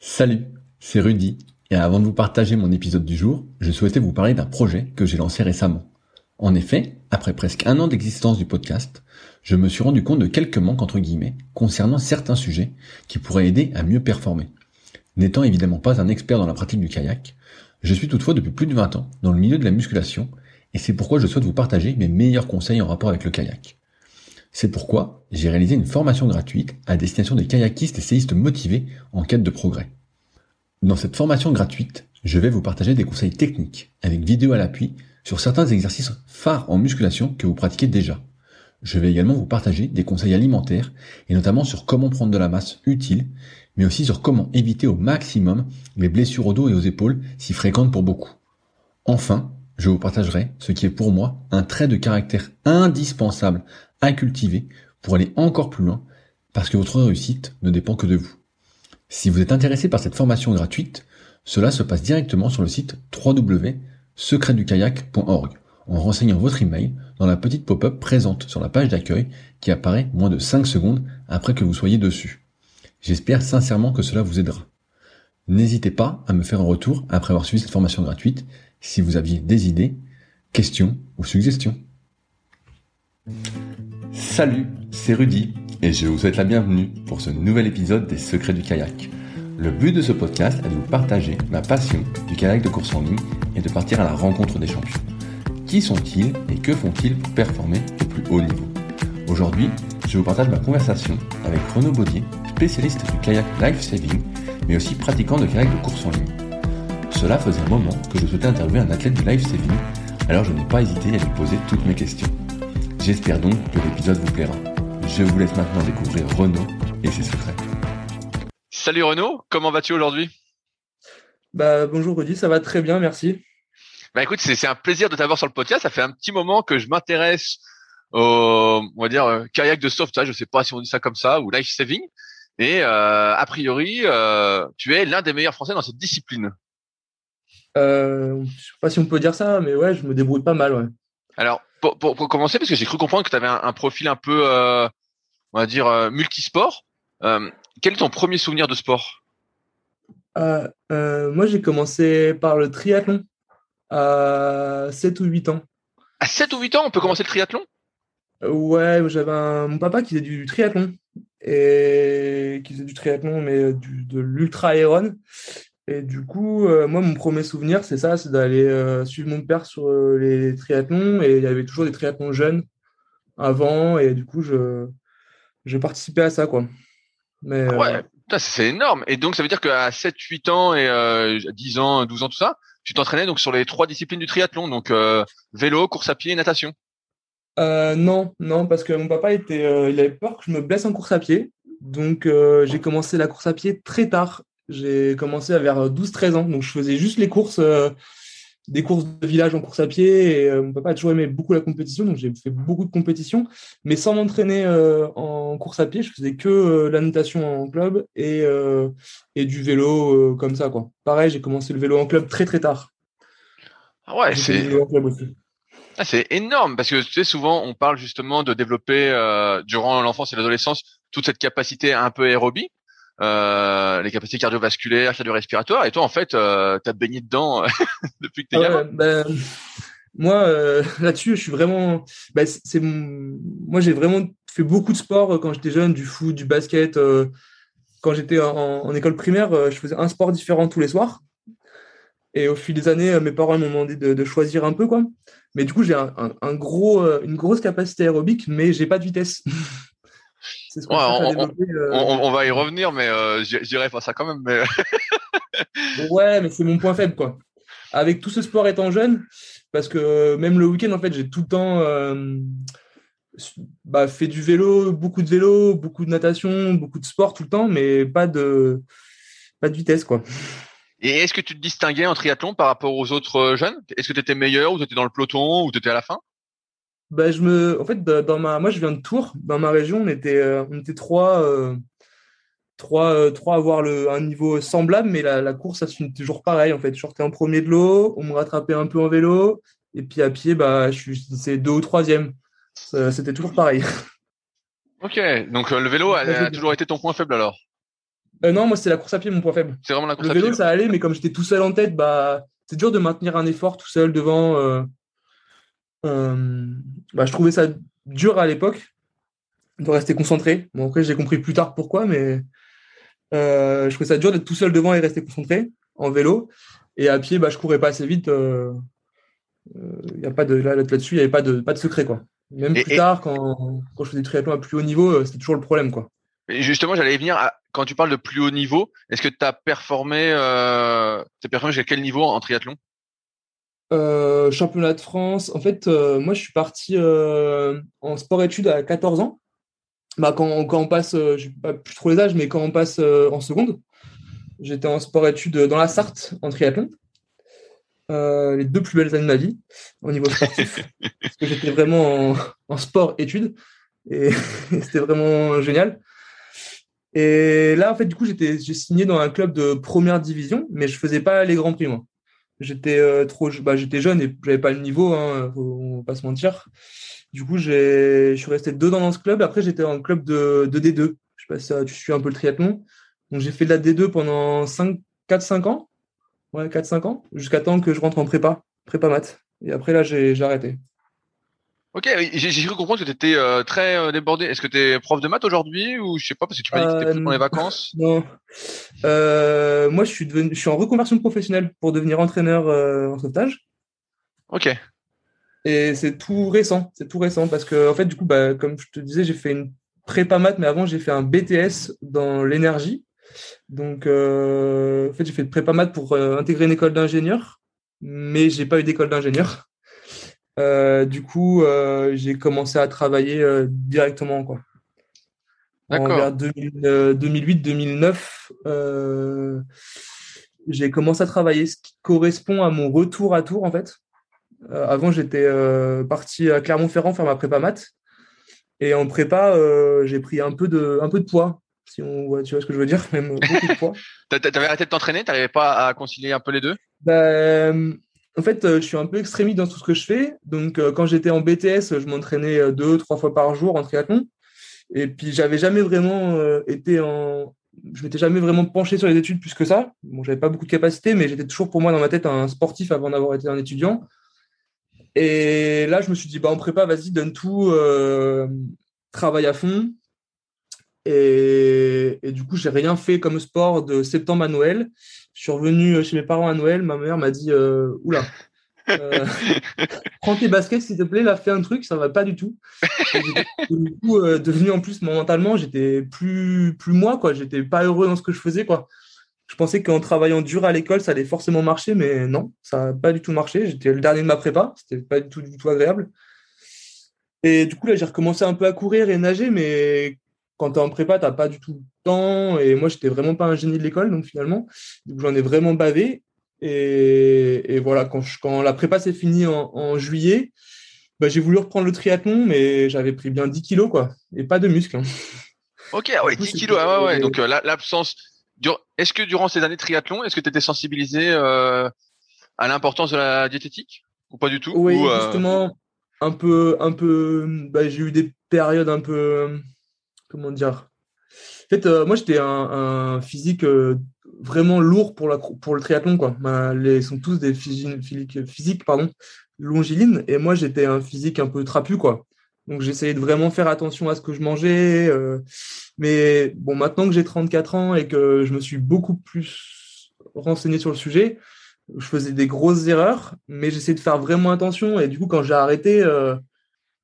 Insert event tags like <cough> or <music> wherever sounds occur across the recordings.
Salut, c'est Rudy, et avant de vous partager mon épisode du jour, je souhaitais vous parler d'un projet que j'ai lancé récemment. En effet, après presque un an d'existence du podcast, je me suis rendu compte de quelques manques entre guillemets concernant certains sujets qui pourraient aider à mieux performer. N'étant évidemment pas un expert dans la pratique du kayak, je suis toutefois depuis plus de 20 ans dans le milieu de la musculation, et c'est pourquoi je souhaite vous partager mes meilleurs conseils en rapport avec le kayak. C'est pourquoi j'ai réalisé une formation gratuite à destination des kayakistes et séistes motivés en quête de progrès. Dans cette formation gratuite, je vais vous partager des conseils techniques avec vidéo à l'appui sur certains exercices phares en musculation que vous pratiquez déjà. Je vais également vous partager des conseils alimentaires et notamment sur comment prendre de la masse utile, mais aussi sur comment éviter au maximum les blessures au dos et aux épaules si fréquentes pour beaucoup. Enfin, je vous partagerai ce qui est pour moi un trait de caractère indispensable à cultiver pour aller encore plus loin parce que votre réussite ne dépend que de vous. Si vous êtes intéressé par cette formation gratuite, cela se passe directement sur le site www.secretdukayak.org en renseignant votre email dans la petite pop-up présente sur la page d'accueil qui apparaît moins de 5 secondes après que vous soyez dessus. J'espère sincèrement que cela vous aidera. N'hésitez pas à me faire un retour après avoir suivi cette formation gratuite si vous aviez des idées, questions ou suggestions. Salut, c'est Rudy et je vous souhaite la bienvenue pour ce nouvel épisode des Secrets du kayak. Le but de ce podcast est de vous partager ma passion du kayak de course en ligne et de partir à la rencontre des champions. Qui sont-ils et que font-ils pour performer au plus haut niveau? Aujourd'hui, je vous partage ma conversation avec Renaud Baudier, spécialiste du kayak life saving, mais aussi pratiquant de kayak de course en ligne. Cela faisait un moment que je souhaitais interviewer un athlète du life saving, alors je n'ai pas hésité à lui poser toutes mes questions. J'espère donc que l'épisode vous plaira. Je vous laisse maintenant découvrir Renaud et ses secrets. Salut Renaud, comment vas-tu aujourd'hui? Bah bonjour Rudy, ça va très bien, merci. Bah écoute, c'est un plaisir de t'avoir sur le podcast. Ça fait un petit moment que je m'intéresse au, on va dire, euh, kayak de sauvetage. Je sais pas si on dit ça comme ça ou life saving. Et euh, a priori, euh, tu es l'un des meilleurs Français dans cette discipline. Euh, je sais pas si on peut dire ça, mais ouais, je me débrouille pas mal, ouais. Alors, pour, pour, pour commencer, parce que j'ai cru comprendre que tu avais un, un, profil un peu, euh, on va dire, euh, multisport. Euh, quel est ton premier souvenir de sport? Moi, j'ai commencé par le triathlon à 7 ou 8 ans. À 7 ou 8 ans, on peut commencer le triathlon? Ouais, j'avais mon papa qui faisait du triathlon et qui faisait du triathlon, mais du, de l'ultra aéron. Et du coup, euh, moi, mon premier souvenir, c'est ça, c'est d'aller euh, suivre mon père sur euh, les triathlons. Et il y avait toujours des triathlons jeunes avant. Et du coup, je, je participais à ça, quoi. Mais, ouais, c'est énorme. Et donc, ça veut dire qu'à 7, 8 ans et 10 ans, 12 ans, tout ça, tu t'entraînais donc sur les trois disciplines du triathlon, donc vélo, course à pied et natation. non, non, parce que mon papa était, il avait peur que je me blesse en course à pied. Donc, j'ai commencé la course à pied très tard j'ai commencé à vers 12-13 ans. Donc, je faisais juste les courses, euh, des courses de village en course à pied. Et euh, mon papa a toujours aimé beaucoup la compétition. Donc, j'ai fait beaucoup de compétitions. Mais sans m'entraîner euh, en course à pied, je faisais que la natation en club et, et du vélo comme ça. Quoi. Pareil, j'ai commencé le vélo en club très, très tard. Ah ouais, c'est. Ah, c'est énorme parce que tu sais souvent on parle justement de développer durant l'enfance et l'adolescence toute cette capacité un peu aérobie euh, les capacités cardiovasculaires, cardio-respiratoires. Et toi, en fait, euh, tu as baigné dedans <laughs> depuis que tu es gamin. Ben, moi, euh, là-dessus, je suis vraiment. Ben, c'est moi, j'ai vraiment fait beaucoup de sport euh, quand j'étais jeune, du foot, du basket. Euh, quand j'étais en, en, école primaire, je faisais un sport différent tous les soirs. Et au fil des années, mes parents m'ont demandé de, de, choisir un peu, quoi. Mais du coup, j'ai un, un, un, gros, une grosse capacité aérobique, mais j'ai pas de vitesse. <laughs> Ce ouais, on, euh... on, on, va y revenir, mais euh, j'irai pas ça quand même. Mais... <laughs> ouais, mais c'est mon point faible, quoi. Avec tout ce sport étant jeune, parce que euh, même le week-end, en fait, j'ai tout le temps euh, bah, fait du vélo, beaucoup de vélo, beaucoup de natation, beaucoup de sport tout le temps, mais pas de, pas de vitesse, quoi. Et est-ce que tu te distinguais en triathlon par rapport aux autres jeunes? Est-ce que tu étais meilleur ou tu étais dans le peloton ou tu étais à la fin? Bah, je me, en fait, dans ma, moi, je viens de Tours. Dans ma région, on était, euh, on était trois, euh, trois, euh, trois à avoir le, un niveau semblable, mais la, la course, ça se finit toujours pareil. En fait, je sortais en premier de l'eau, on me rattrapait un peu en vélo, et puis à pied, bah, je suis, c'est deux ou troisième. C'était toujours pareil. <laughs> Ok, donc le vélo a, a toujours été ton point faible alors? non, moi c'est la course à pied mon point faible. C'est vraiment la course à pied. Le vélo ça allait, mais comme j'étais tout seul en tête, bah c'est dur de maintenir un effort tout seul devant. Bah, je trouvais ça dur à l'époque de rester concentré. Bon après j'ai compris plus tard pourquoi, mais je trouvais ça dur d'être tout seul devant et rester concentré en vélo. Et à pied, bah, je courais pas assez vite. Il y a pas de là là-dessus, il n'y avait pas de pas de secret quoi. Même plus tard, quand, quand je faisais du triathlon à plus haut niveau, euh, c'était toujours le problème. Quoi. Et justement, j'allais venir à, quand tu parles de plus haut niveau, est-ce que tu as performé, euh, as performé jusqu'à quel niveau en triathlon? Euh, Championnat de France. En fait, euh, moi, je suis parti euh, en sport-études à 14 ans. Bah, quand, quand on passe, je sais pas plus trop les âges, mais quand on passe en seconde, j'étais en sport-études dans la Sarthe en triathlon. Les deux plus belles années de ma vie au niveau sportif. <laughs> parce que j'étais vraiment en, sport-études et <laughs> c'était vraiment génial. Et là, en fait, du coup, j'étais, j'ai signé dans un club de première division, mais je faisais pas les grands prix, moi. J'étais euh, trop, bah, j'étais jeune et j'avais pas le niveau, hein, on va pas se mentir. Du coup, j'ai, je suis resté deux ans dans ce club. Après, j'étais en club de, de D2. Je sais pas si tu suis un peu le triathlon. Donc, j'ai fait de la D2 pendant 5, 4-5 ans ouais, 4-5 ans, jusqu'à temps que je rentre en prépa, prépa maths. Et après, là, j'ai arrêté. Ok, j'ai cru comprendre que tu étais euh, très euh, débordé. Est-ce que tu es prof de maths aujourd'hui ou je sais pas parce que tu m'as dit que tu étais pendant les vacances <laughs> Non. Euh, moi, je suis, devenu, je suis en reconversion professionnelle pour devenir entraîneur en sauvetage. Ok. Et c'est tout récent, c'est tout récent parce que en fait, du coup, bah, comme je te disais, j'ai fait une prépa maths, mais avant, j'ai fait un BTS dans l'énergie. Donc, euh, en fait, j'ai fait de prépa maths pour euh, intégrer une école d'ingénieur, mais j'ai pas eu d'école d'ingénieur. Euh, du coup, j'ai commencé à travailler directement, quoi. En 2008-2009, j'ai commencé à travailler, ce qui correspond à mon retour à Tours, en fait. avant, j'étais parti à Clermont-Ferrand faire ma prépa maths. Et en prépa, j'ai pris un peu de, un peu de poids si on voit, tu vois ce que je veux dire, même beaucoup de fois. <laughs> T'avais arrêté de t'entraîner, t'arrivais pas à concilier un peu les deux? Ben, En fait, euh, je suis un peu extrémiste dans tout ce que je fais. Donc, euh, quand j'étais en BTS, je m'entraînais euh, deux, trois fois par jour en triathlon. Et puis, j'avais jamais vraiment été en. Je m'étais jamais vraiment penché sur les études plus que ça. Bon, j'avais pas beaucoup de capacité, mais j'étais toujours pour moi dans ma tête un sportif avant d'avoir été un étudiant. Et là, je me suis dit, bah, en prépa, vas-y, donne tout, travaille à fond. Et, du coup, j'ai rien fait comme sport de septembre à Noël. Je suis revenu chez mes parents à Noël. Ma mère m'a dit euh, Oula, euh, <laughs> prends tes baskets s'il te plaît, là, fais un truc, ça va pas du tout. du coup, euh, devenu en plus mentalement, j'étais plus, plus moi, quoi. J'étais pas heureux dans ce que je faisais, quoi. Je pensais qu'en travaillant dur à l'école, ça allait forcément marcher, mais non, ça n'a pas du tout marché. J'étais le dernier de ma prépa, c'était pas du tout, du tout agréable. Et du coup, là, j'ai recommencé un peu à courir et nager, mais quand tu es en prépa, tu n'as pas du tout le temps. Et moi, j'étais vraiment pas un génie de l'école, donc finalement, j'en ai vraiment bavé. Et, voilà, quand, quand, la prépa s'est finie en, juillet, bah, j'ai voulu reprendre le triathlon, mais j'avais pris bien 10 kilos, quoi, et pas de muscles. Hein. Ok, ouais, 10 kilos, ah ouais, ouais. Donc, euh, l'absence. Est-ce que durant ces années de triathlon, est-ce que tu étais sensibilisé euh, à l'importance de la diététique? Ou pas du tout? Oui, euh, justement, un peu, un peu. Bah, j'ai eu des périodes un peu comment dire? En fait, euh, moi, j'étais un, physique euh, vraiment lourd pour, le triathlon. Quoi. les, sont tous des physiques, physiques longilines. Et moi, j'étais un physique un peu trapu. Quoi. Donc, j'essayais de vraiment faire attention à ce que je mangeais. Euh, mais bon, maintenant que j'ai 34 ans et que je me suis beaucoup plus renseigné sur le sujet, je faisais des grosses erreurs, mais j'essayais de faire vraiment attention. Et du coup, quand j'ai arrêté,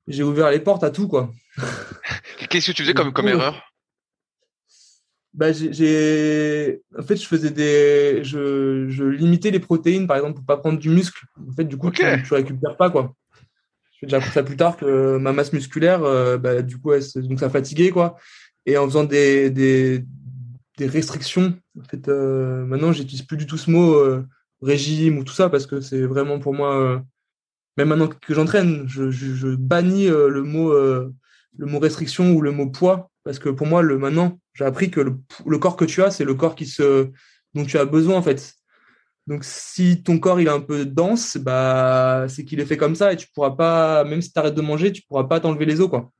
j'ai ouvert les portes à tout. quoi. <laughs> Qu'est-ce que tu faisais comme, comme erreur? Bah, j'ai, en fait, je faisais des, je, je, limitais les protéines, par exemple, pour pas prendre du muscle. En fait, du coup, tu, tu, récupères pas, quoi. J'ai déjà appris ça plus tard que ma masse musculaire, euh, bah, du coup, donc ça fatiguait, quoi. Et en faisant des, des, des restrictions, en fait, euh, maintenant, j'utilise plus du tout ce mot euh, régime ou tout ça parce que c'est vraiment pour moi, même maintenant que j'entraîne, je, bannis le mot le mot restriction ou le mot poids, parce que pour moi, le maintenant, j'ai appris que le, corps que tu as, c'est le corps qui se, dont tu as besoin en fait. Donc si ton corps il est un peu dense, bah c'est qu'il est fait comme ça et tu pourras pas, même si tu arrêtes de manger, tu pourras pas t'enlever les os quoi.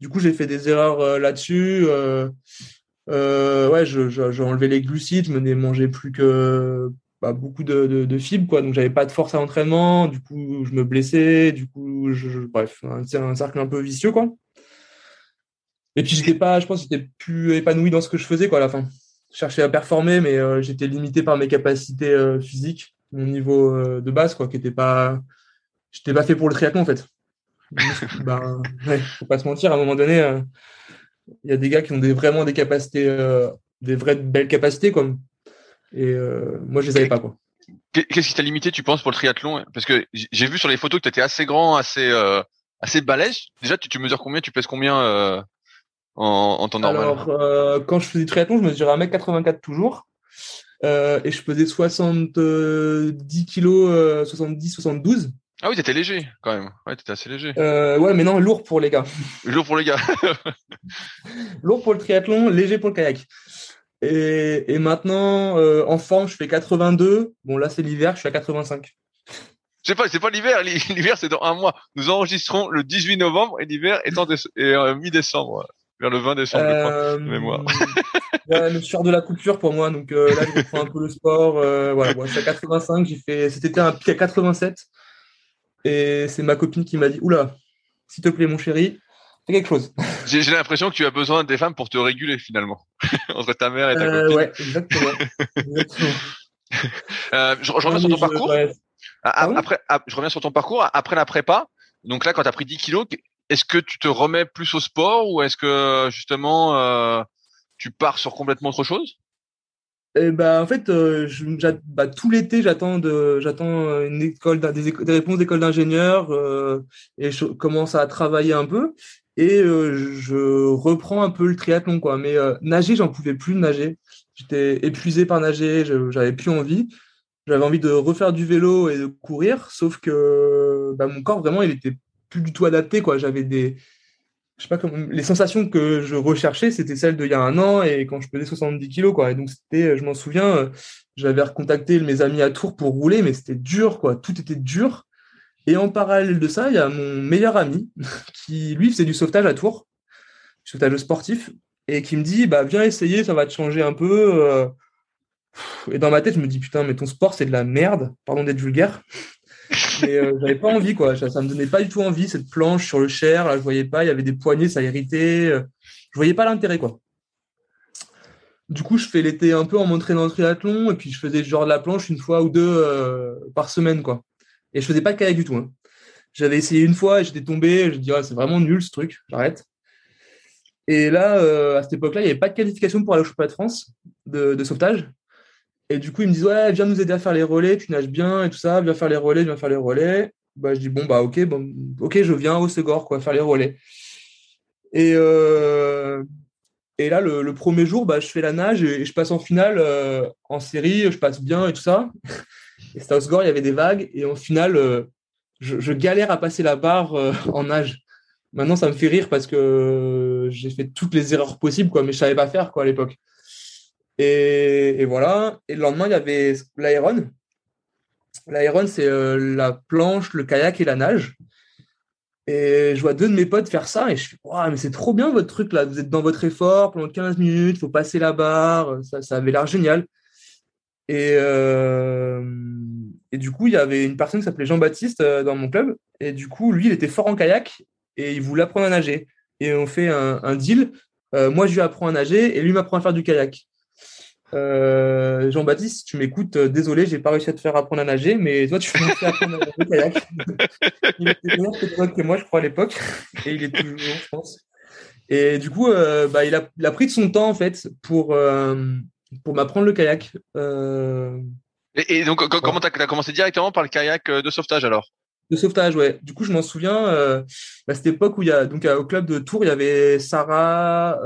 Du coup, j'ai fait des erreurs euh, là-dessus. Euh, ouais, j'ai enlevé les glucides, je me mangeais plus que bah, beaucoup de, de, fibres, quoi. Donc, j'avais pas de force à l'entraînement. Du coup, je me blessais. Du coup, je, bref, c'est un cercle un peu vicieux, quoi. Et puis, j'étais pas, je pense, j'étais plus épanoui dans ce que je faisais, quoi, à la fin. Je cherchais à performer, mais euh, j'étais limité par mes capacités euh, physiques, mon niveau euh, de base, quoi, qui était pas, j'étais pas fait pour le triathlon, en fait. <laughs> ben, ouais, faut pas se mentir, à un moment donné, il y a des gars qui ont des, vraiment des capacités, des vraies belles capacités, comme et euh, moi, je les avais pas, quoi. Qu'est-ce qui t'a limité, tu penses, pour le triathlon? Parce que j'ai vu sur les photos que tu étais assez grand, assez euh, assez balèze. Déjà, tu, tu mesures combien? Tu pèses combien euh, en, en temps normal? Alors, euh, quand je faisais du triathlon, je mesurais 1m84 toujours. Et je pesais 70 kg, 70, 72. Ah oui, t'étais léger quand même. Ouais, t'étais assez léger. Euh, ouais, mais non, lourd pour les gars. lourd pour les gars. <laughs> <laughs> lourd pour le triathlon, léger pour le kayak. Et, et maintenant, euh, en forme, je fais 82. Bon, là, c'est l'hiver, je suis à 85. Je sais pas, c'est pas l'hiver. <laughs> L'hiver, c'est dans un mois. Nous enregistrons le 18 novembre et l'hiver est en euh, mi-décembre, vers le 20 décembre, euh, mémoire. <laughs> ouais, de la culture pour moi. Donc euh, là, je reprends un peu le sport. Voilà, bon, je suis à 85. J'ai fait cet été un pic à 87. Et c'est ma copine qui m'a dit, oula, s'il te plaît, mon chéri, quelque chose. <laughs> J'ai l'impression que tu as besoin des femmes pour te réguler finalement <laughs> entre ta mère et ta euh, copine. Ouais, exactement. <laughs> Euh, je, reviens sur ton parcours. Après, je reviens sur ton parcours après la prépa. Donc là, quand tu as pris 10 kilos, est-ce que tu te remets plus au sport ou est-ce que justement euh, tu pars sur complètement autre chose? Eh ben, en fait, euh, je, bah, tout l'été, j'attends de, j'attends une école, des, des réponses d'école d'ingénieur euh, et je commence à travailler un peu et euh, je reprends un peu le triathlon quoi. Mais euh, nager j'en pouvais plus nager. J'étais épuisé par nager j'avais plus envie. J'avais envie de refaire du vélo et de courir sauf que bah, mon corps vraiment il était plus du tout adapté quoi. J'avais des je sais pas comment les sensations que je recherchais c'était celles d'il y a un an et quand je pesais 70 kilos quoi. Et donc c'était je m'en souviens euh, j'avais recontacté mes amis à Tours pour rouler mais c'était dur quoi. Tout était dur et en parallèle de ça, il y a mon meilleur ami <laughs> qui, lui, faisait du sauvetage à Tours, du sauvetage sportif, et qui me dit bah, Viens essayer, ça va te changer un peu. Euh. Et dans ma tête, je me dis Putain, mais ton sport, c'est de la merde, pardon d'être vulgaire. <laughs> Mais euh, j'avais pas envie, quoi. Ça, ça me donnait pas du tout envie, cette planche sur le Cher, là, je voyais pas, il y avait des poignées, ça irritait. Euh. Je voyais pas l'intérêt, quoi. Du coup, je fais l'été un peu en m'entraînant dans le triathlon, et puis je faisais genre de la planche une fois ou deux par semaine, quoi. Et je faisais pas de kayak du tout. Hein. J'avais essayé une fois, j'étais tombé, je dis c'est vraiment nul ce truc, j'arrête. Et là, euh, à cette époque-là, il n'y avait pas de qualification pour aller au championnat de France de, sauvetage. Et du coup, ils me disent ouais, viens nous aider à faire les relais, tu nages bien et tout ça, viens faire les relais, viens faire les relais. Bah, je dis bon bah ok, bon, ok, je viens au Segor quoi, faire les relais. Et euh, là, le, premier jour, bah, je fais la nage et, je passe en finale euh, en série, je passe bien et tout ça. Et c'était il y avait des vagues. Et au final, euh, je, galère à passer la barre euh, en nage. Maintenant, ça me fait rire parce que j'ai fait toutes les erreurs possibles, quoi, mais je savais pas faire quoi à l'époque. Et, voilà. Et le lendemain, il y avait l'aéron. L'aéron, c'est euh, la planche, le kayak et la nage. Et je vois deux de mes potes faire ça et je fais mais c'est trop bien votre truc là. Vous êtes dans votre effort pendant 15 minutes, il faut passer la barre. Ça, ça avait l'air génial. Et, euh, et du coup, il y avait une personne qui s'appelait Jean-Baptiste euh, dans mon club. Et du coup, lui, il était fort en kayak et il voulait apprendre à nager. Et on fait un, deal. Euh, moi, je lui apprends à nager et lui m'apprend à faire du kayak. Jean-Baptiste, tu m'écoutes, désolé, j'ai pas réussi à te faire apprendre à nager, mais toi, tu <laughs> m'as fait apprendre à nager au kayak. il était meilleur que moi, je crois, à l'époque. Et il est toujours, je pense. Et du coup, bah, il, a, il, a, pris de son temps, en fait, pour pour m'apprendre le kayak. Euh, et, donc, comment tu as, commencé directement par le kayak euh, de sauvetage alors? De sauvetage, ouais. Du coup, je m'en souviens, euh, à cette époque où il y a, donc au club de Tours, il y avait Sarah,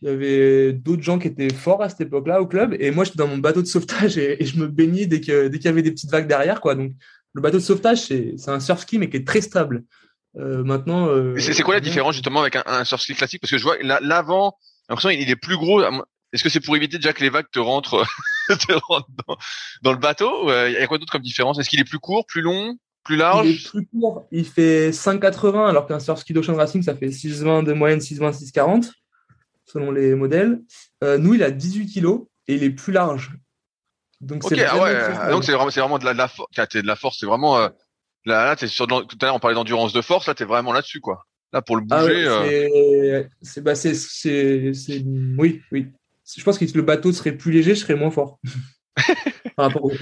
il y avait d'autres gens qui étaient forts à cette époque-là au club, et moi, j'étais dans mon bateau de sauvetage et, je me baignais dès qu'il dès qu'il y avait des petites vagues derrière, quoi. Donc, le bateau de sauvetage, c'est un surf ski, mais qui est très stable. maintenant. c'est quoi la différence justement avec un, un surf ski classique? Parce que je vois l'avant, l'impression il est plus gros. Est-ce que c'est pour éviter déjà que les vagues te rentrent, <laughs> dans, le bateau euh, Il y a quoi d'autre comme différence? Est-ce qu'il est plus court, plus long, plus large? Il est plus court. Il fait 5,80 alors qu'un surf ski d'Ocean Racing, ça fait 6,20 de moyenne, 6,20, 6,40. selon les modèles. nous, il a 18 kilos et il est plus large. Donc c'est ah ouais, donc c'est vraiment, de la, de la force. de la force, c'est vraiment là, là t'es sur. Tout à l'heure, on parlait d'endurance de force. Là, t'es vraiment là-dessus, quoi. Là, pour le ah bouger. c'est, bah, c'est, c'est, oui, oui. Je pense que si le bateau serait plus léger, je serais moins fort. <laughs> Par rapport au...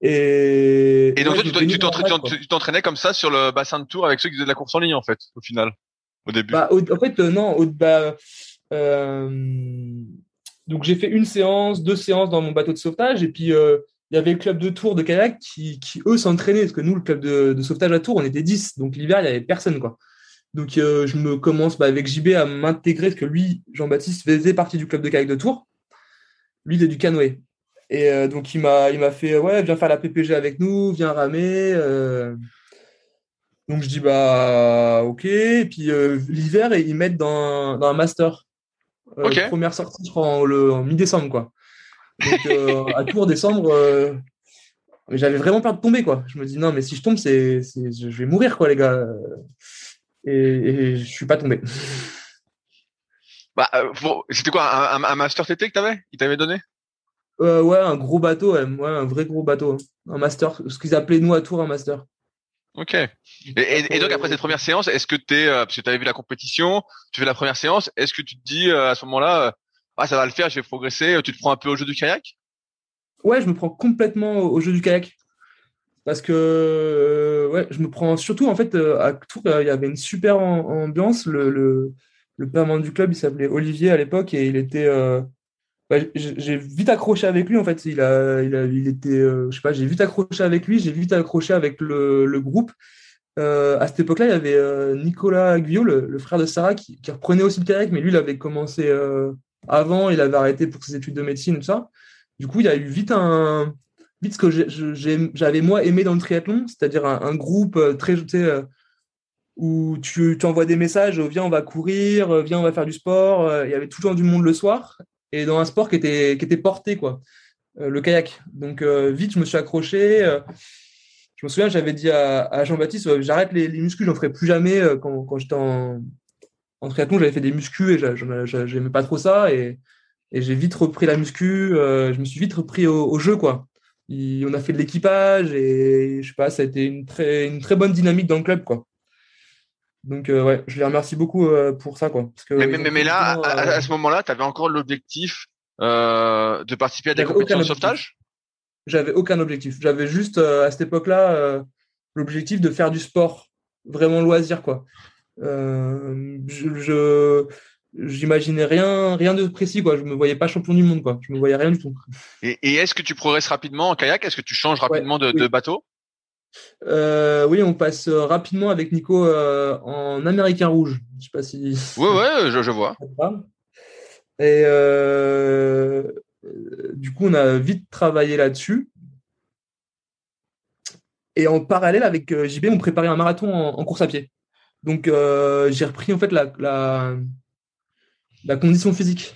Et, et donc toi, tu t'entraînais comme ça sur le bassin de tour avec ceux qui faisaient de la course en ligne en fait, au final, au début. Bah, en fait, euh, non. Au, bah, euh, donc j'ai fait une séance, deux séances dans mon bateau de sauvetage, et puis euh, il y avait le club de tour de kayak qui, qui eux s'entraînaient parce que nous, le club de, de, sauvetage à tour, on était 10, donc l'hiver il y avait personne quoi. Donc je me commence bah, avec JB à m'intégrer parce que lui, Jean-Baptiste, faisait partie du club de kayak de tour. Lui, il est du canoë. Et euh, donc, il m'a, il m'a fait Ouais, viens faire la PPG avec nous, viens ramer. Euh. Donc, je dis Bah, ok. Et puis, euh, l'hiver, ils mettent dans, dans un master. Première sortie, je crois, en, en mi-décembre, quoi. Donc, à tour décembre, j'avais vraiment peur de tomber, quoi. Je me dis Non, mais si je tombe, c'est, je vais mourir, quoi, les gars. Et, et je suis pas tombé. Bah, c'était quoi un, un, master TT que t'avais? Il t'avait donné? Euh, ouais, un gros bateau, ouais. un vrai gros bateau. Un master, ce qu'ils appelaient nous à Tours un master. Ok. Et, donc après cette première séance, est-ce que tu es, euh, parce que tu avais vu la compétition, tu fais la première séance, est-ce que tu te dis euh, à ce moment-là, ah ça va le faire, je vais progresser, tu te prends un peu au jeu du kayak? Ouais, je me prends complètement au jeu du kayak. Parce que ouais, je me prends surtout en fait à Tours, il y avait une super ambiance. Le, le, le père du club, il s'appelait Olivier à l'époque et il était bah, j'ai vite accroché avec lui en fait. Il a, il, a, il était, euh, je sais pas, j'ai vite accroché avec lui, j'ai vite accroché avec le, le groupe. Euh, à cette époque-là, il y avait euh, Nicolas Guyot, le, frère de Sarah, qui, qui, reprenait aussi le kayak, mais lui, il avait commencé euh, avant, il avait arrêté pour ses études de médecine tout ça. Du coup, il y a eu vite un, vite ce que j'avais moi aimé dans le triathlon, c'est-à-dire un, groupe très, tu sais, où tu, envoies des messages, viens, on va courir, viens, on va faire du sport. Il y avait toujours du monde le soir et dans un sport qui était, qui était porté, quoi, euh, le kayak. Donc, euh, vite, je me suis accroché. Euh, je me souviens, j'avais dit à, Jean-Baptiste, j'arrête les, les muscles, j'en ferai plus jamais. quand, quand j'étais en, triathlon, j'avais fait des muscles et j'aimais pas trop ça. Et, j'ai vite repris la muscu. je me suis vite repris au, jeu, quoi. On a fait de l'équipage et je sais pas, ça a été une très, une très bonne dynamique dans le club, quoi. Donc, euh, ouais, je les remercie beaucoup euh, pour ça. Quoi, parce que, mais, mais, là, à, euh, ce moment-là, tu avais encore l'objectif de participer à des compétitions de sauvetage? J'avais aucun objectif. J'avais juste, à cette époque-là, l'objectif de faire du sport, vraiment loisir. quoi. je, j'imaginais rien rien de précis quoi je me voyais pas champion du monde quoi je me voyais rien du tout et, est-ce que tu progresses rapidement en kayak? Est-ce que tu changes rapidement de, de, bateau? Euh, oui, on passe euh, rapidement avec Nico euh, en Américain rouge. Je sais pas si. Oui, ouais, je, vois. Et du coup, on a vite travaillé là-dessus. Et en parallèle avec JB, on préparait un marathon en, course à pied. Donc, j'ai repris en fait la, la, condition physique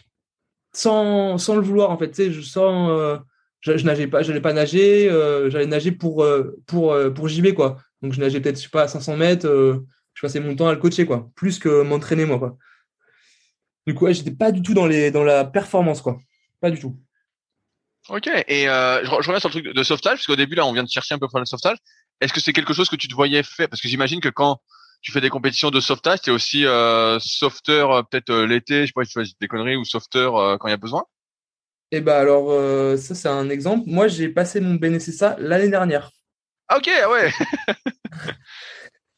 sans, sans, le vouloir en fait. Tu je sens je, je nageais pas, j'allais pas nager, euh, j'allais nager pour euh, pour euh, pour JB quoi. Donc je nageais peut-être pas à 500 mètres, je passais mon temps à le coacher quoi, plus que m'entraîner moi quoi. Du coup, ouais, j'étais pas du tout dans les dans la performance quoi, pas du tout. Ok, et je, reviens sur le truc de sauvetage, parce qu'au début là, on vient de chercher un peu pour le sauvetage. Est-ce que c'est quelque chose que tu te voyais faire? Parce que j'imagine que quand tu fais des compétitions de sauvetage, tu es aussi euh, sauveteur peut-être l'été, je sais pas si tu fais des conneries, ou sauveteur quand il y a besoin eh ben alors, euh, ça c'est un exemple. Moi, j'ai passé mon BNSSA l'année dernière. Ah, ok, ah ouais. <laughs>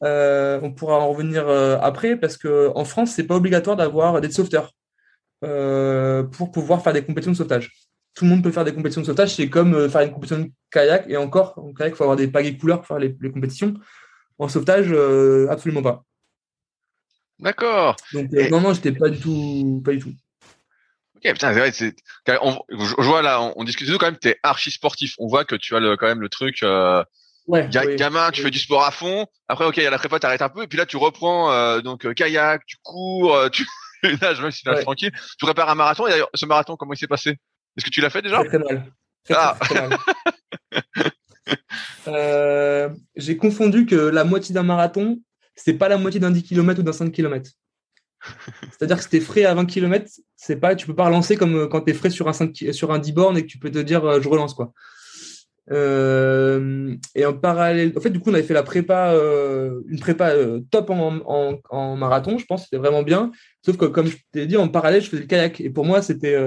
Euh, on pourra en revenir euh, après parce que en France, c'est pas obligatoire d'avoir d'être sauveteur pour pouvoir faire des compétitions de sauvetage. Tout le monde peut faire des compétitions de sauvetage. C'est comme faire une compétition de kayak et encore en kayak, il faut avoir des pagaies couleurs pour faire les, les compétitions. En sauvetage, absolument pas. D'accord. Donc non, non, j'étais pas du tout, pas du tout. Ok, putain, c'est vrai, c'est, je vois là, on, discute tout quand même, t'es archi sportif. On voit que tu as le, quand même le truc, euh, ouais, gamin, tu fais du sport à fond. Après, ok, il y a la prépa, t'arrêtes un peu, et puis là, tu reprends, euh, donc, euh, kayak, tu cours, euh, tu nages, même si tu nages tranquille. Tu prépares un marathon, et d'ailleurs, ce marathon, comment il s'est passé? Est-ce que tu l'as fait déjà? Très, mal. ah. <laughs> <laughs> euh, j'ai confondu que la moitié d'un marathon, c'est pas la moitié d'un 10 km ou d'un 5 km. <laughs> C'est-à-dire que si t'es frais à 20 km, c'est pas, tu peux pas relancer comme quand tu es frais sur un, 5, sur un 10 bornes et que tu peux te dire je relance quoi. Euh, et en parallèle, en fait, du coup, on avait fait la prépa, euh, une prépa euh, top en, en, en, marathon, je pense, c'était vraiment bien. Sauf que, comme je t'ai dit, en parallèle, je faisais le kayak. Et pour moi, c'était.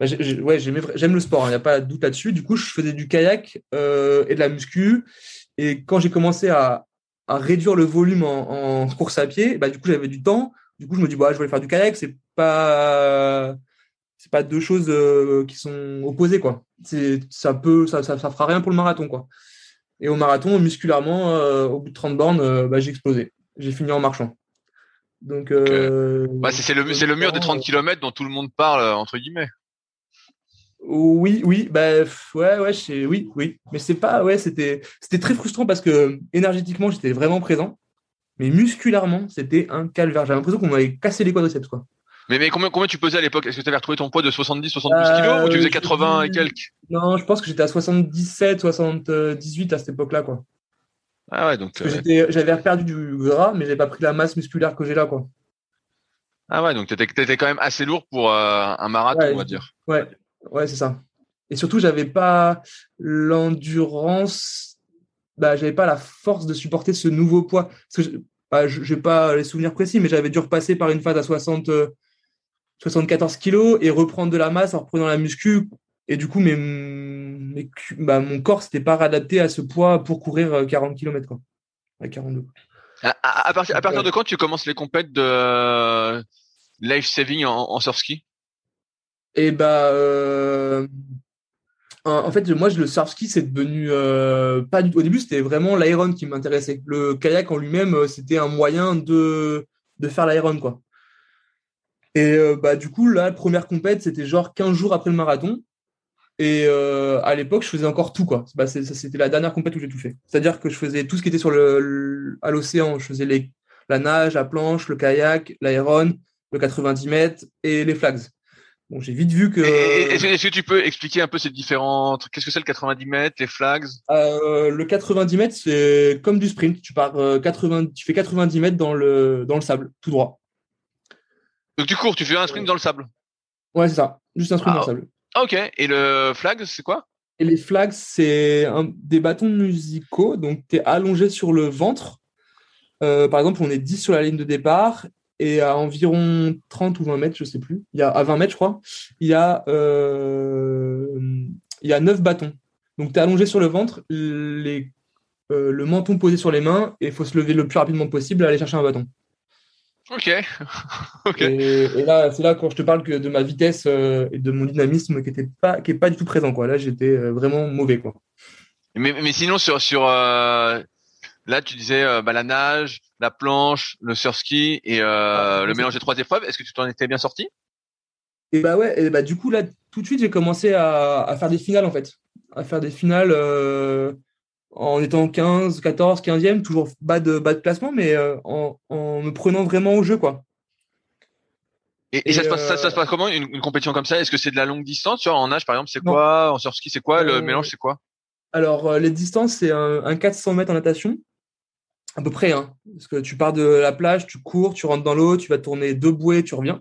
Bah, ouais, j'aime le sport, il hein, n'y a pas de doute là-dessus. Du coup, je faisais du kayak et de la muscu. Et quand j'ai commencé à, à, réduire le volume en, en course à pied, bah, du coup, j'avais du temps. Du coup, je me dis, bah, je vais faire du kayak, c'est pas c'est pas deux choses euh, qui sont opposées quoi. C'est ça peut ça, ça, fera rien pour le marathon quoi. Et au marathon musculairement euh, au bout de 30 bornes euh, bah, j'ai explosé. J'ai fini en marchant. Donc c'est le c'est le mur des 30 km dont tout le monde parle entre guillemets. Oui, oui, bah ouais, ouais, oui, oui, mais c'est pas, ouais, c'était, c'était très frustrant parce que énergétiquement j'étais vraiment présent, mais musculairement c'était un calvaire. J'avais l'impression qu'on m'avait cassé les quadriceps quoi. Mais, mais combien, combien tu pesais à l'époque? Est-ce que tu avais retrouvé ton poids de 70, 72 kg kilos ou tu faisais 80 euh, et quelques? Non, je pense que j'étais à 77, 78 à cette époque-là, quoi. Ah ouais, donc. Euh, j'avais perdu du gras, mais j'avais pas pris la masse musculaire que j'ai là, quoi. Ah ouais, donc tu étais, quand même assez lourd pour euh, un marathon, on va dire. Ouais, ouais, c'est ça. Et surtout, j'avais pas l'endurance, bah, j'avais pas la force de supporter ce nouveau poids. Parce que bah, je, n'ai pas les souvenirs précis, mais j'avais dû repasser par une phase à 60, 74 kilos et reprendre de la masse en reprenant la muscu. Et du coup, mes, bah, mon corps s'était pas réadapté à ce poids pour courir 40 km, quoi. À 42. À, partir, de quand tu commences les compètes de life saving en, en surf Et bah, euh, en fait, moi, le surf ski, c'est devenu euh, pas du tout. Au début, c'était vraiment l'iron qui m'intéressait. Le kayak en lui-même, euh, c'était un moyen de, faire l'iron, quoi. Et bah, du coup, la première compète, c'était genre 15 jours après le marathon. Et à l'époque, je faisais encore tout. quoi. C'était la dernière compète où j'ai tout fait. C'est-à-dire que je faisais tout ce qui était sur le, à l'océan. Je faisais les, la nage, la planche, le kayak, l'aéron, le 90 mètres et les flags. Bon, j'ai vite vu que. Est-ce que tu peux expliquer un peu ces différentes Qu'est-ce que c'est le 90 mètres, les flags? Euh, Le 90 mètres, c'est comme du sprint. Tu pars 80, tu fais 90 mètres dans le dans le sable, tout droit. Donc tu cours, tu fais un sprint dans le sable. Ouais, c'est ça. Juste un sprint dans le ah, sable. Ok. Et le flag, c'est quoi? Et les flags, c'est des bâtons musicaux. Donc tu es allongé sur le ventre. Euh, par exemple, on est 10 sur la ligne de départ et à environ 30 ou 20 mètres, je sais plus. Il y a à 20 mètres, je crois. Il y a euh, il y a 9 bâtons. Donc tu es allongé sur le ventre, les, euh, le menton posé sur les mains et il faut se lever le plus rapidement possible et aller chercher un bâton. Ok. <laughs> Et, là, c'est là quand je te parle que de ma vitesse euh, et de mon dynamisme qui était pas, qui est pas du tout présent quoi. Là, j'étais euh, vraiment mauvais quoi. Mais, mais sinon sur sur euh, là, tu disais bah, la nage, la planche, le surski et le mélange des trois épreuves. Est-ce que tu t'en étais bien sorti? Et bah ouais. Et bah du coup là, tout de suite, j'ai commencé à, à, faire des finales en fait, à faire des finales en étant 15, 14, 15e, toujours bas de, bas de classement, mais euh, en, me prenant vraiment au jeu. quoi. Et, ça, se passe, ça, se passe comment une, compétition comme ça? Est-ce que c'est de la longue distance? En nage, par exemple, c'est quoi? En surski, c'est quoi? Le euh, mélange, c'est quoi? Alors, euh, les distances, c'est un, 400 mètres en natation, à peu près. Hein, parce que tu pars de la plage, tu cours, tu rentres dans l'eau, tu vas tourner deux bouées, tu reviens.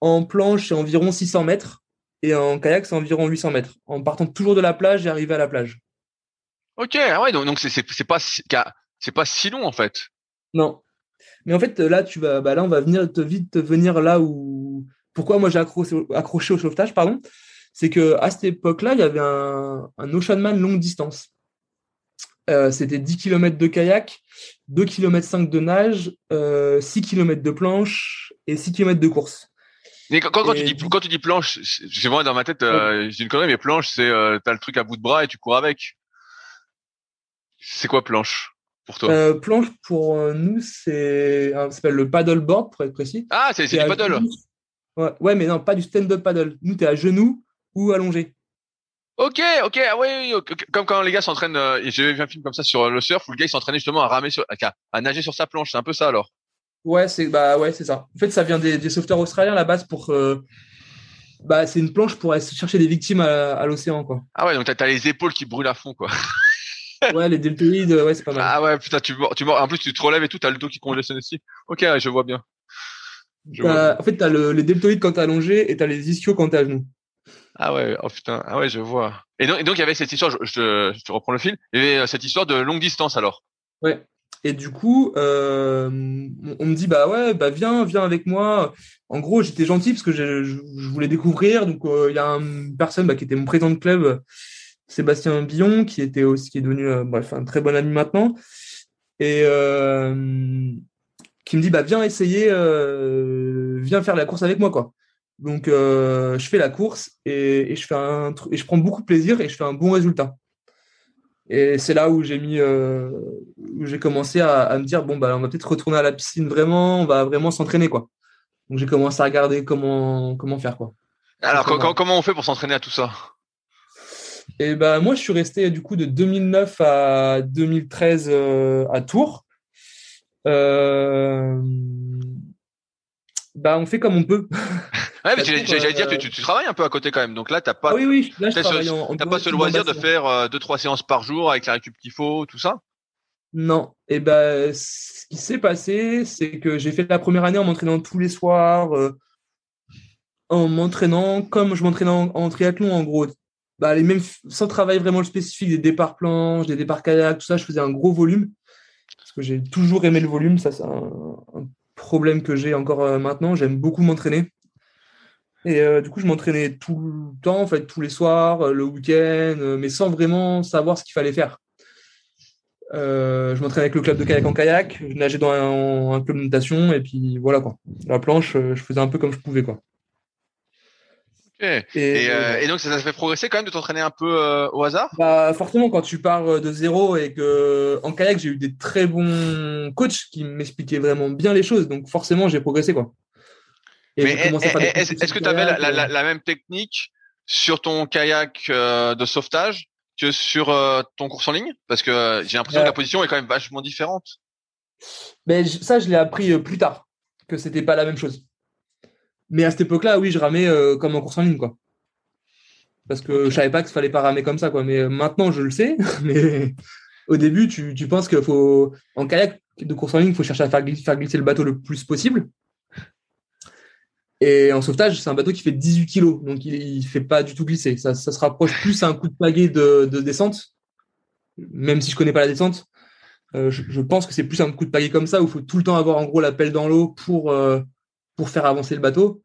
En planche, c'est environ 600 mètres. Et en kayak, c'est environ 800 mètres. En partant toujours de la plage et arriver à la plage. Ok, ah ouais, donc donc c'est c'est pas c'est pas si long en fait. Non, mais en fait là tu vas bah là on va venir te vite venir là où pourquoi moi j'ai accroché, accroché au sauvetage pardon, c'est que à cette époque-là il y avait un un Oceanman longue distance. Euh, c'était 10 km de kayak, 2 km 5 de nage, euh, 6 km de planche et 6 km de course. Mais quand, quand, tu dis quand tu dis planche, j'ai moi dans ma tête, euh, j'ai une connerie, mais planche c'est euh, t'as le truc à bout de bras et tu cours avec. C'est quoi planche pour toi? Euh, Planche pour euh, nous, c'est ça s'appelle le paddleboard pour être précis. Ah, c'est du paddle. Ouais, ouais, mais non, pas du stand-up paddle. Nous, tu es à genoux ou allongé. Ok, ok, ah oui, oui, comme quand les gars s'entraînent. Euh, j'ai vu un film comme ça sur le surf où le gars il s'entraînait justement à ramer sur, à, nager sur sa planche. C'est un peu ça alors. Ouais, c'est bah ouais, c'est ça. En fait, ça vient des, des sauveteurs australiens à la base pour. bah, c'est une planche pour aller chercher des victimes à, l'océan, quoi. Ah ouais, donc t'as as les épaules qui brûlent à fond, quoi. <laughs> ouais, les deltoïdes, ouais, c'est pas mal. Ah ouais, putain, tu mords, tu mords. En plus, tu te relèves et tout, t'as le dos qui congèle aussi. Ok, je vois bien. en fait, tu as le, les deltoïdes quand tu es allongé et tu as les ischios quand tu es à genoux. Ah ouais, oh putain, ah ouais, je vois. Et donc, donc il y avait cette histoire, je, te reprends le fil, il y avait cette histoire de longue distance alors? Ouais. Et du coup, euh, on me dit bah ouais, bah viens, viens avec moi. En gros, j'étais gentil parce que je, voulais découvrir. Donc euh, il y a une personne bah, qui était mon président de club, Sébastien Billon, qui était aussi qui est devenu euh, bref un très bon ami maintenant, et euh, qui me dit bah viens essayer, euh, viens faire la course avec moi quoi. Donc je fais la course et, et, je fais un et je prends beaucoup de plaisir et je fais un bon résultat. Et c'est là où j'ai mis, euh, où j'ai commencé à, à, me dire bon bah on va peut-être retourner à la piscine vraiment, on va vraiment s'entraîner quoi. Donc j'ai commencé à regarder comment comment faire quoi. Alors comment on fait pour s'entraîner à tout ça? Et ben moi je suis resté du coup de 2009 à 2013 euh, à Tours. Euh, bah on fait comme on peut. <laughs> Ouais, mais j'allais dire, tu, tu, travailles un peu à côté quand même. Donc là, t'as pas, ah oui, oui, là, je ce, pas ce loisir de faire euh, deux, trois séances par jour avec la récup qu'il faut, tout ça? Non. Et eh ben, ce qui s'est passé, c'est que j'ai fait la première année en m'entraînant tous les soirs, euh, en m'entraînant comme je m'entraînais en, triathlon, en gros. Bah, les mêmes, sans travail vraiment spécifique, des départs planches, des départs kayak, tout ça, je faisais un gros volume. Parce que j'ai toujours aimé le volume. Ça, c'est un, problème que j'ai encore euh, maintenant. J'aime beaucoup m'entraîner. Et euh, du coup, je m'entraînais tout le temps, en fait, tous les soirs, euh, le week-end, euh, mais sans vraiment savoir ce qu'il fallait faire. je m'entraînais avec le club de kayak en kayak, je nageais dans un, club de natation, et puis voilà quoi. La planche, je faisais un peu comme je pouvais quoi. Et, et, donc ça, ça fait progresser quand même de t'entraîner un peu au hasard? Bah, Forcément, quand tu pars de zéro et que en kayak j'ai eu des très bons coachs qui m'expliquaient vraiment bien les choses, donc forcément j'ai progressé quoi. Mais est-ce que tu avais la, même technique sur ton kayak euh, de sauvetage que sur euh, ton course en ligne? Parce que euh, j'ai l'impression que la position est quand même vachement différente. Mais ça, je l'ai appris plus tard, que c'était pas la même chose. Mais à cette époque-là, oui, je ramais comme en course en ligne, quoi. Parce que je savais pas qu'il fallait pas ramer comme ça, quoi. Mais maintenant, je le sais. <laughs> Mais au début, tu, tu penses qu'il faut, en kayak de course en ligne, il faut chercher à faire glisser le bateau le plus possible. Et en sauvetage, c'est un bateau qui fait 18 kg, donc il ne fait pas du tout glisser. Ça, ça, se rapproche plus à un coup de pagaie de, de descente, même si je connais pas la descente. Euh, je, je, pense que c'est plus un coup de pagaie comme ça où il faut tout le temps avoir en gros la pelle dans l'eau pour euh, pour faire avancer le bateau,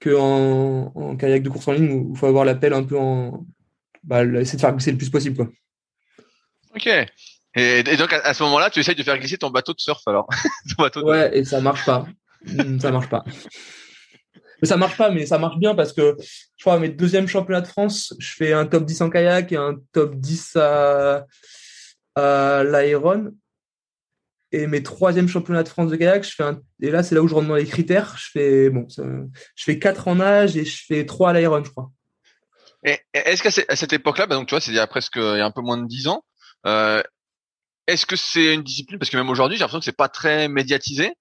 que en, en, kayak de course en ligne où il faut avoir la pelle un peu en bah, essayer de faire glisser le plus possible quoi. Ok. Et, donc à, ce moment-là, tu essayes de faire glisser ton bateau de surf alors. <laughs> ton bateau de... Ouais, et ça marche pas. ça marche pas. Mais ça marche pas, mais ça marche bien parce que je crois à mes deuxièmes championnats de France, je fais un top 10 en kayak et un top 10 à, à l'Aéron. Et mes troisièmes championnats de France de kayak, je fais un, et là c'est là où je rentre dans les critères. Je fais bon, je fais 4 en nage et je fais 3 à l'Aéron, je crois. Est-ce qu'à cette époque-là, bah donc tu vois, c'est il y a presque a un peu moins de 10 ans. Euh, est-ce que c'est une discipline parce que même aujourd'hui, j'ai l'impression que c'est pas très médiatisé.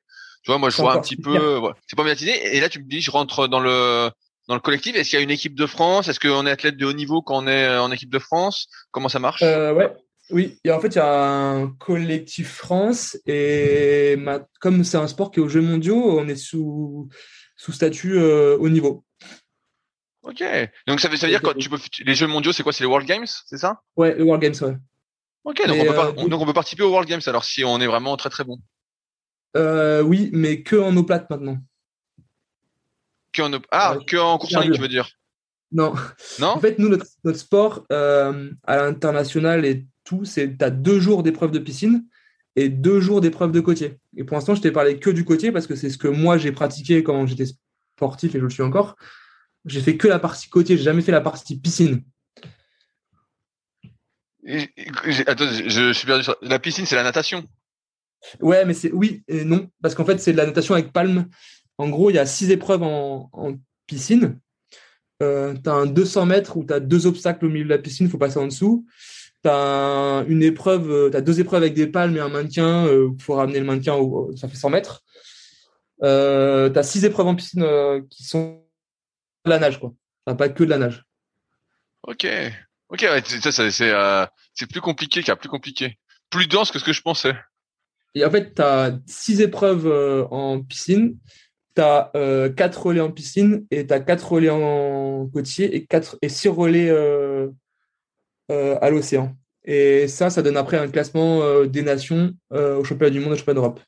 Tu vois, moi, je vois un petit peu, c'est pas médiatisé. Et là, tu me dis, je rentre dans le dans le collectif. Est-ce qu'il y a une équipe de France? Est-ce qu'on est athlète de haut niveau quand on est euh, en équipe de France? Comment ça marche? Euh, Ouais, oui. Et en fait, il y a un collectif France et comme c'est un sport qui est aux Jeux mondiaux, on est sous sous statut euh, haut niveau. Ok. Donc ça veut, ça veut dire que tu peux les Jeux mondiaux, c'est quoi? C'est les World Games, c'est ça? Ouais, les World Games, ouais. Ok, donc on, peut donc on peut participer aux World Games alors si on est vraiment très très bon. Euh, oui, mais que en eau plate maintenant. Que en Ah, que en course en ligne, tu veux dire? Non. Non? En fait, nous, notre, sport euh, à l'international et tout, c'est tu as deux jours d'épreuve de piscine et deux jours d'épreuve de côtier. Et pour l'instant, je t'ai parlé que du côtier parce que c'est ce que moi j'ai pratiqué quand j'étais sportif et je le suis encore. J'ai fait que la partie côtier, j'ai jamais fait la partie piscine. Attends, je, suis perdu. La piscine, c'est la natation. Ouais, mais c'est oui et non, parce qu'en fait, c'est de la natation avec palme. En gros, il y a six épreuves en, piscine. Euh, tu as un 200 mètres où tu as deux obstacles au milieu de la piscine, il faut passer en dessous. Tu as une épreuve, euh, tu deux épreuves avec des palmes et un maintien, il euh, faut ramener le au, ça fait 100 mètres. Euh, tu as six épreuves en piscine qui sont de la nage, quoi. pas que de la nage. Ok. Ok, c'est plus compliqué plus compliqué. Plus dense que ce que je pensais. Et en fait, tu as six épreuves euh, en piscine. tu as euh, 4 relais en piscine et tu as 4 relais en côtier et, 4, et 6 relais euh, à l'océan. Et ça, ça donne après un classement des nations au championnat du monde et au championnat d'Europe.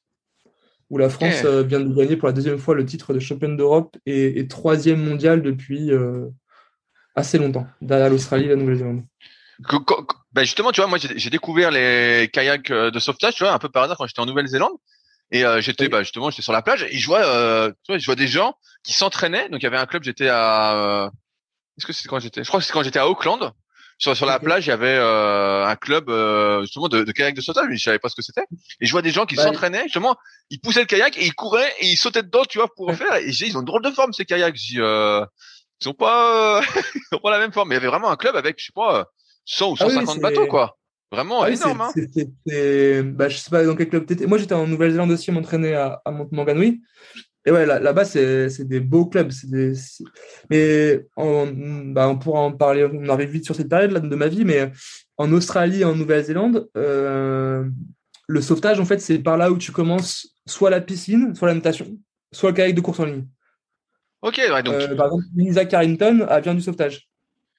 Où la France vient de gagner pour la deuxième fois le titre de championne d'Europe et, et, troisième mondial depuis assez longtemps, derrière l'Australie et la Nouvelle-Zélande. Ben justement, tu vois, moi j'ai découvert les kayaks de sauvetage, tu vois, un peu par hasard quand j'étais en Nouvelle-Zélande. Et euh, j'étais bah, justement, j'étais sur la plage et je vois, euh, tu vois, je vois des gens qui s'entraînaient. Donc il y avait un club, j'étais à, euh, est-ce que c'était quand j'étais, je crois que c'est quand j'étais à Auckland. Sur, sur la plage, il y avait euh, un club euh, justement de, de, kayak de sauvetage, mais je savais pas ce que c'était. Et je vois des gens qui s'entraînaient, justement, ils poussaient le kayak et ils couraient et ils sautaient dedans, tu vois, pour ouais. faire. Et j'ai ils ont une drôle de forme ces kayaks. J'ai, euh, ils ont pas, <laughs> ils ont pas la même forme. Mais il y avait vraiment un club avec, je sais pas, 100 ou 150 ah oui, bateaux, quoi. Vraiment ah énorme. hein. bah, je sais pas dans quel club t'étais. Moi, j'étais en Nouvelle-Zélande aussi, m'entraîner à, à. Et ouais, là-bas, c'est des beaux clubs. Des... Mais on, bah, on pourra en parler, on arrive vite sur cette période là de ma vie, mais en Australie et en Nouvelle-Zélande, euh, le sauvetage, en fait, c'est par là où tu commences soit la piscine, soit la natation, soit le kayak de course en ligne. Ok, ouais, donc. Euh, par exemple, Lisa Carrington, elle vient du sauvetage.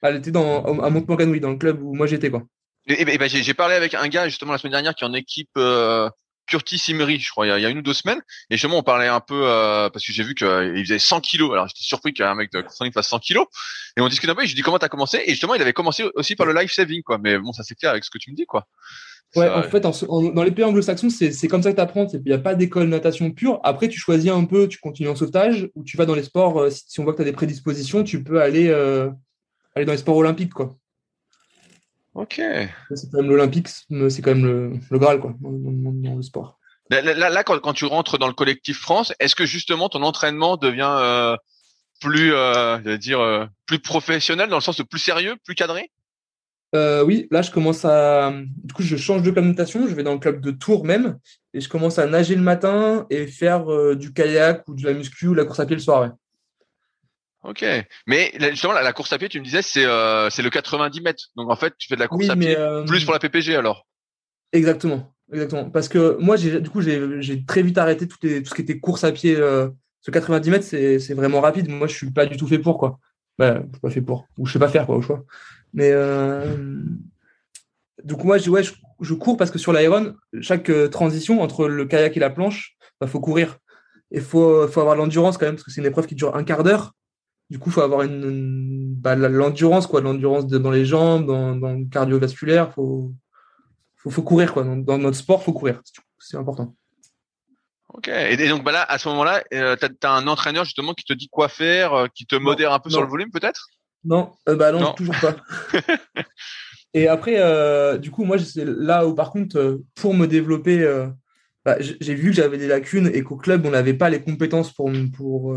Elle était dans, à Montmorency, dans le club où moi j'étais, quoi. Et, et, ben, j'ai parlé avec un gars justement la semaine dernière qui est en équipe euh, Curtis Emery, je crois, il y, a, il y, a, une ou deux semaines. Et justement, on parlait un peu euh, parce que j'ai vu qu'il faisait 100 kilos. Alors j'étais surpris qu'un mec de il fasse 100 kilos. Et on discute un peu. Et je lui dis comment t'as commencé? Et justement, il avait commencé aussi par le life saving, quoi. Mais bon, ça c'est clair avec ce que tu me dis, quoi. Ouais, ça, en fait, en, en, dans les pays anglo-saxons, c'est comme ça que tu apprends. Il n'y a pas d'école natation pure. Après, tu choisis un peu, tu continues en sauvetage ou tu vas dans les sports. Euh, si, si, on voit que tu as des prédispositions, tu peux aller, euh, aller dans les sports olympiques, quoi. Ok. C'est quand même l'Olympique, c'est quand même le, le Graal, quoi, dans, dans, dans le sport. Là, là, là quand, quand, tu rentres dans le collectif France, est-ce que justement ton entraînement devient euh, plus, euh, dire, euh, plus professionnel dans le sens de plus sérieux, plus cadré? Euh, Oui, là, je commence à. Du coup, je change de club Je vais dans le club de Tours même, et je commence à nager le matin et faire du kayak ou de la muscu ou de la course à pied le soir. Ouais. Ok, mais justement la, la, course à pied, tu me disais, c'est euh, c'est le 90 mètres. Donc en fait, tu fais de la course oui, à pied euh... plus pour la PPG alors. Exactement, exactement. Parce que moi, j'ai du coup, j'ai très vite arrêté tout, les, tout ce qui était course à pied. Euh, ce 90 mètres, c'est vraiment rapide. Moi, je suis pas du tout fait pour quoi. Bah, je suis pas fait pour, ou je sais pas faire quoi au choix. Mais coup, moi, je, ouais, je, je cours parce que sur l'Iron, chaque transition entre le kayak et la planche, bah, faut courir. Il faut, faut avoir l'endurance quand même parce que c'est une épreuve qui dure un quart d'heure. Du coup, il faut avoir une, une bah, l'endurance, quoi, l'endurance dans les jambes, dans, dans le cardiovasculaire. Faut, faut, faut courir, quoi. Dans, dans, notre sport, faut courir. C'est important. Ok. Et donc, bah là, à ce moment-là, euh, tu as, un entraîneur justement qui te dit quoi faire, euh, qui te modère un peu non. sur le volume, peut-être? Non, euh, bah non, non, toujours pas. <laughs> <laughs> Et après, du coup, moi, c'est là où, par contre, pour me développer, bah, j'ai vu que j'avais des lacunes et qu'au club, on n'avait pas les compétences pour, pour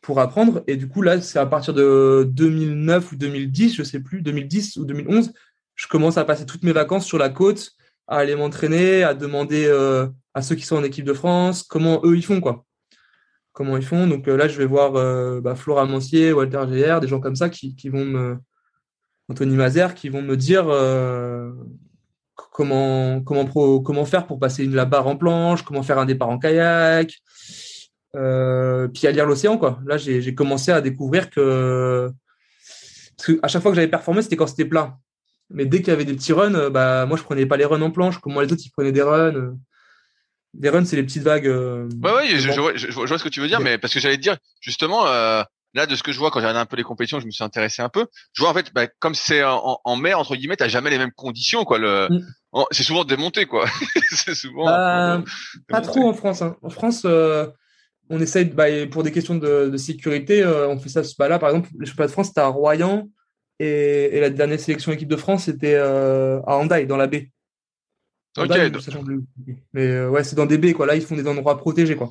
pour apprendre. Et du coup, là, c'est à partir de 2009 ou 2010, je sais plus, 2010 ou 2011, je commence à passer toutes mes vacances sur la côte, à aller m'entraîner, à demander euh, à ceux qui sont en équipe de France comment eux ils font, quoi. Comment ils font. Donc euh, là, je vais voir euh, bah, Flora Mancier, Walter GR, des gens comme ça qui, qui vont me. Anthony Mazer, qui vont me dire comment, comment, pro, comment faire pour passer une la barre en planche, comment faire un départ en kayak, euh, puis à lire l'océan quoi. Là j'ai commencé à découvrir que parce que à chaque fois que j'avais performé c'était quand c'était plat. Mais dès qu'il y avait des petits runs, euh, bah moi je prenais pas les runs en planche comme moi les autres ils prenaient des runs. Euh. Des runs c'est les petites vagues. Euh, ouais ouais je, je, je, je, vois ce que tu veux dire mais parce que j'allais te dire justement euh, là de ce que je vois quand j'ai regardé un peu les compétitions je me suis intéressé un peu. Je vois en fait bah, comme c'est en, en, mer entre guillemets t'as jamais les mêmes conditions quoi le mm. c'est souvent démonté quoi. <laughs> c'est souvent bah, pas trop en France hein. En France on essaye, bah, pour des questions de, de sécurité, euh, on fait ça. Bah, là, par exemple, les championnats de France, c'était à Royan et, et, la dernière sélection équipe de France, c'était euh, à Handaï, dans la baie. Ok. Mais euh, ouais, c'est dans des baies, quoi. Là, ils font des endroits protégés, quoi.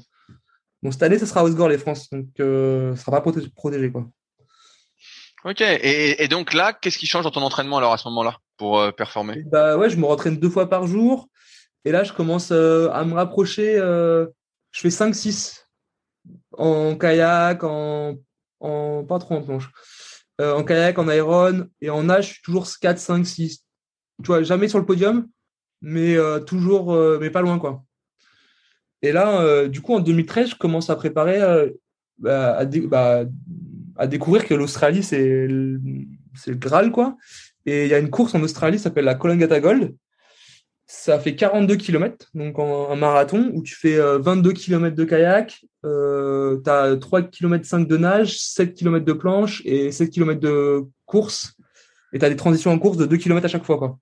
Bon, cette année, ça sera à Osgore, les France, donc ça sera pas protégé, protégé, quoi. Ok. Et, et donc là, qu'est-ce qui change dans ton entraînement alors à ce moment-là pour performer? Bah ouais, je me rentraîne deux fois par jour. Et là, je commence à me rapprocher. je fais 5-6 en kayak, en, en pas trop en planche, euh, en kayak, en aéron et en nage, je suis toujours 4, 5, 6. Tu vois, jamais sur le podium, mais euh, toujours, euh, mais pas loin quoi. Et là, du coup, en 2013, je commence à préparer, bah, à, bah, à, découvrir que l'Australie, c'est le, Graal, quoi. Et il y a une course en Australie, ça s'appelle la Coolangatta Gold. Ça fait 42 km, donc un marathon, où tu fais 22 km de kayak, euh, tu as 3 km 5 de nage, 7 km de planche et 7 km de course. Et tu as des transitions en course de 2 km à chaque fois. Quoi.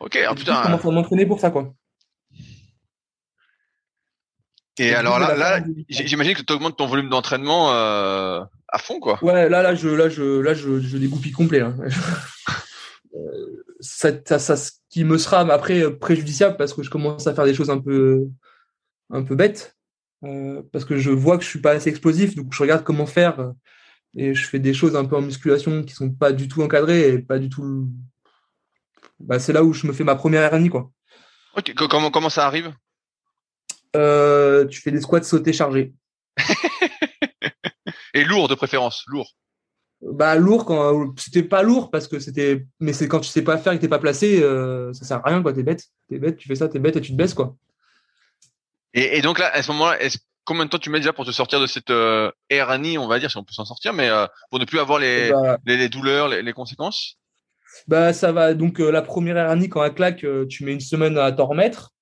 Ok, alors putain. Comment faut m'entraîner pour ça, quoi. Et, alors là, là j'imagine que tu augmentes ton volume d'entraînement euh, à fond, quoi. Ouais, là, là, je, là, je, là, je, je dégoupille complet. Hein. <laughs> Euh, ça, ça, ça, ce qui me sera après préjudiciable parce que je commence à faire des choses un peu, un peu bêtes. Euh, parce que je vois que je suis pas assez explosif, donc je regarde comment faire euh, et je fais des choses un peu en musculation qui sont pas du tout encadrées et pas du tout. Bah, c'est là où je me fais ma première hernie quoi. Comment comment ça arrive? Euh, Tu fais des squats sautés chargés. <laughs> et lourd de préférence, lourd. Bah lourd quand c'était pas lourd parce que c'était mais c'est quand tu sais pas faire et que t'es pas placé ça sert à rien quoi t'es bête t'es bête tu fais ça t'es bête et tu te baisses quoi et, donc là, à ce moment-là, est combien de temps tu mets déjà pour te sortir de cette euh, on va dire, si on peut s'en sortir, mais euh, pour ne plus avoir les, bah, les, douleurs, les, conséquences? Bah ça va. Donc euh, la première hernie, quand elle claque, euh, tu mets une semaine à t'en remettre.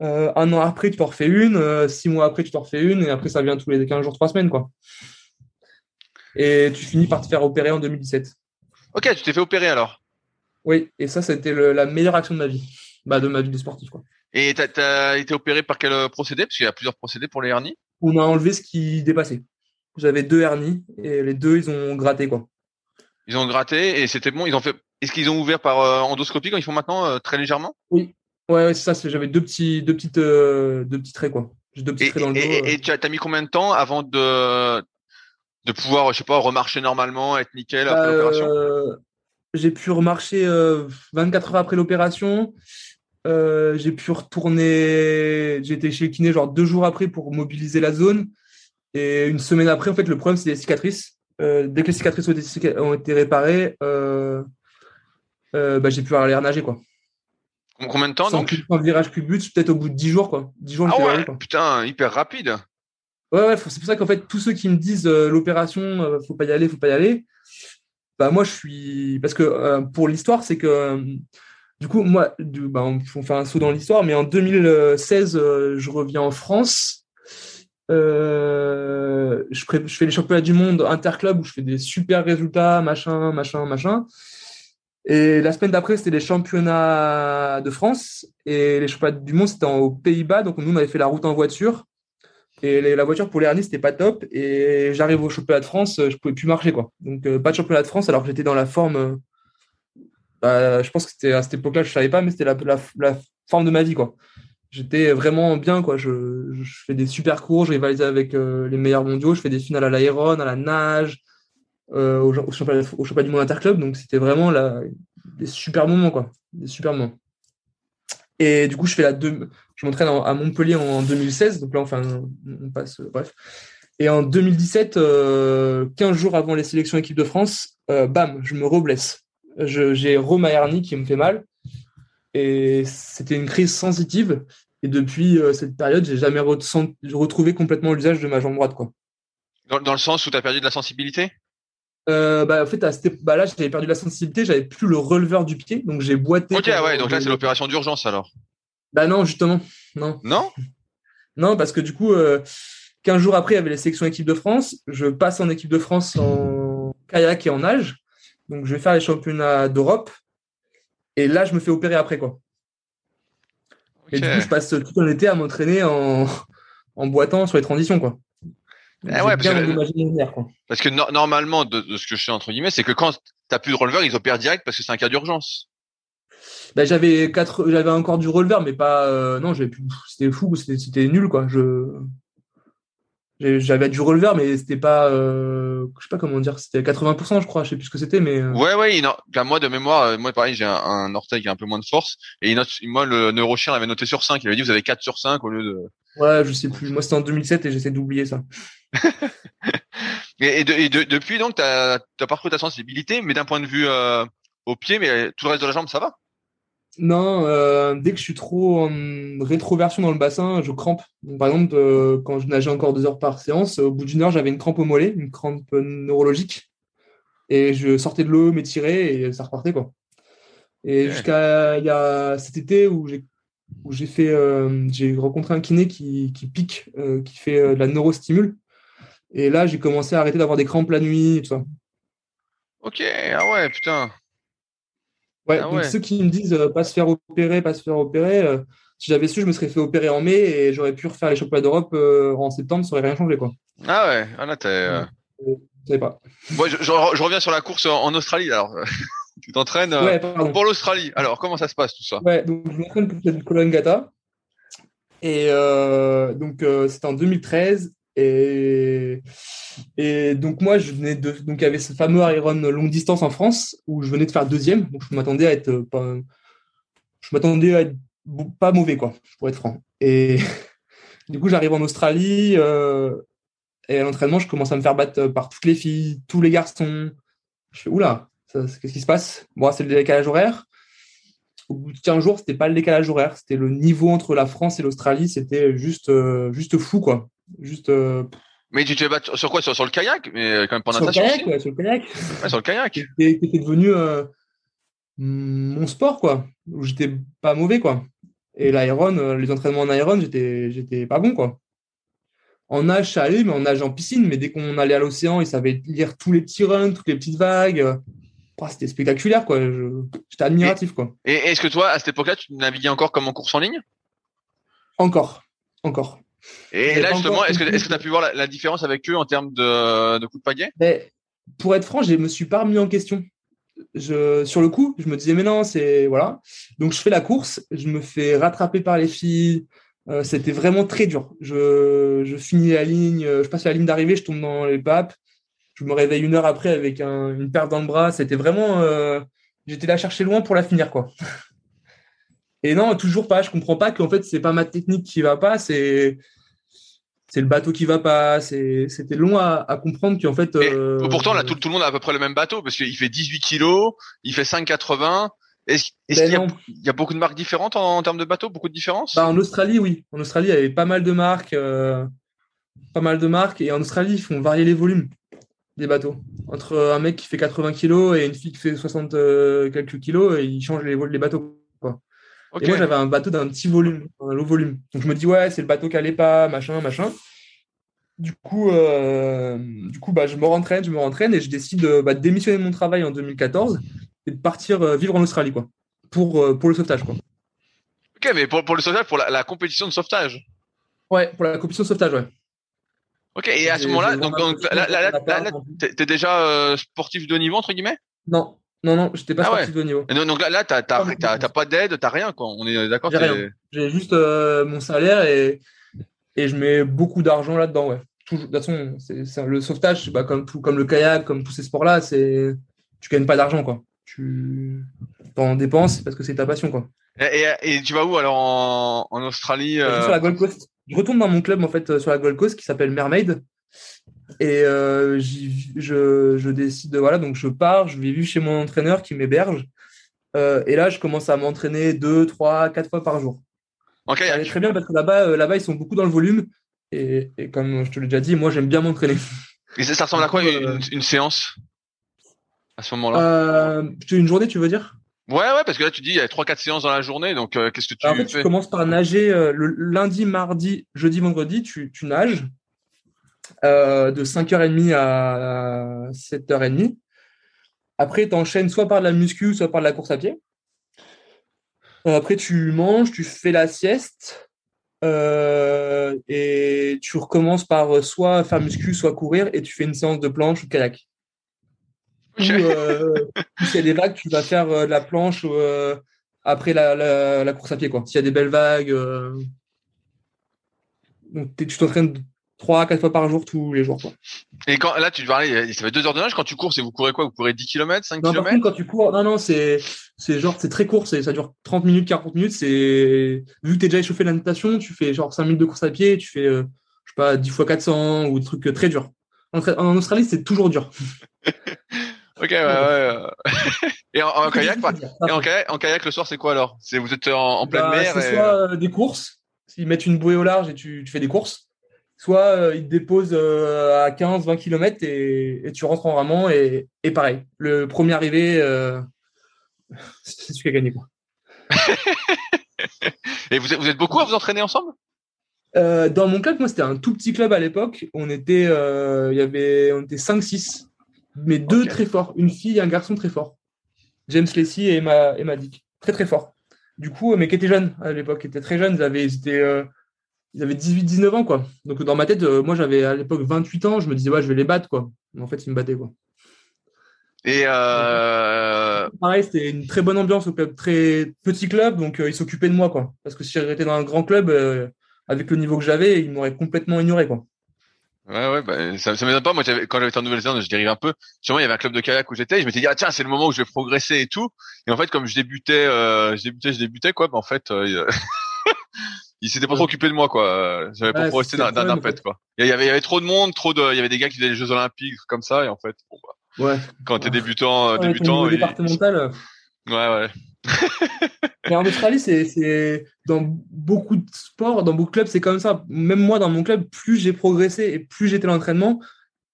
un an après, tu t'en refais une. six mois après, tu t'en refais une. Et après, ça vient tous les 15 jours, 3 semaines. quoi. Et tu finis par te faire opérer en 2017. Ok, tu t'es fait opérer alors? Oui, et ça, c'était la meilleure action de ma vie. Bah, de ma vie de sportif. Quoi. Et tu as été opéré par quel euh, procédé? Parce qu'il y a plusieurs procédés pour les hernies. On a enlevé ce qui dépassait. J'avais deux hernies et les deux, ils ont gratté quoi. Ils ont gratté et c'était bon. Ils ont fait. Est-ce qu'ils ont ouvert par euh, endoscopie quand ils font maintenant euh, très légèrement? Oui. Ouais, c'est ça. J'avais deux petits, deux petites, deux petits traits quoi. J'ai deux petits traits dans le dos. Et, tu as, mis combien de temps avant de de pouvoir, je sais pas, remarcher normalement, être nickel après l'opération? J'ai pu remarcher 24 heures après l'opération. Euh, j'ai pu retourner, j'ai été chez le kiné genre deux jours après pour mobiliser la zone. Et une semaine après, en fait, le problème, c'est les cicatrices. Euh, dès que les cicatrices ont été, réparées, euh, bah, j'ai pu aller nager, quoi. Combien de temps, Sans donc Un virage but, peut-être au bout de dix jours, quoi. 10 jours, ah ouais, putain, hyper rapide. Ouais, ouais, c'est pour ça qu'en fait, tous ceux qui me disent l'opération, faut pas y aller, faut pas y aller, bah moi, je suis. Parce que pour l'histoire, c'est que du coup, moi, bah, on, fait un saut dans l'histoire, mais en 2016, euh, je reviens en France. Euh, je, fais les championnats du monde interclub où je fais des super résultats, machin, machin, machin. Et la semaine d'après, c'était les championnats de France. Et les championnats du monde, c'était aux Pays-Bas. Donc, nous, on avait fait la route en voiture. Et la voiture pour les ce c'était pas top. Et j'arrive au championnat de France, je pouvais plus marcher, quoi. Donc, euh, pas de championnat de France, alors que j'étais dans la forme bah, je pense que c'était à cette époque-là, je savais pas, mais c'était la, forme de ma vie. J'étais vraiment bien, quoi. Je, fais des super cours, je rivalise avec euh, les meilleurs mondiaux, je fais des finales à l'aéron, à la nage, euh, au, championnat, du monde interclub, donc c'était vraiment des super moments, quoi. Des super moments. Et du coup, je je m'entraîne à Montpellier en 2016, donc là, enfin, on passe, euh, bref. Et en 2017, 15 jours avant les sélections équipe de France, bam, je me reblesse j'ai Roma hernie qui me fait mal. Et c'était une crise sensitive. Et depuis euh, cette période, j'ai jamais retrouvé complètement l'usage de ma jambe droite. Quoi. Dans, le sens où tu as perdu de la sensibilité? Euh, bah, en fait, à bah, là, j'avais perdu la sensibilité, j'avais plus le releveur du pied, donc j'ai boité. Ok, ouais, donc là, c'est l'opération d'urgence alors. Bah non, justement, non. Non? Non, parce que du coup, euh, 15 jours après, il y avait les sélections équipe de France. Je passe en équipe de France en kayak et en nage. Donc, je vais faire les championnats d'Europe. Et là, je me fais opérer après, quoi. Et du coup, je passe tout un été à m'entraîner en, en boitant sur les transitions, quoi. Eh ouais, parce, que, quoi. parce que normalement, de, ce que je sais entre guillemets, c'est que quand tu n'as plus de releveur, ils opèrent direct parce que c'est un cas d'urgence. Ben, j'avais quatre, j'avais encore du releveur, mais pas, euh, non, j'avais plus, c'était fou, c'était nul, quoi. Je, j'avais du releveur, mais c'était pas, euh, je sais pas comment dire, c'était 80%, je crois, je sais plus ce que c'était, mais. Euh. Ouais, ouais, non, moi de mémoire, euh, moi pareil, j'ai un, orteil qui a un peu moins de force, et il note, moi le neurochien avait noté sur 5, il avait dit vous avez 4 sur 5 au lieu de. Ouais, je sais plus. Moi c'était en 2007 et j'essaie d'oublier ça. <laughs> et, et, de, depuis donc, t'as as parcouru ta sensibilité, mais d'un point de vue au pied, mais tout le reste de la jambe, ça va? Non, euh, dès que je suis trop en rétroversion dans le bassin, je crampe. par exemple, euh, quand je nageais encore deux heures par séance, au bout d'une heure, j'avais une crampe au mollet, une crampe neurologique. Et je sortais de l'eau, m'étirais et ça repartait. Quoi. Et jusqu'à il y a cet été où j'ai où j'ai fait euh, j'ai rencontré un kiné qui, qui pique, qui fait de la neurostimule. Et là, j'ai commencé à arrêter d'avoir des crampes la nuit et tout ça. Ok, ah ouais, putain. Ouais, ah donc ceux qui me disent euh, pas se faire opérer, pas se faire opérer, euh, si j'avais su, je me serais fait opérer en mai et j'aurais pu refaire les championnats d'Europe euh, en septembre, ça aurait rien changé. Quoi. Ah ouais, ah là, t'es. Je sais pas. Je, je, reviens sur la course en Australie. Alors, <laughs> tu t'entraînes pour l'Australie. Alors, comment ça se passe tout ça? Ouais, donc je m'entraîne pour le Cologne-Gata. Et donc, c'était en 2013. Et, donc moi, je venais donc il y avait ce fameux Iron longue distance en France où je venais de faire deuxième, donc je m'attendais à être euh, pas, je m'attendais à être pas mauvais quoi, pour être franc. Et <laughs> du coup, j'arrive en Australie euh, et à l'entraînement, je commence à me faire battre par toutes les filles, tous les garçons. Je fais oula, qu'est-ce qui se passe? Moi, c'est le décalage horaire. Au bout de 15 jours, c'était pas le décalage horaire, c'était le niveau entre la France et l'Australie, c'était juste, euh, juste fou quoi. Juste. Euh, mais tu te fais sur quoi? Sur, le kayak? Mais euh, quand même pas sur natation. Le kayak, ouais, sur le kayak. Ouais, sur le kayak. <laughs> C'était devenu euh, mon sport, quoi. Où j'étais pas mauvais, quoi. Et l'iron, les entraînements en iron, j'étais, j'étais pas bon, quoi. En nage, ça allait, mais en nage en piscine. Mais dès qu'on allait à l'océan, ils savaient lire tous les petits runs, toutes les petites vagues. c'était spectaculaire, quoi. J'étais admiratif, quoi. Et est-ce que toi, à cette époque-là, tu naviguais encore comme en course en ligne? Encore. Encore. Et là, justement, est-ce que tu as pu voir la, différence avec eux en termes de, de coups de pagaie? Ben, Pour être franc, je me suis pas remis en question. Je, sur le coup, je me disais, mais non, c'est. Voilà. Donc, je fais la course, je me fais rattraper par les filles. Euh, c'était vraiment très dur. Je, je, finis la ligne, je passe la ligne d'arrivée, je tombe dans les papes. Je me réveille une heure après avec une perte dans le bras. C'était vraiment. Euh, j'étais là chercher loin pour la finir, quoi. Et non, toujours pas. Je comprends pas qu'en fait, c'est pas ma technique qui va pas, c'est c'est le bateau qui va pas. C'était long à, comprendre qu'en fait. Euh, pourtant, là, tout, le monde a à peu près le même bateau parce qu'il fait 18 kilos, il fait 5,80. Est-ce qu'il ben y, a beaucoup de marques différentes en, termes de bateaux, beaucoup de différences? Bah, En Australie, oui. En Australie, il y avait pas mal de marques, euh, pas mal de marques, et en Australie, ils font varier les volumes des bateaux. Entre un mec qui fait 80 kilos et une fille qui fait 60 euh, quelques kilos, et ils changent les, les bateaux. Et moi, j'avais un bateau d'un petit volume, un low volume. Donc, je me dis, ouais, c'est le bateau qui allait pas, machin, machin. Du coup, euh, du coup bah, je me rentraîne, je me rentraîne et je décide bah, de démissionner de mon travail en 2014 et de partir euh, vivre en Australie, quoi, pour, euh, pour le sauvetage, quoi. Ok, mais pour, pour le sauvetage, pour la, compétition de sauvetage Ouais, pour la compétition de sauvetage, ouais. Ok, et à ce moment-là, donc, là, là, là, t'es déjà sportif de haut niveau, entre guillemets? Non, non, non, j'étais pas ah sportif de niveau. donc là, là t'as, t'as, pas d'aide, t'as rien, quoi. On est d'accord J'ai juste euh, mon salaire et, et je mets beaucoup d'argent là-dedans, ouais. de toute façon, c'est, le sauvetage, bah, comme, tout, comme le kayak, comme tous ces sports-là, c'est, tu gagnes pas d'argent, quoi. Tu en dépenses parce que c'est ta passion, quoi. Et, et, tu vas où alors en, en Australie euh... Sur la Gold Coast. Je retourne dans mon club en fait sur la Gold Coast qui s'appelle Mermaid. Et euh, je, je, décide, voilà, donc je pars, je vais vivre chez mon entraîneur qui m'héberge. Euh, et là, je commence à m'entraîner deux, trois, quatre fois par jour. Ok. Ça très bien parce que là-bas, euh, là-bas, ils sont beaucoup dans le volume. Et, et comme je te l'ai déjà dit, moi, j'aime bien m'entraîner. Et ça, ressemble à quoi une, une, séance à ce moment-là? Euh, Une journée, tu veux dire? Ouais, ouais, parce que là, tu dis, il y a trois, quatre séances dans la journée. Donc, qu'est-ce que tu En fait, tu commences par nager le lundi, mardi, jeudi, vendredi. Tu, tu nages. Euh, de 5h30 à 7h30. Après, tu enchaînes soit par de la muscu, soit par de la course à pied. Euh, après, tu manges, tu fais la sieste. Euh, et tu recommences par soit faire muscu, soit courir, et tu fais une séance de planche ou de kayak. Ou, s'il y a des vagues, tu vas faire de la planche après la, course à pied. S'il y a des belles vagues, donc tu t'entraînes 3 4 fois par jour tous les jours. Quoi. Et quand là tu parlais, ça fait 2 heures de nage quand tu cours, c'est vous courez quoi? Vous courez 10 km, 5 non, km par contre, quand tu cours, non non, c'est c'est genre c'est très court, ça dure 30 minutes, 40 minutes, c'est vu que tu es déjà échauffé la natation, tu fais genre 5 minutes de course à pied, tu fais euh, je sais pas 10 fois 400 ou des trucs euh, très durs. En, en Australie, c'est toujours dur. <laughs> Ok, ouais, ouais. <laughs> et, en, kayak, en, kayak, le soir, c'est quoi alors? C'est vous êtes en, pleine bah, mer C'est soit des courses. S'ils mettent une bouée au large et tu, tu fais des courses, soit euh, ils te déposent euh, à 15-20 km et, et, tu rentres en ramant et, et pareil. Le premier arrivé, euh, <laughs> c'est celui qui a gagné. Quoi. <laughs> et vous êtes, vous êtes beaucoup à vous entraîner ensemble? Euh, Dans mon club, moi, c'était un tout petit club à l'époque. On était, il y avait, on était 5-6, mais deux très forts. Une fille et un garçon très forts. James Lacey et Emma, Emma Dick. Très, très forts. Du coup, mais qui étaient jeunes à l'époque, qui étaient très jeunes. Ils avaient, ils étaient, ils avaient 18-19 ans, quoi. Donc, dans ma tête, euh, moi, j'avais à l'époque 28 ans. Je me disais, ouais, je vais les battre, quoi. Mais en fait, ils me battaient, quoi. Et euh... pareil, c'était une très bonne ambiance au club, très petit club, donc euh, ils s'occupaient de moi, quoi. Parce que si j'étais dans un grand club, avec le niveau que j'avais, ils m'auraient complètement ignoré, quoi. Ouais, ouais, bah, ça, ça m'étonne pas. Moi, quand j'avais été en Nouvelle-Zélande, je dérive un peu. Sûrement, il y avait un club de kayak où j'étais. Je m'étais dit, ah tiens, c'est le moment où je vais progresser et tout. Et en fait, comme je débutais, je débutais, je débutais, quoi. Bah, en fait, il s'était pas trop occupé de moi quoi. J'avais pas trop resté d'un d'un pet quoi. Il y avait il y avait trop de monde, trop de il y avait des gars qui faisaient les Jeux olympiques comme ça et en fait bon bah, ouais. Quand t'es débutant euh, débutant il... départemental. Ouais ouais. <laughs> Mais en Australie c'est c'est dans beaucoup de sports, dans beaucoup de clubs c'est comme ça. Même moi dans mon club plus j'ai progressé et plus j'étais à l'entraînement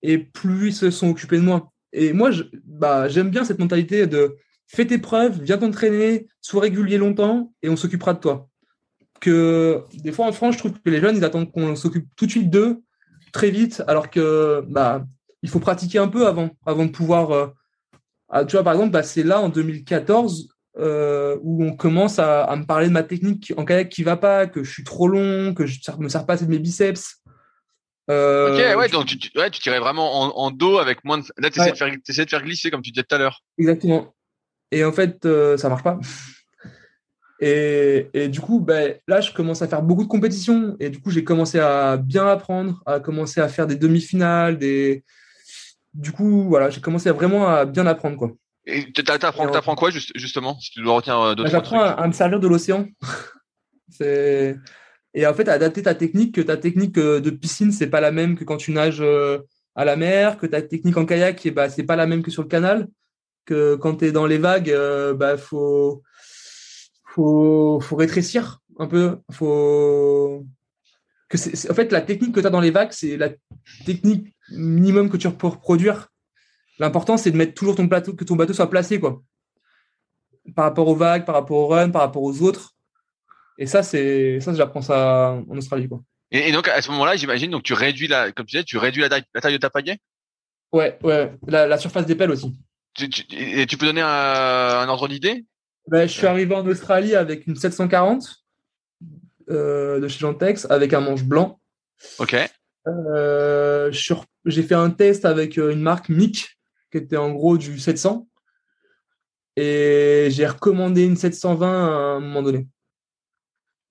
et plus ils se sont occupés de moi. Et moi je, bah j'aime bien cette mentalité de fais tes preuves, viens t'entraîner, sois régulier longtemps et on s'occupera de toi que des fois en France, je trouve que les jeunes, ils attendent qu'on s'occupe tout de suite d'eux très vite, alors que bah, il faut pratiquer un peu avant, avant de pouvoir. Euh, ah, tu vois, par exemple, bah, c'est là en 2014 euh, où on commence à, me parler de ma technique en kayak qui va pas, que je suis trop long, que je ne me sers pas assez de mes biceps. Euh, ok, ouais, donc tu, ouais, tu tirais vraiment en, dos avec moins de. Là, tu essaies, de faire glisser comme tu disais tout à l'heure. Exactement. Et en fait, ça marche pas. Et, et, du coup, ben, là, je commence à faire beaucoup de compétitions. Et du coup, j'ai commencé à bien apprendre, à commencer à faire des demi-finales. Des... Du coup, voilà, j'ai commencé à vraiment à bien apprendre. Quoi. Et tu apprends, quoi, justement, si tu dois retenir euh, d'autres ben, J'apprends à, me servir de l'océan. <laughs> et en fait, à adapter ta technique, que ta technique euh, de piscine, c'est pas la même que quand tu nages euh, à la mer, que ta technique en kayak, et bah, c'est pas la même que sur le canal, que quand tu es dans les vagues, bah, faut faut, faut rétrécir un peu. Faut que c'est, en fait, la technique que tu as dans les vagues, c'est la technique minimum que tu peux reproduire. L'important, c'est de mettre toujours ton plateau, que ton bateau soit placé, quoi. Par rapport aux vagues, par rapport au run, par rapport aux autres. Et ça, c'est, ça, j'apprends ça en Australie, quoi. Et, donc, à ce moment-là, j'imagine, donc tu réduis la, comme tu disais, tu réduis la taille, la taille de ta pagaie? Ouais, ouais. La, surface des pelles aussi. et tu peux donner un, un ordre d'idée? Ben, je suis arrivé en Australie avec une 740 euh, de chez Gentex avec un manche blanc. Ok. Euh, j'ai fait un test avec euh, une marque MIC qui était en gros du 700 et j'ai recommandé une 720 à un moment donné.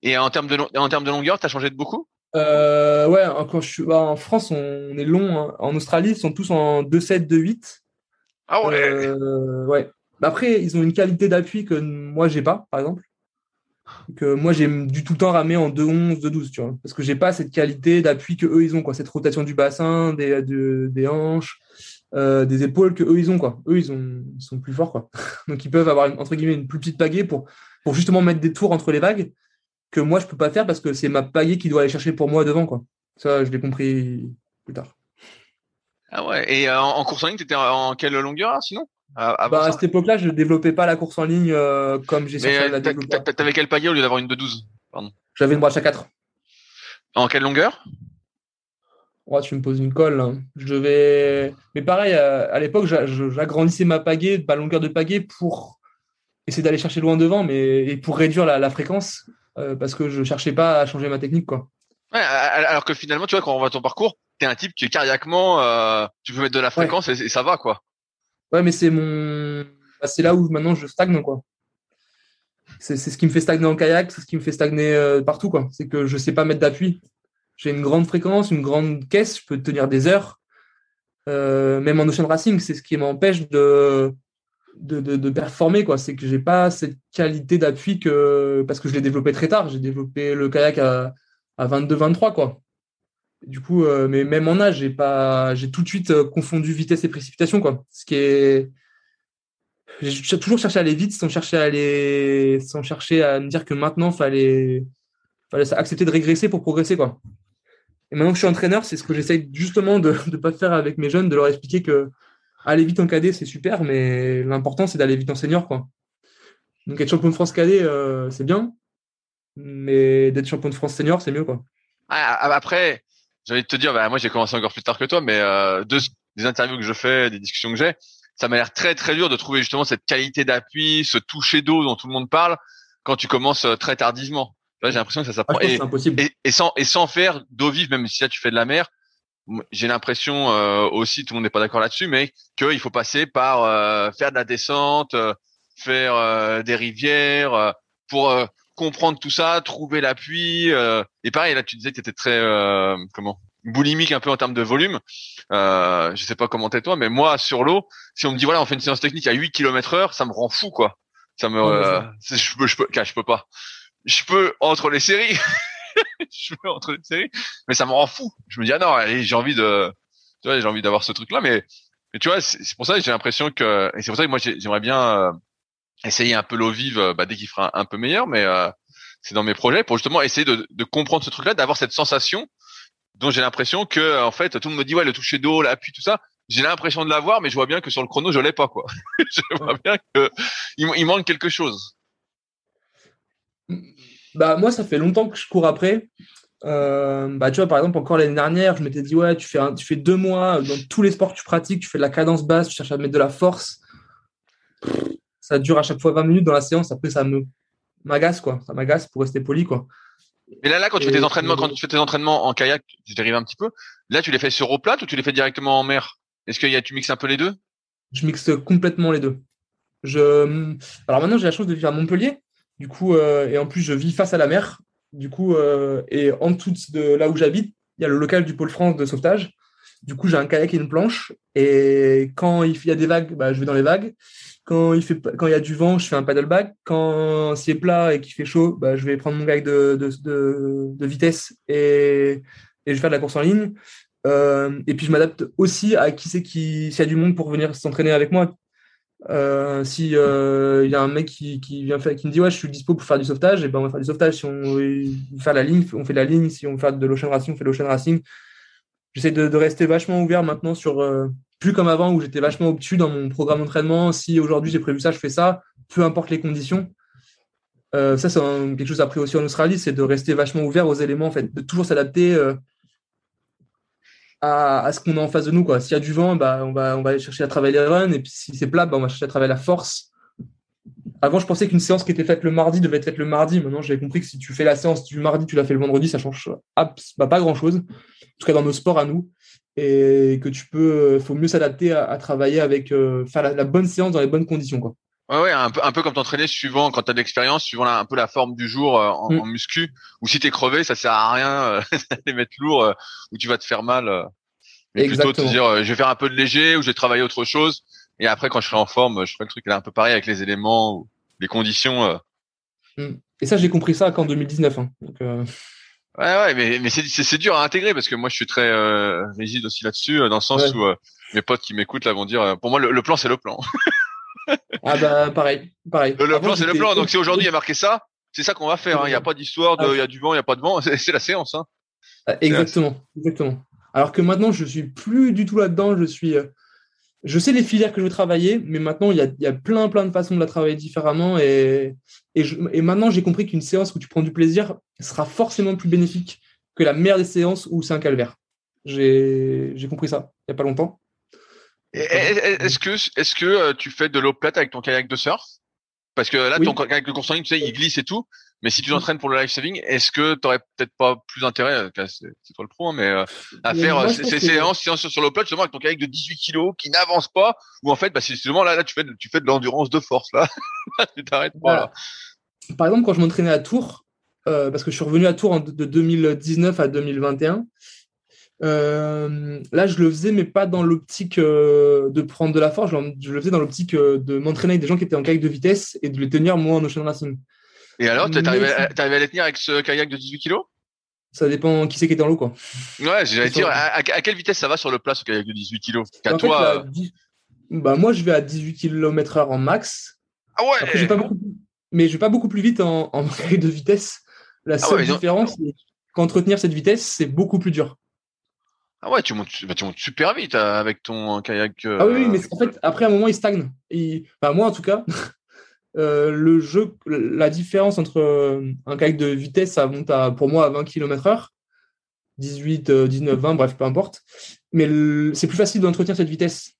Et en termes de, en termes de longueur, tu as changé de beaucoup? Ouais, quand je suis bah, en France, on est long. Hein. En Australie, ils sont tous en 2,7, 2,8. Ah ouais. ouais. Après, ils ont une qualité d'appui que moi, j'ai pas, par exemple. Que moi, j'ai du tout le temps ramé en 2-11, 2-12, tu vois. Parce que j'ai pas cette qualité d'appui que eux, ils ont, quoi. Cette rotation du bassin, des, des hanches, euh, des épaules que eux, ils ont, quoi. Eux, ils, ont, ils sont plus forts, quoi. <laughs> Donc, ils peuvent avoir, entre guillemets, une plus petite pagaie pour, pour justement mettre des tours entre les vagues que moi, je peux pas faire parce que c'est ma pagaie qui doit aller chercher pour moi devant, quoi. Ça, je l'ai compris plus tard. Ah ouais. Et euh, en course en ligne, tu étais en quelle longueur, sinon? Bah, à cette époque-là, je ne développais pas la course en ligne euh, comme j'ai cherché à la développer. T'avais quel palier au lieu d'avoir une de 12 J'avais une broche à 4. En quelle longueur? Oh, Tu me poses une colle. Je vais. Mais pareil, euh, à l'époque, j'agrandissais ma pagaie, ma longueur de pagaie pour essayer d'aller chercher loin devant, mais et pour réduire la, fréquence, euh, parce que je cherchais pas à changer ma technique, quoi. Ouais, alors que finalement, tu vois, quand on voit ton parcours, tu es un type qui est cardiaquement, tu peux mettre de la fréquence et, ça va, quoi. Ouais, mais c'est mon. Bah, c'est là où maintenant je stagne, quoi. C'est ce qui me fait stagner en kayak, c'est ce qui me fait stagner euh, partout, quoi. C'est que je sais pas mettre d'appui. J'ai une grande fréquence, une grande caisse, je peux tenir des heures. Euh, même en ocean racing, c'est ce qui m'empêche de, de, de, performer, quoi. C'est que j'ai pas cette qualité d'appui que parce que je l'ai développé très tard. J'ai développé le kayak à, à 22-23, quoi. Du coup, euh, mais même en âge, j'ai pas, j'ai tout de suite euh, confondu vitesse et précipitation, quoi. Ce qui est, j'ai toujours cherché à aller vite sans chercher à aller, sans chercher à me dire que maintenant fallait, fallait accepter de régresser pour progresser quoi. Et maintenant que je suis entraîneur, c'est ce que j'essaye justement de ne pas faire avec mes jeunes, de leur expliquer que aller vite en cadet c'est super, mais l'important c'est d'aller vite en senior quoi. Donc être champion de France cadet euh, c'est bien, mais d'être champion de France senior c'est mieux quoi. Ah, ah, après, j'ai envie de te dire, bah, moi j'ai commencé encore plus tard que toi, mais euh, deux, des interviews que je fais, des discussions que j'ai, ça m'a l'air très très dur de trouver justement cette qualité d'appui, ce toucher d'eau dont tout le monde parle quand tu commences euh, très tardivement. J'ai l'impression que ça s'apprend. Ah, et, impossible. Et, sans et sans faire d'eau vive, même si là tu fais de la mer, j'ai l'impression euh, aussi, tout le monde n'est pas d'accord là-dessus, mais qu'il faut passer par euh, faire de la descente, faire des rivières pour comprendre tout ça, trouver l'appui. et pareil, là tu disais que tu étais très comment boulimique un peu en termes de volume. Euh, je sais pas comment t'es toi, mais moi sur l'eau, si on me dit voilà on fait une séance technique à 8 km heure, ça me rend fou quoi. Ça me, euh, je peux, je peux, je peux pas. Je peux entre les séries, <laughs> je peux entre les séries, mais ça me rend fou. Je me dis ah non, j'ai envie de, tu vois, j'ai envie d'avoir ce truc là, mais, mais tu vois, c'est pour ça que j'ai l'impression que, et c'est pour ça que moi j'aimerais bien euh, essayer un peu l'eau vive, bah, dès qu'il fera un, peu meilleur, mais euh, c'est dans mes projets pour justement essayer de, comprendre ce truc là, d'avoir cette sensation donc j'ai l'impression que en fait tout le monde me dit ouais le toucher d'eau, l'appui, tout ça. J'ai l'impression de l'avoir, mais je vois bien que sur le chrono je l'ai pas quoi. <laughs> je vois bien que il, manque quelque chose. Bah moi ça fait longtemps que je cours après. Euh, bah tu vois par exemple encore l'année dernière je m'étais dit ouais tu fais tu fais deux mois dans tous les sports que tu pratiques tu fais de la cadence basse tu cherches à mettre de la force ça dure à chaque fois 20 minutes dans la séance après ça me m'agace quoi ça m'agace pour rester poli quoi mais là, là, quand tu fais tes entraînements, quand tu fais tes entraînements en kayak, je dérive un petit peu. Là, tu les fais sur eau plate ou tu les fais directement en mer? Est-ce que y a, tu mixes un peu les deux? Je mixe complètement les deux. Je, alors maintenant, j'ai la chance de vivre à Montpellier. Du coup, euh, et en plus, je vis face à la mer. Du coup, euh, et en dessous de là où j'habite, il y a le local du pôle France de sauvetage. Du coup, j'ai un kayak et une planche. Et quand il y a des vagues, bah, je vais dans les vagues. Quand il, fait, quand il y a du vent, je fais un paddleback. Quand c'est plat et qu'il fait chaud, bah, je vais prendre mon gag de, de, de, vitesse et, et, je vais faire de la course en ligne. Euh, et puis je m'adapte aussi à qui c'est qui, s'il y a du monde pour venir s'entraîner avec moi. Euh, si euh, il y a un mec qui, qui, vient qui me dit ouais je suis dispo pour faire du sauvetage, et ben on va faire du sauvetage. Si on veut faire la ligne, on fait la ligne. Si on veut faire de l'ocean racing, on fait l'ocean racing. J'essaie de, de, rester vachement ouvert maintenant sur euh, plus comme avant où j'étais vachement obtus dans mon programme d'entraînement. Si aujourd'hui j'ai prévu ça, je fais ça, peu importe les conditions. Euh, ça, c'est quelque chose appris aussi en Australie, c'est de rester vachement ouvert aux éléments, en fait, de toujours s'adapter euh, à, ce qu'on a en face de nous. S'il y a du vent, bah, on, va, on va aller chercher à travailler les runs, et puis si c'est plat, bah, on va chercher à travailler la force. Avant, je pensais qu'une séance qui était faite le mardi devait être faite le mardi. Maintenant, j'ai compris que si tu fais la séance du mardi, tu la fais le vendredi, ça change bah, pas grand-chose. En tout cas, dans nos sports à nous et que tu peux, euh, faut mieux s'adapter à, travailler avec, euh, faire la, bonne séance dans les bonnes conditions, quoi. Ouais, ouais, un peu, un peu comme t'entraîner suivant quand t'as de l'expérience, suivant un peu la forme du jour euh, en, mm. en, muscu. Ou si t'es crevé, ça sert à rien <laughs> d'aller mettre lourd ou tu vas te faire mal. mais plutôt te dire, je vais faire un peu de léger ou je vais travailler autre chose. Et après, quand je serai en forme, je ferai le truc là un peu pareil avec les éléments, ou les conditions. Mm. Et ça, j'ai compris ça qu'en 2019. Hein. Donc, Ouais, ouais, mais, mais c'est dur à intégrer parce que moi je suis très euh, rigide aussi là-dessus, euh, dans le sens où euh, mes potes qui m'écoutent là vont dire, pour moi le, plan c'est le plan. <laughs> ah bah pareil, pareil. Le, plan c'est le plan. Donc si aujourd'hui il y a marqué ça, c'est ça qu'on va faire. Hein. Il n'y a pas d'histoire de, il y a du vent, il n'y a pas de vent, <laughs> c'est la séance. Hein. Ah, exactement, exactement. Alors que maintenant je suis plus du tout là-dedans, je suis je sais les filières que je veux travailler, mais maintenant, il y a, il y a plein, plein de façons de la travailler différemment. Et, et, et maintenant, j'ai compris qu'une séance où tu prends du plaisir sera forcément plus bénéfique que la meilleure des séances où c'est un calvaire. J'ai compris ça il n'y a pas longtemps. Est-ce que, euh, tu fais de l'eau plate avec ton kayak de surf? Parce que là, ton kayak de tu sais, il glisse et tout. Mais si tu t'entraînes pour le life saving, est-ce que tu aurais peut-être pas plus intérêt, euh, c'est toi le pro, hein, mais euh, à faire euh, ces séances, sur l'eau plate justement avec ton kayak de 18 kilos qui n'avance pas, ou en fait, bah, c'est justement là, là, tu fais, tu fais de l'endurance de force là, <laughs> tu t'arrêtes pas là. Par exemple, quand je m'entraînais à Tours, parce que je suis revenu à Tours de 2019 à 2021. là, je le faisais, mais pas dans l'optique de prendre de la force. Je le faisais dans l'optique de m'entraîner avec des gens qui étaient en kayak de vitesse et de les tenir moi en ocean racing. Et alors, t'es arrivé, à les tenir avec ce kayak de 18 kilos? Ça dépend qui c'est qui est dans l'eau, quoi. Ouais, j'allais dire, à, quelle vitesse ça va sur le plat ce kayak de 18 kilos? Qu'à toi. Bah, moi, je vais à 18 km/h en max. Ah ouais pas Mais je vais pas beaucoup plus vite en, en <laughs> de vitesse. La ah seule différence, c'est qu'entretenir cette vitesse, c'est beaucoup plus dur. Ah ouais, tu montes, bah, tu montes super vite euh, avec ton kayak. Ah oui, mais en fait, après un moment, il stagne. Et, moi, en tout cas, <laughs> euh, le jeu, la différence entre euh, un kayak de vitesse, ça monte à, pour moi à 20 km/h, 18, 19, 20, bref, peu importe. Mais c'est plus facile d'entretenir cette vitesse.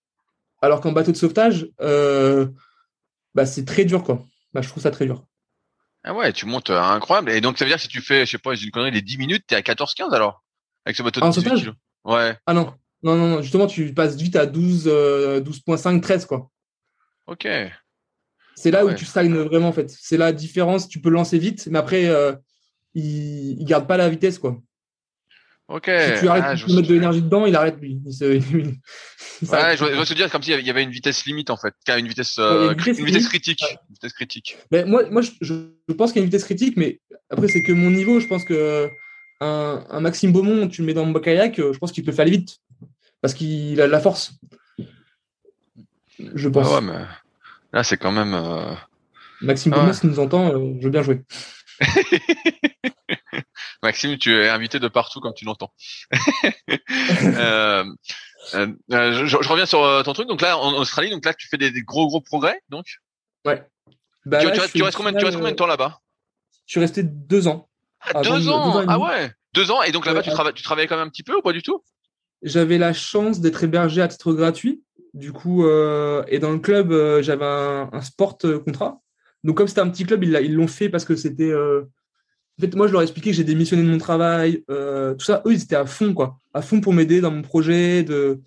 Alors qu'en bateau de sauvetage, bah, c'est très dur, quoi. Bah, je trouve ça très dur. Ah ouais, tu montes incroyable. Et donc, ça veut dire que si tu fais, je sais pas, une connerie, les 10 minutes, t'es à 14-15 alors? Avec ce bateau de sauvetage? Ouais. Ah non. Non, non, non. Justement, tu passes vite à 12, 12.5, 13, quoi. Ok. C'est là où tu stagnes vraiment, en fait. C'est la différence. Tu peux lancer vite, mais après, euh, il, ne garde pas la vitesse, quoi. Ok. Si tu arrêtes ah, de mettre de l'énergie dedans, il arrête, lui. Il se... <laughs> ouais, je vois, se dire comme s'il y avait une vitesse limite, en fait. Une vitesse, euh, une vitesse, critique. Une vitesse critique. Mais moi, moi je, je pense qu'il y a une vitesse critique, mais après, c'est que mon niveau, je pense que un, Maxime Beaumont, tu le mets dans mon kayak, euh, je pense qu'il peut faire aller vite. Parce qu'il a de la force. Je pense. Ah mais là, c'est quand même. Euh, Maxime Beaumont, si nous entend, euh, je veux bien jouer. <laughs> Maxime, tu es invité de partout comme tu l'entends. <laughs> je, reviens sur ton truc. Donc là, en Australie, donc là, tu fais des, gros gros progrès, donc? Ouais. Bah tu, restes combien, tu restes combien de temps là-bas? Je suis resté deux ans. Ah, deux, ans, Ah ouais Deux ans Et donc là-bas, tu, travailles, tu travaillais quand même un petit peu ou pas du tout? J'avais la chance d'être hébergé à titre gratuit. Du coup, euh, et dans le club, euh, j'avais un, sport euh, contrat. Donc, comme c'était un petit club, ils l'ont fait parce que c'était. En fait, moi, je leur ai expliqué que j'ai démissionné de mon travail, tout ça. Eux, ils étaient à fond, quoi. À fond pour m'aider dans mon projet. De...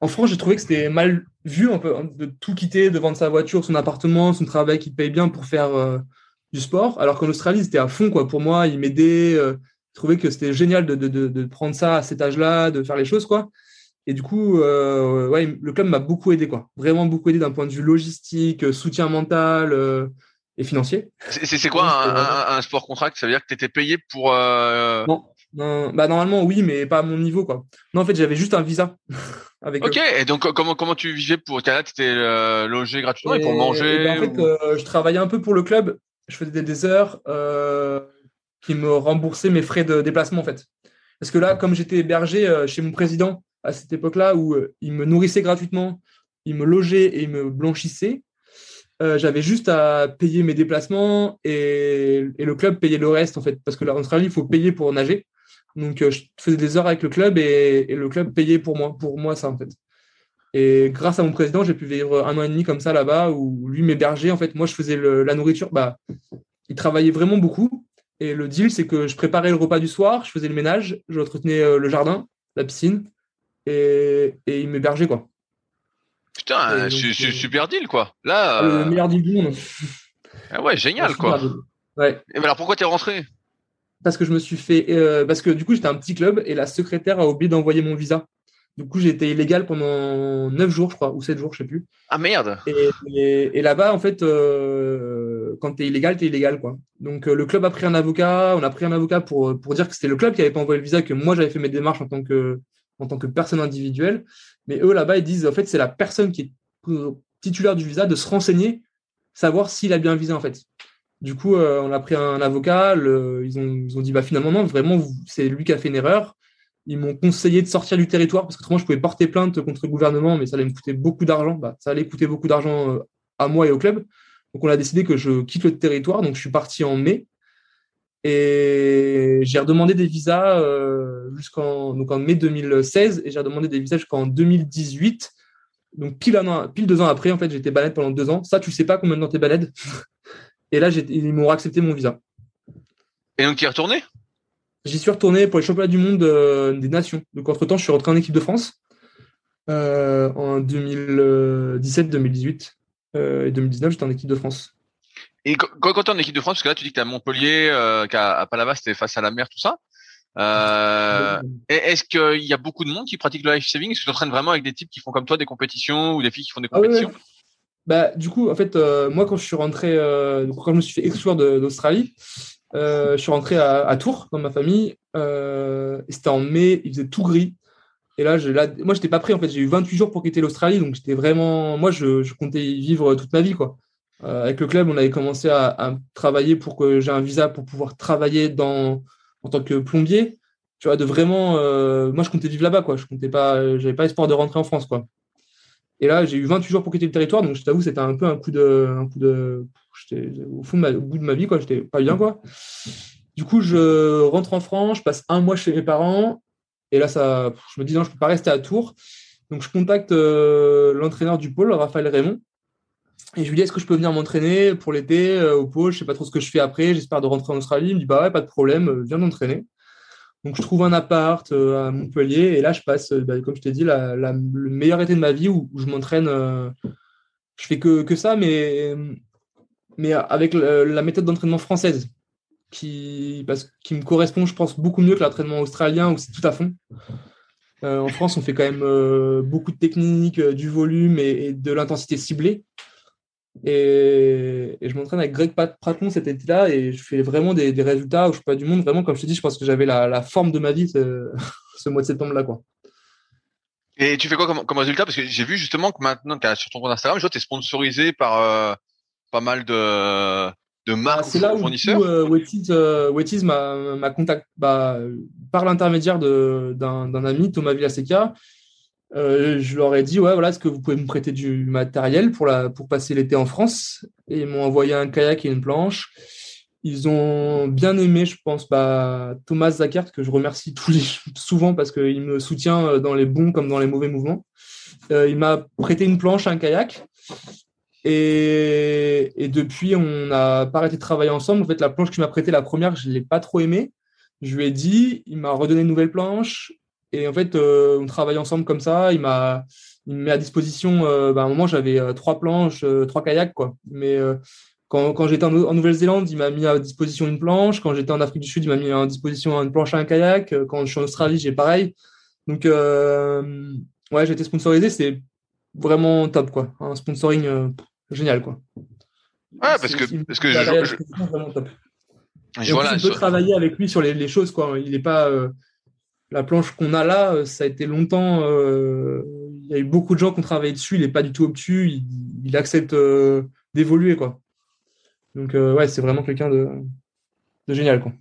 En France, j'ai trouvé que c'était mal vu un peu, hein, de tout quitter, de vendre sa voiture, son appartement, son travail qui paye bien pour faire du sport, alors qu'en Australie, c'était à fond, quoi. Pour moi, il m'aidait. Euh, je trouvais que c'était génial de, prendre ça à cet âge-là, de faire les choses, quoi. Et du coup, euh, ouais, le club m'a beaucoup aidé, quoi. Vraiment beaucoup aidé d'un point de vue logistique, soutien mental euh, et financier. C'est quoi un, un, sport contract? Ça veut dire que tu étais payé pour. Non, non, bah normalement oui, mais pas à mon niveau, quoi. Non, en fait, j'avais juste un visa. <laughs> avec ok, et donc comment comment tu vivais pour Tu étais logé gratuitement et, pour manger ben, En fait, je travaillais un peu pour le club je faisais des heures euh, qui me remboursaient mes frais de déplacement en fait. Parce que là, comme j'étais hébergé euh, chez mon président à cette époque-là où euh, il me nourrissait gratuitement, il me logeait et il me blanchissait, j'avais juste à payer mes déplacements et, le club payait le reste en fait. Parce que là, en Australie, il faut payer pour nager. Donc, je faisais des heures avec le club et, et, le club payait pour moi, pour moi ça en fait. Et grâce à mon président, j'ai pu vivre un an et demi comme ça là-bas, où lui m'hébergeait. En fait, moi, je faisais la nourriture. Bah, il travaillait vraiment beaucoup. Et le deal, c'est que je préparais le repas du soir, je faisais le ménage, je entretenais euh, le jardin, la piscine, et, et il m'hébergeait, quoi. Putain, c'est euh, super deal, quoi. Là, Le euh, meilleur deal du monde. Ah ouais, génial, quoi. Ouais. Et alors, pourquoi t'es rentré? Parce que je me suis fait. parce que du coup, j'étais un petit club et la secrétaire a oublié d'envoyer mon visa. Du coup, j'ai été illégal pendant 9 jours, je crois, ou 7 jours, je sais plus. Ah merde Et, là-bas, en fait, euh, quand tu es illégal, tu es illégal. Quoi. Donc, euh, le club a pris un avocat, on a pris un avocat pour, pour dire que c'était le club qui n'avait pas envoyé le visa, que moi, j'avais fait mes démarches en tant que, en tant que personne individuelle. Mais eux, là-bas, ils disent, en fait, c'est la personne qui est titulaire du visa de se renseigner, savoir s'il a bien un visa, en fait. Du coup, euh, on a pris un, avocat, ils, ont, dit, bah, finalement, non, vraiment, c'est lui qui a fait une erreur ils m'ont conseillé de sortir du territoire parce que autrement je pouvais porter plainte contre le gouvernement, mais ça allait me coûter beaucoup d'argent. Bah, ça allait coûter beaucoup d'argent euh, à moi et au club. Donc on a décidé que je quitte le territoire. Donc je suis parti en mai et j'ai redemandé des visas euh, jusqu'en donc en mai 2016 et j'ai redemandé des visas jusqu'en 2018. Donc pile, un an, pile deux ans après, en fait, j'étais balède pendant deux ans. Ça, tu sais pas combien de temps t'es balède. <laughs> et là, ils m'ont accepté mon visa. Et donc tu es retourné? J'y suis retourné pour les championnats du monde euh, des nations. Donc, entre-temps, je suis rentré en équipe de France euh, en 2017-2018 euh, et 2019, j'étais en équipe de France. Et quand, tu es en équipe de France, parce que là, tu dis que tu es à Montpellier, qu'à Palavas, c'était face à la mer, tout ça. Est-ce qu'il y a beaucoup de monde qui pratique le life saving? Est-ce que tu entraînes vraiment avec des types qui font comme toi des compétitions ou des filles qui font des ah compétitions? Bah, du coup, en fait, moi, quand je suis rentré, quand je me suis fait exclure d'Australie, euh, je suis rentré à, Tours dans ma famille. Euh, c'était en mai, il faisait tout gris. Et là, je, là moi, j'étais pas prêt. En fait, j'ai eu 28 jours pour quitter l'Australie, donc j'étais vraiment. Moi, je, je, comptais y vivre toute ma vie, quoi. Euh, avec le club, on avait commencé à, travailler pour que j'ai un visa pour pouvoir travailler dans en tant que plombier. Tu vois, de vraiment. Euh, moi, je comptais vivre là-bas, quoi. Je comptais pas. J'avais pas espoir de rentrer en France, quoi. Et là, j'ai eu 28 jours pour quitter le territoire, donc je t'avoue, c'était un peu un coup de, un coup de, au fond au bout de ma vie, quoi. J'étais pas bien, quoi. Du coup, je rentre en France, je passe un mois chez mes parents, et là, ça, je me dis non, je peux pas rester à Tours. Donc, je contacte euh, l'entraîneur du pôle, Raphaël Raymond, et je lui dis est-ce que je peux venir m'entraîner pour l'été euh, au pôle? Je sais pas trop ce que je fais après. J'espère de rentrer en Australie. Il me dit bah ouais, pas de problème, euh, viens m'entraîner. Donc, je trouve un appart à Montpellier, et là, je passe, bah, comme je t'ai dit, le meilleur été de ma vie où, je m'entraîne. je fais que, que ça, mais mais avec la méthode d'entraînement française qui, parce, me correspond, je pense, beaucoup mieux que l'entraînement australien où c'est tout à fond. Euh, en France, on fait quand même euh, beaucoup de techniques, euh, du volume et, de l'intensité ciblée. Et, je m'entraîne avec Greg Pratlon cet été-là et je fais vraiment des, résultats où je suis pas du monde. Vraiment, comme je te dis, je pense que j'avais la, forme de ma vie <laughs> ce, mois de septembre-là. quoi. Et tu fais quoi comme, résultat? Parce que j'ai vu justement que maintenant, sur ton compte Instagram, je vois que tu es sponsorisé par pas mal de de marques ah, C'est là où fournisseurs euh, euh, m'a contacté bah, par l'intermédiaire d'un ami, Thomas Villaseca. Euh, je leur ai dit ouais voilà est-ce que vous pouvez me prêter du matériel pour la pour passer l'été en France? Et ils m'ont envoyé un kayak et une planche ils ont bien aimé je pense bah, Thomas Zackert que je remercie tous les <laughs> souvent parce qu'il me soutient dans les bons comme dans les mauvais mouvements il m'a prêté une planche un kayak et, depuis, on n'a pas arrêté de travailler ensemble. En fait, la planche qu'il m'a prêtée, la première, je l'ai pas trop aimée. Je lui ai dit, il m'a redonné une nouvelle planche. Et en fait, euh, on travaille ensemble comme ça. Il m'a, il me met à disposition. Euh, bah, à un moment, j'avais euh, trois planches, trois kayaks, quoi. Mais quand, quand j'étais en, Nouvelle-Zélande, il m'a mis à disposition une planche. Quand j'étais en Afrique du Sud, il m'a mis à disposition une planche et un kayak. Quand je suis en Australie, j'ai pareil. Donc, ouais, j'ai été sponsorisé. C'est vraiment top, quoi. Un sponsoring génial quoi. Ouais, parce que parce que je, vraiment top. Je, travailler avec lui sur les, choses quoi. Il est pas euh, la planche qu'on a là, euh, ça a été longtemps. Euh, il y a eu beaucoup de gens qui ont travaillé dessus. Il n'est pas du tout obtus. Il, accepte d'évoluer quoi. Donc ouais, c'est vraiment quelqu'un de, de génial quoi.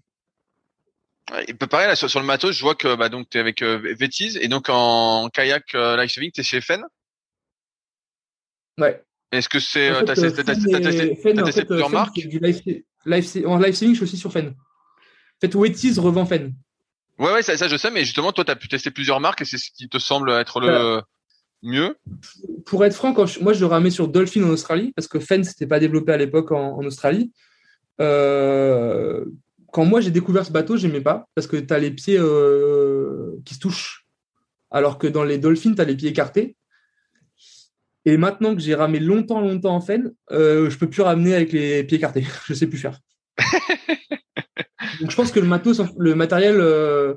Et pareil là sur, le matos, je vois que bah, donc tu es avec Vétise et donc en kayak life saving, tu es chez Fen? Ouais. Est-ce que c'est. Euh, t'as testé, plusieurs marques? En live saving, je suis aussi sur Fen. En fait, Wetties revend Fen. Ouais, ouais, ça, ça, je sais, mais justement, toi, tu as pu tester plusieurs marques et c'est ce qui te semble être le mieux Pour être franc, moi, je ramais sur Dolphin en Australie parce que Fen, c'était pas développé à l'époque en, Australie. Euh, quand moi, j'ai découvert ce bateau, j'aimais pas parce que tu as les pieds euh, qui se touchent. Alors que dans les Dolphins, tu as les pieds écartés. Et maintenant que j'ai ramé longtemps, longtemps en fen, euh, je peux plus ramener avec les pieds écartés. <laughs> je sais plus faire. <laughs> Donc je pense que le matos, le matériel, euh,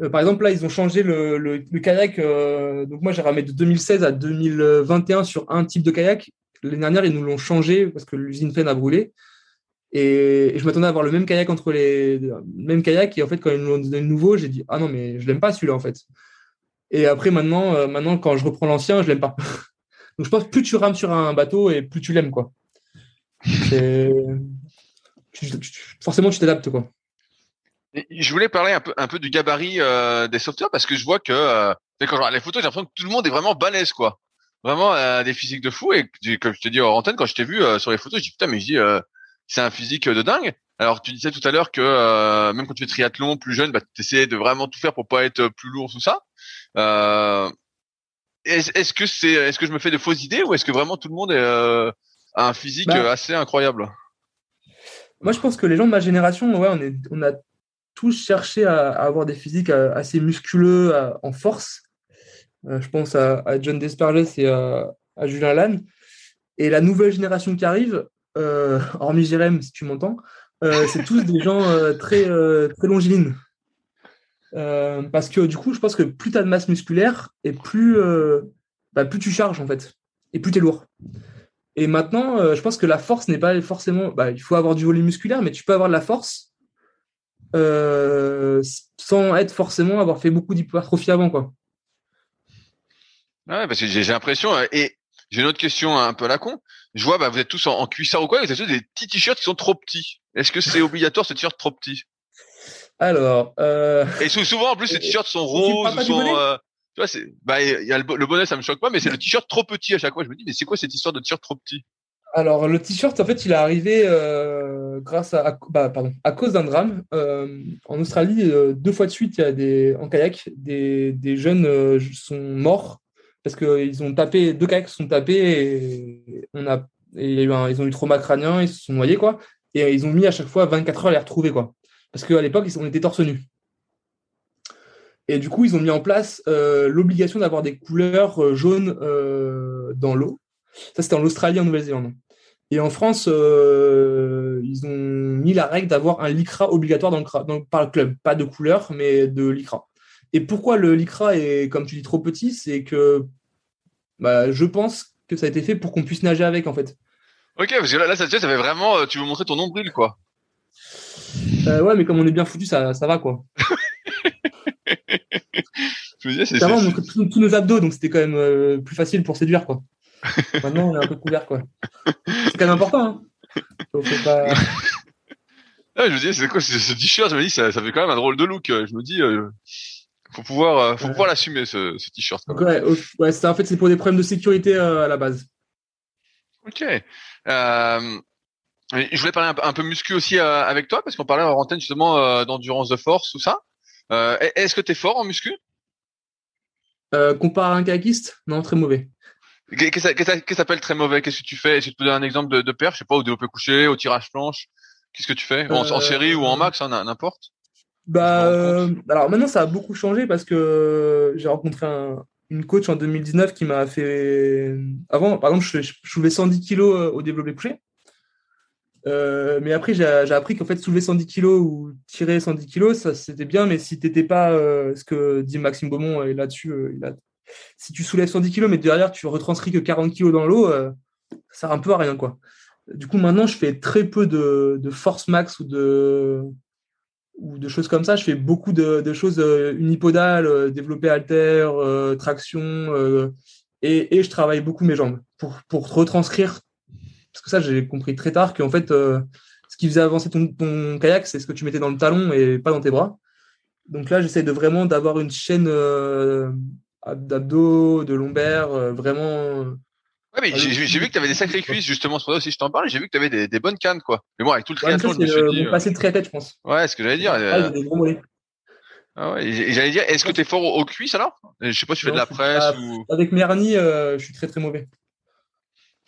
euh, par exemple là, ils ont changé le, kayak. Euh, donc moi j'ai ramé de 2016 à 2021 sur un type de kayak. L'année dernière, ils nous l'ont changé parce que l'usine Fen a brûlé. Et, je m'attendais à avoir le même kayak entre les le même kayak. Et en fait, quand ils nous l'ont donné le nouveau, j'ai dit ah non mais je l'aime pas celui-là en fait. Et après, maintenant, maintenant quand je reprends l'ancien, je l'aime pas. <laughs> Donc, je pense plus tu rames sur un bateau et plus tu l'aimes, quoi. Forcément, tu t'adaptes, quoi. Je voulais parler un peu, un peu du gabarit euh, des softwares parce que je vois que euh, quand je regarde les photos, j'ai l'impression que tout le monde est vraiment balèze, quoi. Vraiment des physiques de fou. Et comme je te dis en antenne, quand je t'ai vu sur les photos, je dis putain, mais je dis c'est un physique de dingue. Alors tu disais tout à l'heure que même quand tu fais triathlon plus jeune, bah, tu essayais de vraiment tout faire pour pas être plus lourd, tout ça. Euh, est-ce que c'est, est-ce que je me fais de fausses idées ou est-ce que vraiment tout le monde est, euh, a un physique bah. assez incroyable? Moi, je pense que les gens de ma génération, ouais, on, a tous cherché à, avoir des physiques euh, assez musculeux, en force. je pense à, John Desperles et à, Julien Lannes. Et la nouvelle génération qui arrive, hormis Jérém, si tu m'entends, c'est tous des gens très, très longilines. Euh, parce que du coup, je pense que plus tu as de masse musculaire et plus, euh, bah, plus tu charges en fait, et plus tu es lourd. Et maintenant, euh, je pense que la force n'est pas forcément. Bah, il faut avoir du volume musculaire, mais tu peux avoir de la force sans être forcément avoir fait beaucoup d'hypertrophie avant, quoi. Ouais, parce que j'ai l'impression, et j'ai une autre question un peu à la con. Je vois, bah, vous êtes tous en, cuissard ou quoi, vous avez des petits t-shirts qui sont trop petits. Est-ce que c'est obligatoire ce t-shirt trop petit Alors. Euh... Et souvent, en plus, ces <laughs> t-shirts sont roses, ou sont. Tu vois, le, bonnet, ça me choque pas, mais c'est le t-shirt trop petit à chaque fois. Je me dis, mais c'est quoi cette histoire de t-shirt trop petit? Alors, le t-shirt, en fait, il est arrivé euh, grâce à, bah, pardon, à cause d'un drame. Euh, en Australie, euh, deux fois de suite, des, en kayak, des, jeunes sont morts parce qu'ils ont tapé, deux kayaks sont tapés et, on a, et ils ont eu trauma crânien, ils se sont noyés, quoi. Et ils ont mis à chaque fois 24 heures à les retrouver, quoi. Parce qu'à l'époque, on était torse nu. Et du coup, ils ont mis en place euh, l'obligation d'avoir des couleurs euh, jaunes euh, dans l'eau. Ça, c'était en Australie, en Nouvelle-Zélande. Et en France, ils ont mis la règle d'avoir un lycra obligatoire dans le, par le club. Pas de couleur, mais de lycra. Et pourquoi le lycra est, comme tu dis, trop petit? C'est que bah, je pense que ça a été fait pour qu'on puisse nager avec, en fait. Ok, parce que là, ça, ça fait vraiment, tu veux montrer ton nombril, quoi. Euh, ouais, mais comme on est bien foutu, ça, ça va, quoi. <laughs> je c'est. on tous, nos abdos, donc c'était quand même euh, plus facile pour séduire, quoi. <laughs> Maintenant, on est un peu couvert, quoi. C'est quand même important, hein. Faut pas... <laughs> Ah, je me dis, c'est quoi ce, t-shirt Je me dis, ça, ça, fait quand même un drôle de look. Je me dis, faut pouvoir, euh, faut pouvoir l'assumer ce, ce t-shirt. Ouais, ouais en fait c'est pour des problèmes de sécurité euh, à la base. Ok. Euh, je voulais parler un, peu muscu aussi avec toi parce qu'on parlait en antenne justement d'endurance de force tout ça. Est-ce que tu es fort en muscu? Comparé à un kayakiste Non, très mauvais. Qu'est-ce que s'appelle très mauvais? Qu'est-ce que tu fais? Que tu peux donner un exemple de, de perche. Je sais pas, au développé couché, au tirage planche. Qu'est-ce que tu fais? En, série ou en max, hein, n'importe. bah, euh, alors maintenant, ça a beaucoup changé parce que j'ai rencontré une coach en 2019 qui m'a fait. Avant, par exemple, je, soulevais 110 kilos euh, au développé couché. Euh, mais après, j'ai appris qu'en fait, soulever 110 kilos ou tirer 110 kilos, ça c'était bien, mais si tu n'étais pas, ce que dit Maxime Beaumont et là-dessus, si tu soulèves 110 kilos, mais derrière tu retranscris que 40 kilos dans l'eau, ça sert un peu à rien. quoi. Du coup, maintenant, je fais très peu de, force max ou de, ou de choses comme ça. Je fais beaucoup de, choses euh, unipodales, euh, développer alter, euh, traction, et, je travaille beaucoup mes jambes pour, pour retranscrire. Parce que ça, j'ai compris très tard qu'en fait, ce qui faisait avancer ton, kayak, c'est ce que tu mettais dans le talon et pas dans tes bras. Donc là, j'essaie de vraiment d'avoir une chaîne d'abdos, de lombaires, vraiment Ouais, mais j'ai vu que tu avais des sacrées cuisses, justement, c'est pour ça aussi je t'en parle, j'ai vu que tu avais des, des, bonnes cannes, quoi. Mais bon, avec tout le triathlon, je me suis dit. Euh... passé de triathlète, je pense. Ouais, ce que j'allais dire. Ah, euh... des gros mollets. Ah ouais, j'allais dire, est-ce que tu es fort aux, cuisses alors? Je sais pas si tu fais de la presse ou. Avec Merni, euh, je suis très très mauvais.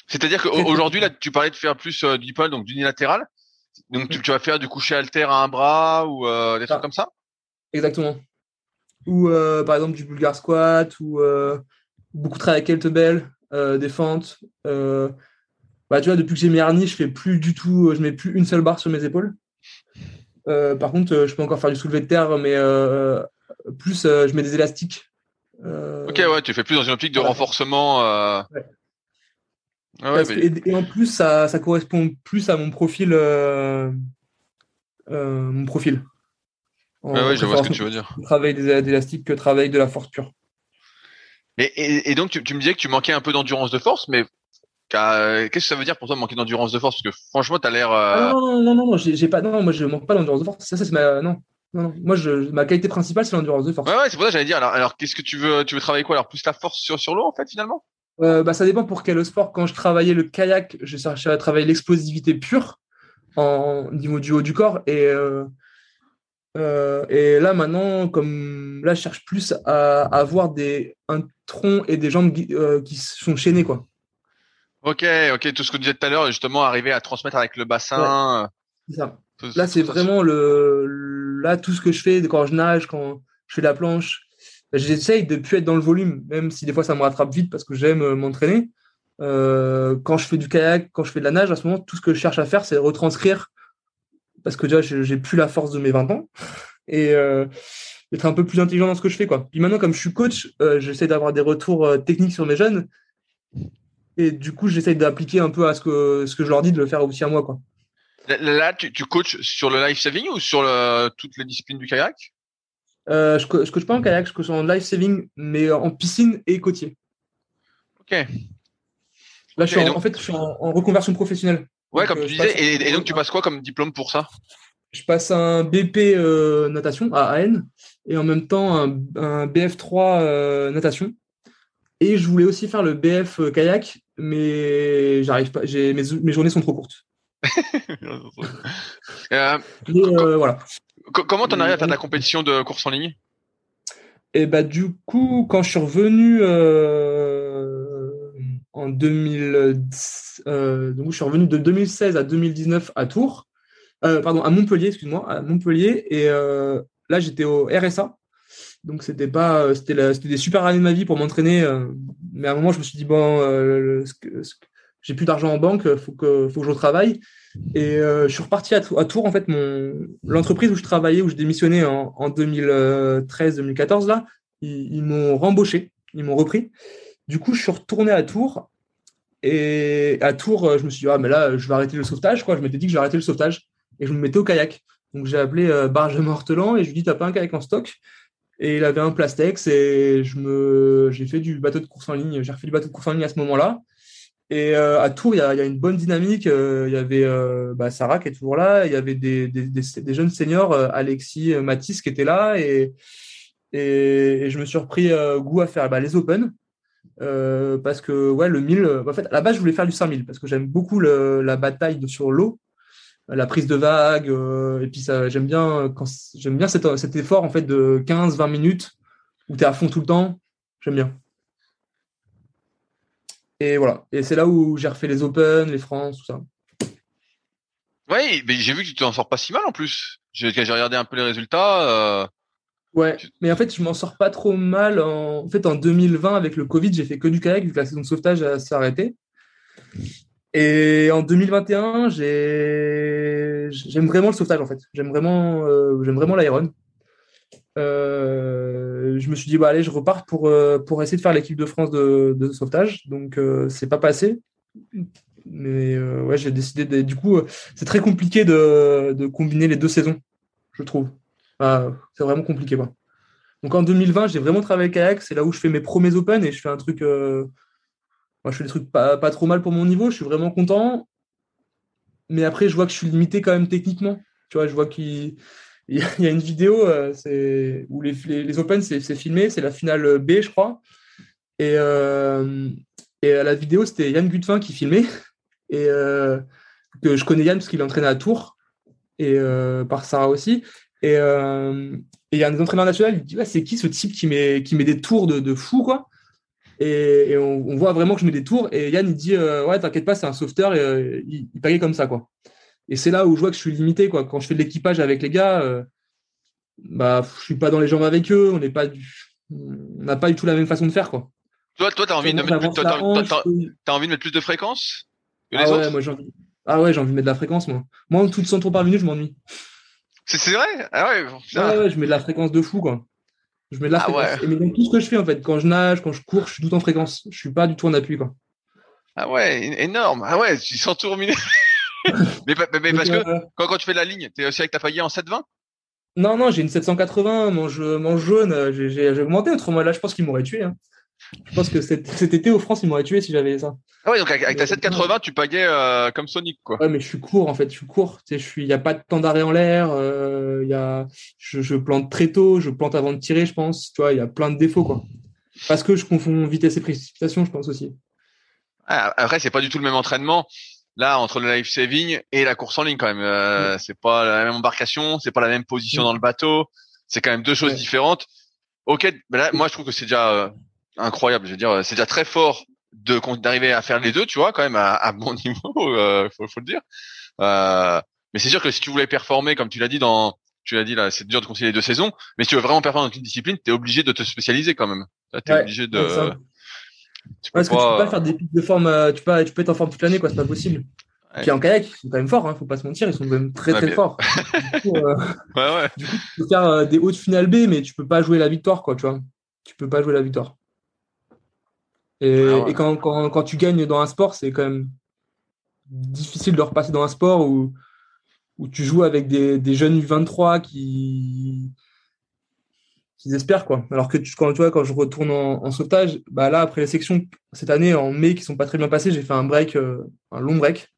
C'est-à-dire qu'aujourd'hui, là, tu parlais de faire plus euh, du pôle, donc d'unilatéral. Donc, tu, tu, vas faire du coucher alter à un bras ou euh, des trucs comme ça? Exactement. Ou par exemple du bulgar squat ou beaucoup de travail avec kettlebell. Euh, des fentes. Euh, bah, tu vois, depuis que j'ai mis Arnie, je fais plus du tout, je mets plus une seule barre sur mes épaules. Euh, par contre, je peux encore faire du soulevé de terre, mais plus je mets des élastiques. ok, ouais, tu fais plus dans une optique de renforcement. Ouais. Ah et, en plus, ça, ça, correspond plus à mon profil. mon profil. ouais, je vois ce que tu veux dire. Travail des élastiques que travail de la force pure. Et, et, donc, tu, tu, me disais que tu manquais un peu d'endurance de force, mais qu'est-ce que ça veut dire pour toi manquer d'endurance de force? Parce que franchement, tu as l'air. Euh... Non, non, non, non, j'ai pas. Non, moi, je manque pas d'endurance de force. Ça, ça c'est ma. Non. Non, non. Moi, je, ma qualité principale, c'est l'endurance de force. Ouais, ouais, c'est pour ça que j'allais dire. Alors, alors qu'est-ce que tu veux, tu veux travailler quoi? Alors, plus ta force sur, sur l'eau, en fait, finalement? Euh, bah, ça dépend pour quel sport. Quand je travaillais le kayak, je cherchais à travailler l'explosivité pure en niveau du haut du corps. Et, euh, euh, et là, maintenant, comme là, je cherche plus à, avoir des, un tronc et des jambes qui sont chaînées, quoi. Ok, ok, tout ce que tu disais tout à l'heure, justement, arriver à transmettre avec le bassin. ça. Là, c'est vraiment le, là, tout ce que je fais quand je nage, quand je fais la planche. J'essaye de plus être dans le volume, même si des fois ça me rattrape vite parce que j'aime euh, m'entraîner. quand je fais du kayak, quand je fais de la nage, à ce moment, tout ce que je cherche à faire, c'est retranscrire parce que déjà, j'ai plus la force de mes 20 ans et euh, d'être un peu plus intelligent dans ce que je fais. Puis maintenant, comme je suis coach, euh, j'essaie d'avoir des retours euh, techniques sur mes jeunes et du coup, j'essaie d'appliquer un peu à ce que, ce que je leur dis de le faire aussi à moi. Là, tu, tu coaches sur le life saving ou sur toutes les disciplines du kayak? Euh, je, ne coach pas en kayak, je coach en life saving, mais en piscine et côtier. Ok. Là, je suis en, fait, je suis en, reconversion professionnelle. Ouais, comme tu disais. Et, donc, tu passes quoi comme diplôme pour ça? Je passe un BP natation à AN et en même temps un, BF3 natation. Et je voulais aussi faire le BF kayak, mais j'arrive pas. Mes, mes journées sont trop courtes. <laughs> Euh, euh, voilà. Comment t'en arrives à faire de la compétition de course en ligne? Et eh bah du coup, quand je suis revenu euh, en 2000, donc je suis revenu de 2016 à 2019 à Tours, pardon à Montpellier, excuse-moi, à Montpellier, et là j'étais au RSA. Donc c'était pas, c'était des super années de ma vie pour m'entraîner, mais à un moment je me suis dit bon, j'ai plus d'argent en banque, faut que faut que je travaille. Et euh, je suis reparti à, Tours. En fait, mon l'entreprise où je travaillais, où je démissionnais en, 2013-2014, là, ils, m'ont rembauché, ils m'ont repris. Du coup, je suis retourné à Tours. Et à Tours, euh, je me suis dit, ah, mais là, je vais arrêter le sauvetage. Quoi. Je m'étais dit que je vais arrêter le sauvetage. Et je me mettais au kayak. Donc, j'ai appelé euh, Mortelan et je lui dit, t'as pas un kayak en stock? Et il avait un Plastex et je me, j'ai fait du bateau de course en ligne. J'ai refait du bateau de course en ligne à ce moment-là. Et euh, à Tours, il y, a, une bonne dynamique. Euh, il y avait euh, bah, Sarah qui est toujours là. Il y avait des, jeunes seniors, Alexis, Mathis qui étaient là. Et, je me suis repris goût à faire bah, les Open. parce que ouais, le 1000, en fait, à la base, je voulais faire du 5000 parce que j'aime beaucoup la bataille sur l'eau, la prise de vague. et puis, j'aime bien, quand, j'aime bien cet, cet effort en fait, de 15-20 minutes où tu es à fond tout le temps. J'aime bien. Et voilà. Et c'est là où j'ai refait les Open, les France, tout ça. Oui, mais j'ai vu que tu t'en sors pas si mal en plus. J'ai regardé un peu les résultats. Euh, ouais, mais en fait, je m'en sors pas trop mal. En... fait, en 2020, avec le Covid, j'ai fait que du kayak vu que la saison de sauvetage s'est arrêtée. Et en 2021, j'aime vraiment le sauvetage en fait. J'aime vraiment, euh, j'aime vraiment l'iron. Euh, je me suis dit, bah, allez, je repars pour, euh, pour essayer de faire l'équipe de France de, de sauvetage. Donc, euh, c'est pas passé. Mais ouais, j'ai décidé. Du coup, c'est très compliqué de, de, combiner les deux saisons, je trouve. c'est vraiment compliqué. Quoi. Donc, en 2020, j'ai vraiment travaillé avec kayak. C'est là où je fais mes premiers Open et je fais un truc. moi, je fais des trucs pas, pas trop mal pour mon niveau. Je suis vraiment content. Mais après, je vois que je suis limité quand même techniquement. Tu vois, je vois qu'il il y a une vidéo euh, où les, les, Open, c'est, filmé, c'est la finale B, je crois. Et, euh, et la vidéo, c'était Yann Gutfin qui filmait. Et euh, que je connais Yann parce qu'il entraîné à Tours, et par Sarah aussi. Et il y a un des entraîneurs nationaux, il dit C'est qui ce type qui met, qui des tours de, fou, quoi? Et, on, voit vraiment que je mets des tours. Et Yann, il dit Ouais, t'inquiète pas, c'est un sauveteur. Et, il, il comme ça, quoi. Et c'est là où je vois que je suis limité. Quoi. Quand je fais de l'équipage avec les gars, euh, bah, je suis pas dans les jambes avec eux. On n'est pas on n'a pas du tout la même façon de faire. Quoi. Toi, toi, t'as envie, de mettre plus, as, envie de mettre plus de fréquence que les ah ouais, moi j'ai envie. Ah ouais, j'ai envie de mettre de la fréquence, moi. Moi, en tout de 100 tours par minute, je m'ennuie. C'est vrai? Ah ouais, ah ouais, je mets de la fréquence de fou, quoi. Je mets de la ah fréquence. Ouais. Et mais dans tout ce que je fais, en fait, quand je nage, quand je cours, je suis tout en fréquence. Je suis pas du tout en appui, quoi. Ah ouais, énorme. Ah ouais, 100 tours minute. <laughs> mais, mais, parce que euh, quand, quand tu fais la ligne, tu es aussi avec ta faillite en 720 Non, non, j'ai une 780, mon, mon jaune, euh, j'ai augmenté. Autrement, là, je pense qu'il m'aurait tué. Hein. Je pense que cet, cet, été au France, il m'aurait tué si j'avais ça. Ah ouais, donc avec, ta 780, tu pagais euh, comme Sonic, quoi. Ouais, mais je suis court, en fait. Je suis court. Tu sais, il n'y a pas de temps d'arrêt en l'air. Euh, y a, je, je, plante très tôt. Je plante avant de tirer, je pense. Tu vois, il y a plein de défauts, quoi. Parce que je confonds vitesse et précipitation, je pense aussi. Ah, après, c'est pas du tout le même entraînement là entre le life saving et la course en ligne quand même. Euh, c'est pas la même embarcation c'est pas la même position dans le bateau. C'est quand même deux choses différentes. Ok mais là moi je trouve que c'est déjà euh, incroyable. Je veux dire c'est déjà très fort de d'arriver à faire les deux tu vois quand même à, bon <laughs> niveau euh, faut, faut le dire. Euh, mais c'est sûr que si tu voulais performer comme tu l'as dit dans tu l'as dit là c'est dur de concilier les deux saisons mais si tu veux vraiment performer dans une discipline tu es obligé de te spécialiser quand même. Tu es obligé de parce que tu peux pas faire des pics de forme, euh, tu peux, tu peux être en forme toute l'année, quoi, c'est pas possible. Puis en kayak, ils sont quand même forts, hein, faut pas se mentir, ils sont quand même très très forts. <laughs> du, coup, euh, ouais, ouais. du coup, tu peux faire euh, des hautes finales B, mais tu peux pas jouer la victoire, quoi, tu vois. Tu peux pas jouer la victoire. Et, et quand, quand, quand, tu gagnes dans un sport, c'est quand même difficile de repasser dans un sport où où tu joues avec des, des jeunes U23 qui, espèrent quoi. Alors que tu, quand tu vois quand je retourne en, sauvetage, bah là après les sections cette année en mai qui sont pas très bien passées, j'ai fait un break, euh, un long break.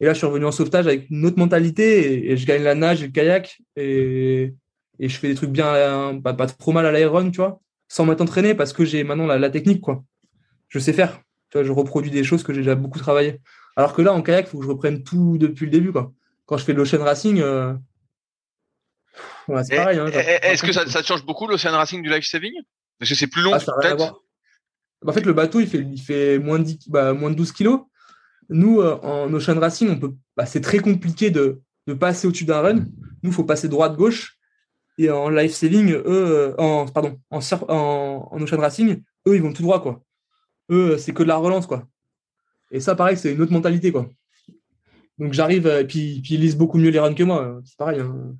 Et là je suis revenu en sauvetage avec une autre mentalité et, je gagne la nage et le kayak et, et je fais des trucs bien, pas, trop mal à l'aéron, tu vois, sans m'être entraîné parce que j'ai maintenant la, technique quoi. Je sais faire. Tu vois, je reproduis des choses que j'ai déjà beaucoup travaillé. Alors que là en kayak, faut que je reprenne tout depuis le début quoi. Quand je fais de l'ocean racing, euh, c'est pareil. Hein, Est-ce que ça, ça, change beaucoup l'Ocean Racing du life saving? Parce que c'est plus long, ah, peut-être bah, En fait, le bateau, il fait, il fait moins, de 10, bah, moins de 12 kilos. Nous, euh, en Ocean Racing, on peut, bah, c'est très compliqué de, de passer au-dessus d'un run. Nous, il faut passer droite-gauche. Et en life saving, eux, euh, en, pardon, en, en, en, Ocean Racing, eux, ils vont tout droit, quoi. Eux, c'est que de la relance, quoi. Et ça, pareil, c'est une autre mentalité, quoi. Donc j'arrive, et puis, puis, ils lisent beaucoup mieux les runs que moi. C'est pareil. Hein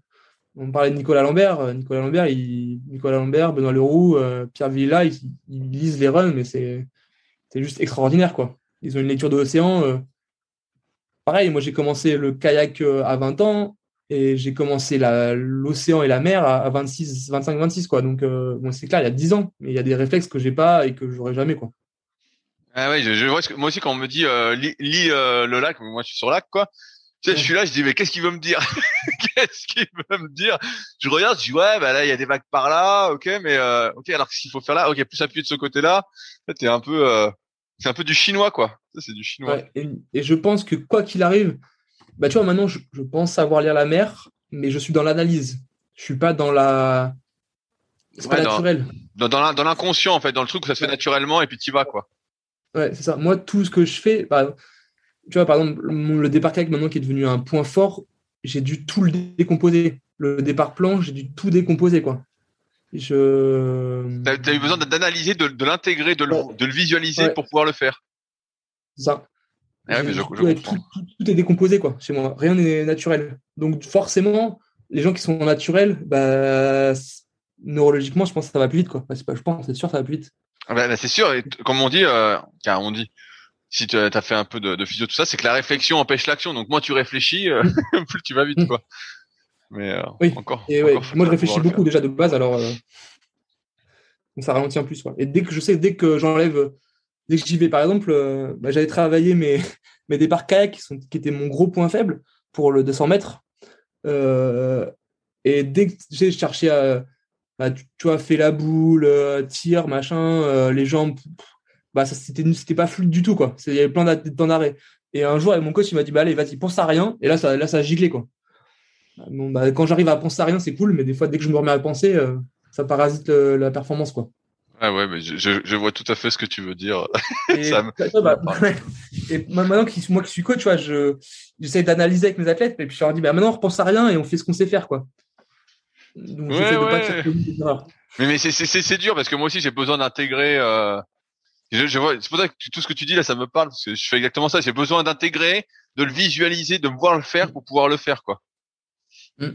on parlait de Nicolas Lambert. Euh, Nicolas Lambert, Nicolas Lambert, Benoît Leroux, euh, Pierre Villa, ils, lisent les runs, mais c'est juste extraordinaire, quoi. Ils ont une lecture de l'océan. Euh. pareil, moi j'ai commencé le kayak à 20 ans et j'ai commencé l'océan et la mer à, 26, 25, 26, quoi. Donc c'est clair, il y a 10 ans, mais il y a des réflexes que j'ai pas et que j'aurai jamais, quoi. Ah je, vois moi aussi quand on me dit lis, le lac, moi je suis sur lac, quoi. Tu sais, je suis là, je dis mais qu'est-ce qu'il veut me dire? <laughs> Qu'est-ce qu'il veut me dire? Je regarde, je dis ouais, bah là il y a des vagues par là, ok, mais euh, ok, alors qu'est-ce qu'il faut faire là Ok, plus appuyer de ce côté-là. T'es un peu, euh, c'est un peu du chinois quoi. C'est du chinois. et, je pense que quoi qu'il arrive, bah tu vois maintenant je, pense savoir lire la mer, mais je suis dans l'analyse. Je suis pas dans la, c'est pas naturel. Dans, dans l'inconscient en fait, dans le truc où ça se fait naturellement et puis tu vas quoi. Ouais, c'est ça. Moi, tout ce que je fais, bah, tu vois, par exemple, le départ kayak maintenant qui est devenu un point fort, j'ai dû tout le décomposer. Le départ plan, j'ai dû tout décomposer, quoi. Je. T'as, eu besoin d'analyser, de, l'intégrer, de, le, visualiser pour pouvoir le faire. Ça. tout, est décomposé, quoi, chez moi. Rien n'est naturel. Donc, forcément, les gens qui sont naturels, bah, neurologiquement, je pense que ça va plus vite, quoi. pas, je pense, c'est sûr, ça va plus vite. Ah bah, bah, c'est sûr, et comme on dit, euh, car on dit, si tu as fait un peu de, de physio tout ça, c'est que la réflexion empêche l'action. Donc moins tu réfléchis, euh, <laughs> plus tu vas vite, quoi. Mais euh, oui. encore, et Moi, je réfléchis beaucoup déjà de base, alors euh, ça ralentit en plus. Quoi. Et dès que je sais, dès que j'enlève, dès que j'y vais, par exemple, bah, j'avais travaillé mes, <laughs> mes départs kayak qui, sont, qui étaient mon gros point faible pour le 200 mètres. et dès que j'ai cherché à, bah, tu, vois, la boule, tir, machin, les jambes bah ça c'était c'était pas fluide du tout quoi. Il y avait plein d'arrêts. Et un jour, mon coach il m'a dit bah allez vas-y pense à rien. Et là ça là ça a giclé quoi. Bon, bah, quand j'arrive à penser à rien c'est cool, mais des fois dès que je me remets à penser, euh, ça parasite la performance quoi. Ah ouais, mais je, je, vois tout à fait ce que tu veux dire. Et, <laughs> bah, <laughs> et maintenant, moi qui suis coach, je, j'essaie d'analyser avec mes athlètes, et puis je leur dis, bah, maintenant, on repense à rien et on fait ce qu'on sait faire, quoi. Donc, ouais, ouais. Mais, mais c'est, c'est, c'est dur parce que moi aussi, j'ai besoin d'intégrer, euh, je, vois, c'est pour ça que tout ce que tu dis là, ça me parle parce que je fais exactement ça. J'ai besoin d'intégrer, de le visualiser, de me voir le faire pour pouvoir le faire, quoi. Mm.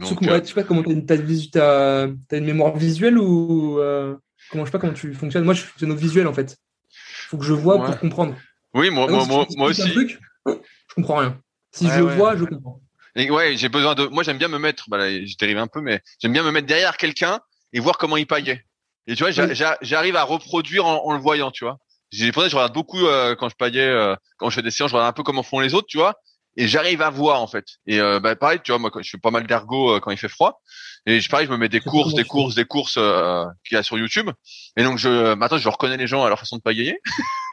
Donc, euh... sais pas comment t'as as, as, une mémoire visuelle ou euh, comment je sais pas comment tu fonctionnes. Moi, je fonctionne au visuel en fait. Faut que je vois pour comprendre. Oui, moi, moi, moi, moi aussi. Truc, je comprends rien. Si je vois, je comprends. Et ouais, j'ai besoin de. Moi, j'aime bien me mettre. Bah là, je dérive un peu, mais j'aime bien me mettre derrière quelqu'un et voir comment il paillait. Et tu vois, j'arrive à reproduire en, le voyant, tu vois. J'ai pour ça je regarde beaucoup euh, quand je paillais, euh, quand je fais des séances, je regarde un peu comment font les autres, tu vois. Et j'arrive à voir en fait. Et euh, bah, pareil, tu vois, moi je fais pas mal d'ergo quand il fait froid. Et pareil, je me mets des courses, des courses, des courses qu'il y a sur YouTube. Et donc je maintenant je reconnais les gens à leur façon de pagayer.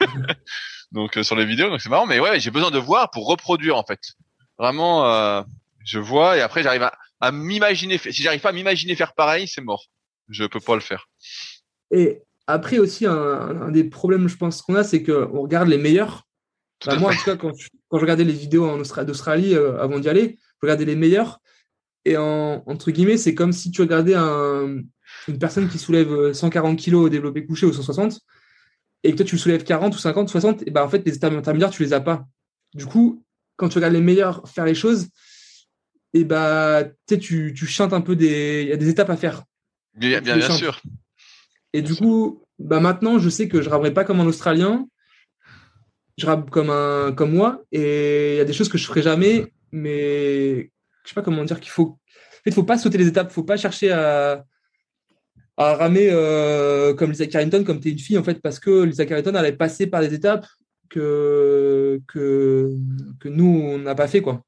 <laughs> <laughs> donc sur les vidéos, donc c'est marrant. Mais ouais, j'ai besoin de voir pour reproduire en fait. Vraiment, je vois et après j'arrive à, à m'imaginer. Si j'arrive pas à m'imaginer faire pareil, c'est mort. Je peux pas le faire. Et après aussi, un, des problèmes, je pense, qu'on a, c'est qu'on regarde les meilleurs. moi, en tout cas, quand je, regardais les vidéos en d'Australie euh, avant d'y aller, je regardais les meilleurs. Et en, entre guillemets, c'est comme si tu regardais une personne qui soulève 140 kg au développé couché ou 160 et que toi tu soulèves 40 ou 50 60 et ben en fait les états intermédiaires tu les as pas. Du coup quand tu regardes les meilleurs faire les choses et bah tu tu chantes un peu des il y a des étapes à faire. Bien, bien, bien sûr et du coup, bah maintenant, je sais que je raberai pas comme un Australien, je rabe comme un comme moi, et il y a des choses que je ferai jamais mais je sais pas comment dire qu'il faut. il faut pas sauter les étapes, faut pas chercher à, à ramer euh, comme Lisa Carrington, comme tu es une fille, en fait, parce que Lisa Carrington, elle est passée par des étapes que, que, que nous, on n'a pas fait, quoi.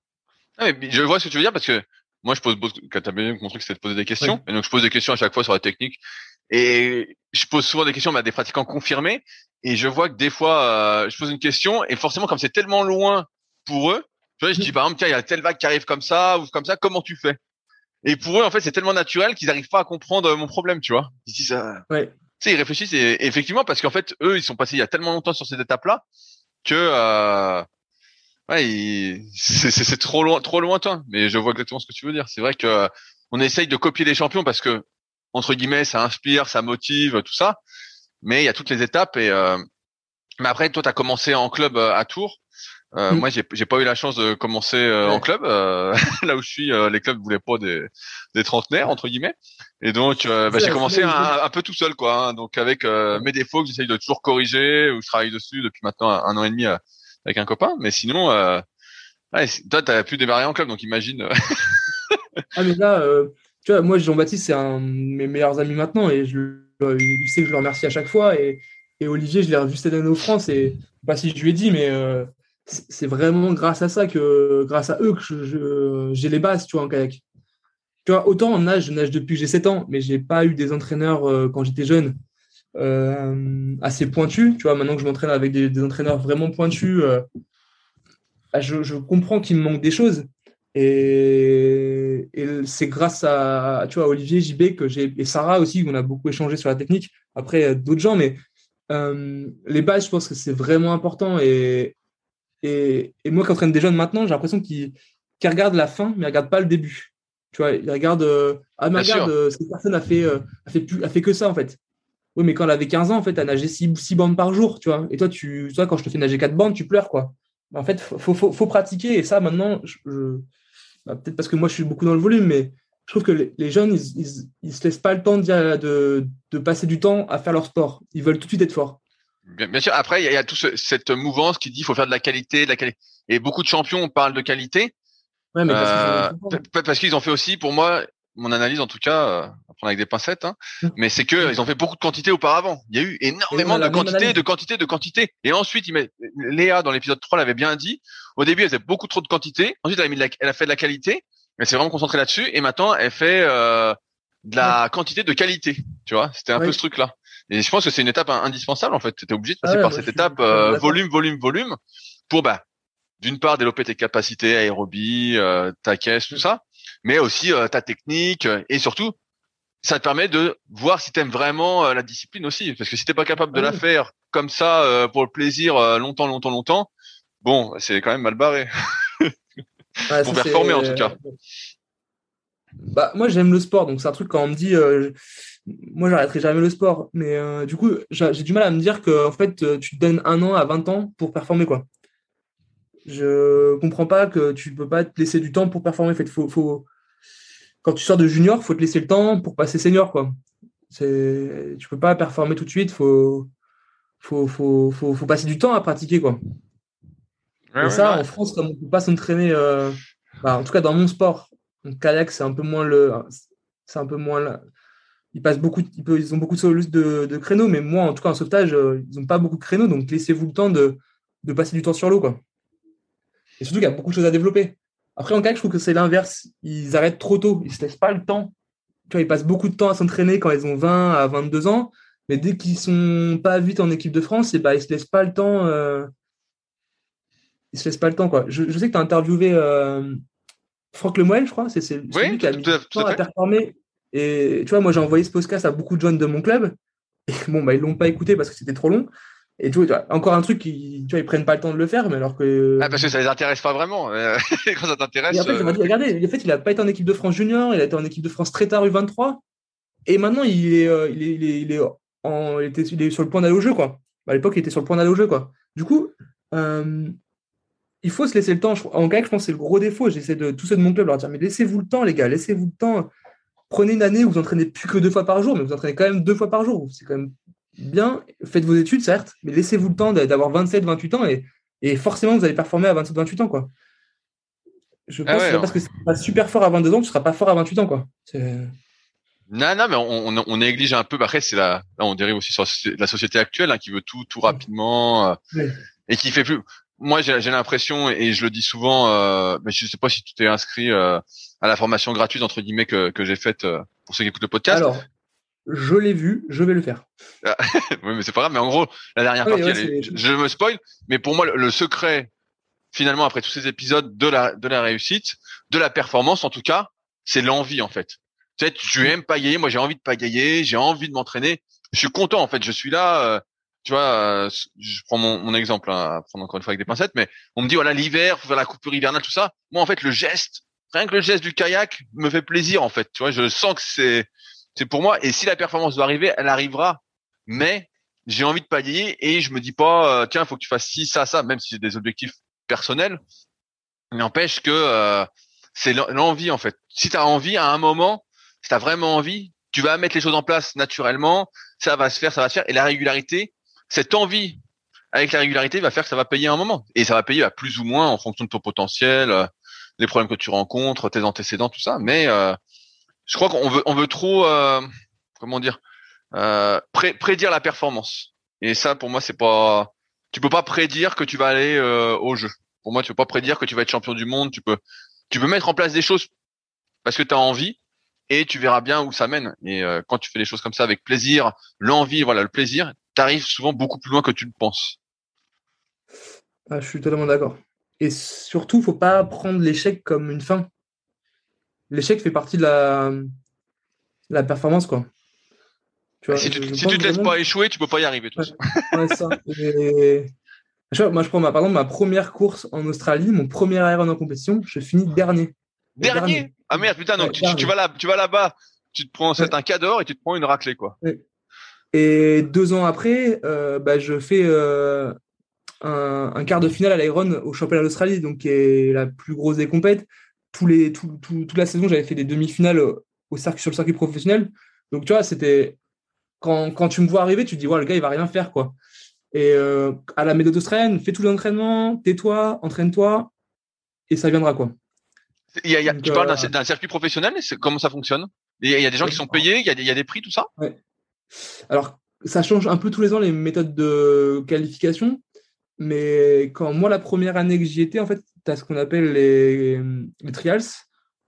Ah, mais je vois ce que tu veux dire parce que moi, je pose, quand tu as bien montré que c'était de poser des questions, et donc je pose des questions à chaque fois sur la technique, et je pose souvent des questions à des pratiquants confirmés, et je vois que des fois, euh, je pose une question, et forcément, comme c'est tellement loin pour eux, tu vois, je dis par exemple, tiens, il y a telle vague qui arrive comme ça, ou comme ça, comment tu fais? Et pour eux, en fait, c'est tellement naturel qu'ils n'arrivent pas à comprendre mon problème, tu vois. Ils disent, euh, ouais. tu sais, ils réfléchissent, et, effectivement, parce qu'en fait, eux, ils sont passés il y a tellement longtemps sur cette étape-là, que... Euh, ouais, c'est trop loin, trop lointain. Mais je vois exactement ce que tu veux dire. C'est vrai que on essaye de copier les champions parce que entre guillemets, ça inspire, ça motive, tout ça. Mais il y a toutes les étapes et euh... mais après, toi, tu as commencé en club euh, à Tours. Euh, mm. Moi, j'ai j'ai pas eu la chance de commencer euh, en club. Euh, <laughs> là où je suis, les clubs voulaient pas des, des trentenaires entre guillemets. Et donc, bah, j'ai commencé un, peu tout seul, quoi. Hein. donc avec mes défauts que j'essaye de toujours corriger, où je travaille dessus depuis maintenant un, an et demi avec un copain. Mais sinon, euh, ouais, toi, t'as pu démarrer en club, donc imagine. Euh. <laughs> ah mais là, euh, moi Jean-Baptiste, c'est un de mes meilleurs amis maintenant, et je, il sait que je le remercie à chaque fois. Et, Olivier, je l'ai revu cette année au France, et pas si je lui ai dit, mais euh, c'est vraiment grâce à ça que, grâce à eux, que j'ai les bases, tu vois, en kayak. Tu vois, autant en nage, je nage depuis que j'ai 7 ans, mais j'ai pas eu des entraîneurs quand j'étais jeune euh, assez pointu. Tu vois, maintenant que je m'entraîne avec des, entraîneurs vraiment pointus, euh, bah, je, comprends qu'il me manque des choses. Et, c'est grâce à, tu vois, Olivier JB que j'ai, et Sarah aussi, on a beaucoup échangé sur la technique. Après, d'autres gens, mais euh, les bases, je pense que c'est vraiment important. Et, et, et moi qui entraîne des jeunes maintenant, j'ai l'impression qu'ils regardent la fin, mais ils regardent pas le début. Tu vois, ils regardent, ah, mais regarde, cette personne a fait, a fait, plus, a fait que ça, en fait. Oui, mais quand elle avait 15 ans, en fait, elle nageait 6, bandes par jour, tu vois. Et toi, tu, toi, quand je te fais nager 4 bandes, tu pleures, quoi. En fait, faut, faut, faut pratiquer. Et ça, maintenant, je, bah, peut-être parce que moi, je suis beaucoup dans le volume, mais je trouve que les, jeunes, ils, ils, se laissent pas le temps de, de, passer du temps à faire leur sport. Ils veulent tout de suite être forts. Bien, sûr. Après, il y a, toute cette mouvance qui dit qu'il faut faire de la qualité, de la qualité. Et beaucoup de champions parlent de qualité. Ouais, mais parce qu'ils ont euh, fait aussi, pour moi, mon analyse en tout cas, euh, à prendre avec des pincettes, hein, mmh. mais c'est que ils ont fait beaucoup de quantité auparavant. Il y a eu énormément de quantité, de quantité, de quantité. Et ensuite, il met, Léa dans l'épisode 3 l'avait bien dit. Au début, elle faisait beaucoup trop de quantité. Ensuite, elle a, mis elle a fait de la qualité. Elle s'est vraiment concentrée là-dessus. Et maintenant, elle fait euh, de la quantité de qualité. Tu vois, c'était un peu ce truc-là. Et je pense que c'est une étape indispensable en fait. Tu obligé de passer ah par cette étape euh, volume, volume, volume pour bah d'une part développer tes capacités aérobie, euh, ta caisse, tout ça, mais aussi euh, ta technique euh, et surtout ça te permet de voir si tu aimes vraiment euh, la discipline aussi. Parce que si t'es pas capable de la faire comme ça pour le plaisir longtemps longtemps longtemps bon c'est quand même mal barré. <laughs> Pour performer en tout cas. bah moi j'aime le sport donc c'est un truc quand on me dit moi j'arrêterai jamais le sport. Mais du coup j'ai du mal à me dire que en fait tu te donnes un an à 20 ans pour performer quoi je comprends pas que tu peux pas te laisser du temps pour performer. En fait, faut, faut, quand tu sors de junior, faut te laisser le temps pour passer senior, quoi. C'est, tu peux pas performer tout de suite. Faut, faut, faut, faut, passer du temps à pratiquer, quoi. Et ça, en France, comme on peut pas s'entraîner, euh, bah, en tout cas dans mon sport, kayak, c'est un peu moins le, c'est un peu moins là. Ils passent beaucoup, ils, ils ont beaucoup de, de, créneaux, mais moi, en tout cas, en sauvetage, euh, ils n'ont pas beaucoup de créneaux, donc laissez-vous le temps de, de passer du temps sur l'eau, quoi. Et surtout qu'il y a beaucoup de choses à développer. Après, en kayak, je trouve que c'est l'inverse. Ils arrêtent trop tôt. Ils se laissent pas le temps. Tu vois, ils passent beaucoup de temps à s'entraîner quand ils ont 20 à 22 ans. Mais dès qu'ils sont pas vite en équipe de France, et eh ben, ils se laissent pas le temps. Euh... Ils se laissent pas le temps, quoi. Je, sais que tu as interviewé euh... Franck Lemoyne, je crois. C'est oui, lui qui a mis le temps à, performer. Et tu vois, moi, j'ai envoyé ce podcast à beaucoup de jeunes de mon club. Et bon, bah, ils l'ont pas écouté parce que c'était trop long. Et vois, encore un truc qui, tu vois, ils prennent pas le temps de le faire, mais alors que. Ah, parce que ça les intéresse pas vraiment. <laughs> Quand ça t'intéresse. Et euh... dit, regardez, en fait, il a pas été en équipe de France junior, il a été en équipe de France très tard U23. Et maintenant, il est, euh, il est, il est, il est, en, il était, il est sur le point d'aller au jeu, quoi. À l'époque, il était sur le point d'aller au jeu, quoi. Du coup, euh, il faut se laisser le temps. En cas, je pense que c'est le gros défaut. J'essaie de tous ceux de mon club leur dire, mais laissez-vous le temps, les gars, laissez-vous le temps. Prenez une année où vous entraînez plus que deux fois par jour, mais vous entraînez quand même deux fois par jour. C'est quand même bien, faites vos études, certes, mais laissez-vous le temps d'avoir 27, 28 ans et, forcément, vous allez performer à 27, 28 ans. Quoi. Je pense que parce que c'est pas super fort à 22 ans, tu seras pas fort à 28 ans, quoi. Non, non, mais on, on, néglige un peu. Après, c'est la, là, on dérive aussi sur la société actuelle hein, qui veut tout, tout rapidement euh, et qui fait plus. Moi, j'ai l'impression, et je le dis souvent, euh, mais je sais pas si tu t'es inscrit euh, à la formation gratuite entre guillemets que, que j'ai faite pour ceux qui écoutent le podcast. Alors, je l'ai vu, je vais le faire. Ah, <laughs> oui, mais c'est pas grave. Mais en gros, la dernière partie, je, me spoil. Mais pour moi, le, secret, finalement, après tous ces épisodes de la de la réussite, de la performance, en tout cas, c'est l'envie en fait. Tu sais, tu aimes pagayer. Moi, j'ai envie de pagayer. J'ai envie de m'entraîner. Je suis content en fait. Je suis là. Euh, tu vois, euh, je prends mon, mon exemple, hein, à prendre encore une fois avec des pincettes, mais on me dit voilà l'hiver, faut faire la coupure hivernale, tout ça. Moi, en fait, le geste, rien que le geste du kayak me fait plaisir en fait. Tu vois, je sens que c'est c'est pour moi. Et si la performance doit arriver, elle arrivera. Mais j'ai envie de pagayer et je me dis pas, euh, tiens, faut que tu fasses ci, ça, ça, même si j'ai des objectifs personnels. N'empêche que euh, c'est l'envie en fait. Si tu as envie à un moment, si tu as vraiment envie, tu vas mettre les choses en place naturellement, ça va se faire, ça va se faire. Et la régularité, cette envie avec la régularité va faire que ça va payer un moment. Et ça va payer à plus ou moins en fonction de ton potentiel, euh, les problèmes que tu rencontres, tes antécédents, tout ça. Mais euh, je crois qu'on veut, on veut trop, euh, comment dire, prédire la performance. Et ça, pour moi, c'est pas. Tu peux pas prédire que tu vas aller au jeu. Pour moi, tu peux pas prédire que tu vas être champion du monde. Tu peux, tu peux mettre en place des choses parce que tu as envie et tu verras bien où ça mène. Et quand tu fais les choses comme ça avec plaisir, l'envie, voilà, le plaisir, arrive souvent beaucoup plus loin que tu le penses. Ah, je suis totalement d'accord. Et surtout, faut pas prendre l'échec comme une fin. L'échec fait partie de la, la performance, quoi. Tu vois, si tu, ne te laisses pas échouer, tu peux pas y arriver. Ça. moi, je prends ma, par exemple ma première course en Australie, mon premier Iron en compétition, je finis dernier. Dernier, Ah merde, putain, donc tu, vas là, tu vas là-bas, tu te prends, c'est un cadeau et tu te prends une raclée, quoi. Et deux ans après, euh, bah, je fais euh, un, quart de finale à l'Iron au championnat d'Australie, donc qui est la plus grosse des compètes. Tous les, tout, toute la saison, j'avais fait des demi-finales au circuit, sur le circuit professionnel. Donc, tu vois, c'était quand, quand, tu me vois arriver, tu te dis, ouais, le gars, il va rien faire, quoi. Et euh, à la méthode australienne, fais tout l'entraînement, tais-toi, entraîne-toi, et ça viendra, quoi. Il y a, tu parles d'un circuit professionnel, comment ça fonctionne? Il y, a, des gens qui sont payés, il y, a des, il y a des prix, tout ça? Ouais. Alors, ça change un peu tous les ans les méthodes de qualification, mais quand moi, la première année que j'y étais, en fait, tu ce qu'on appelle les, trials.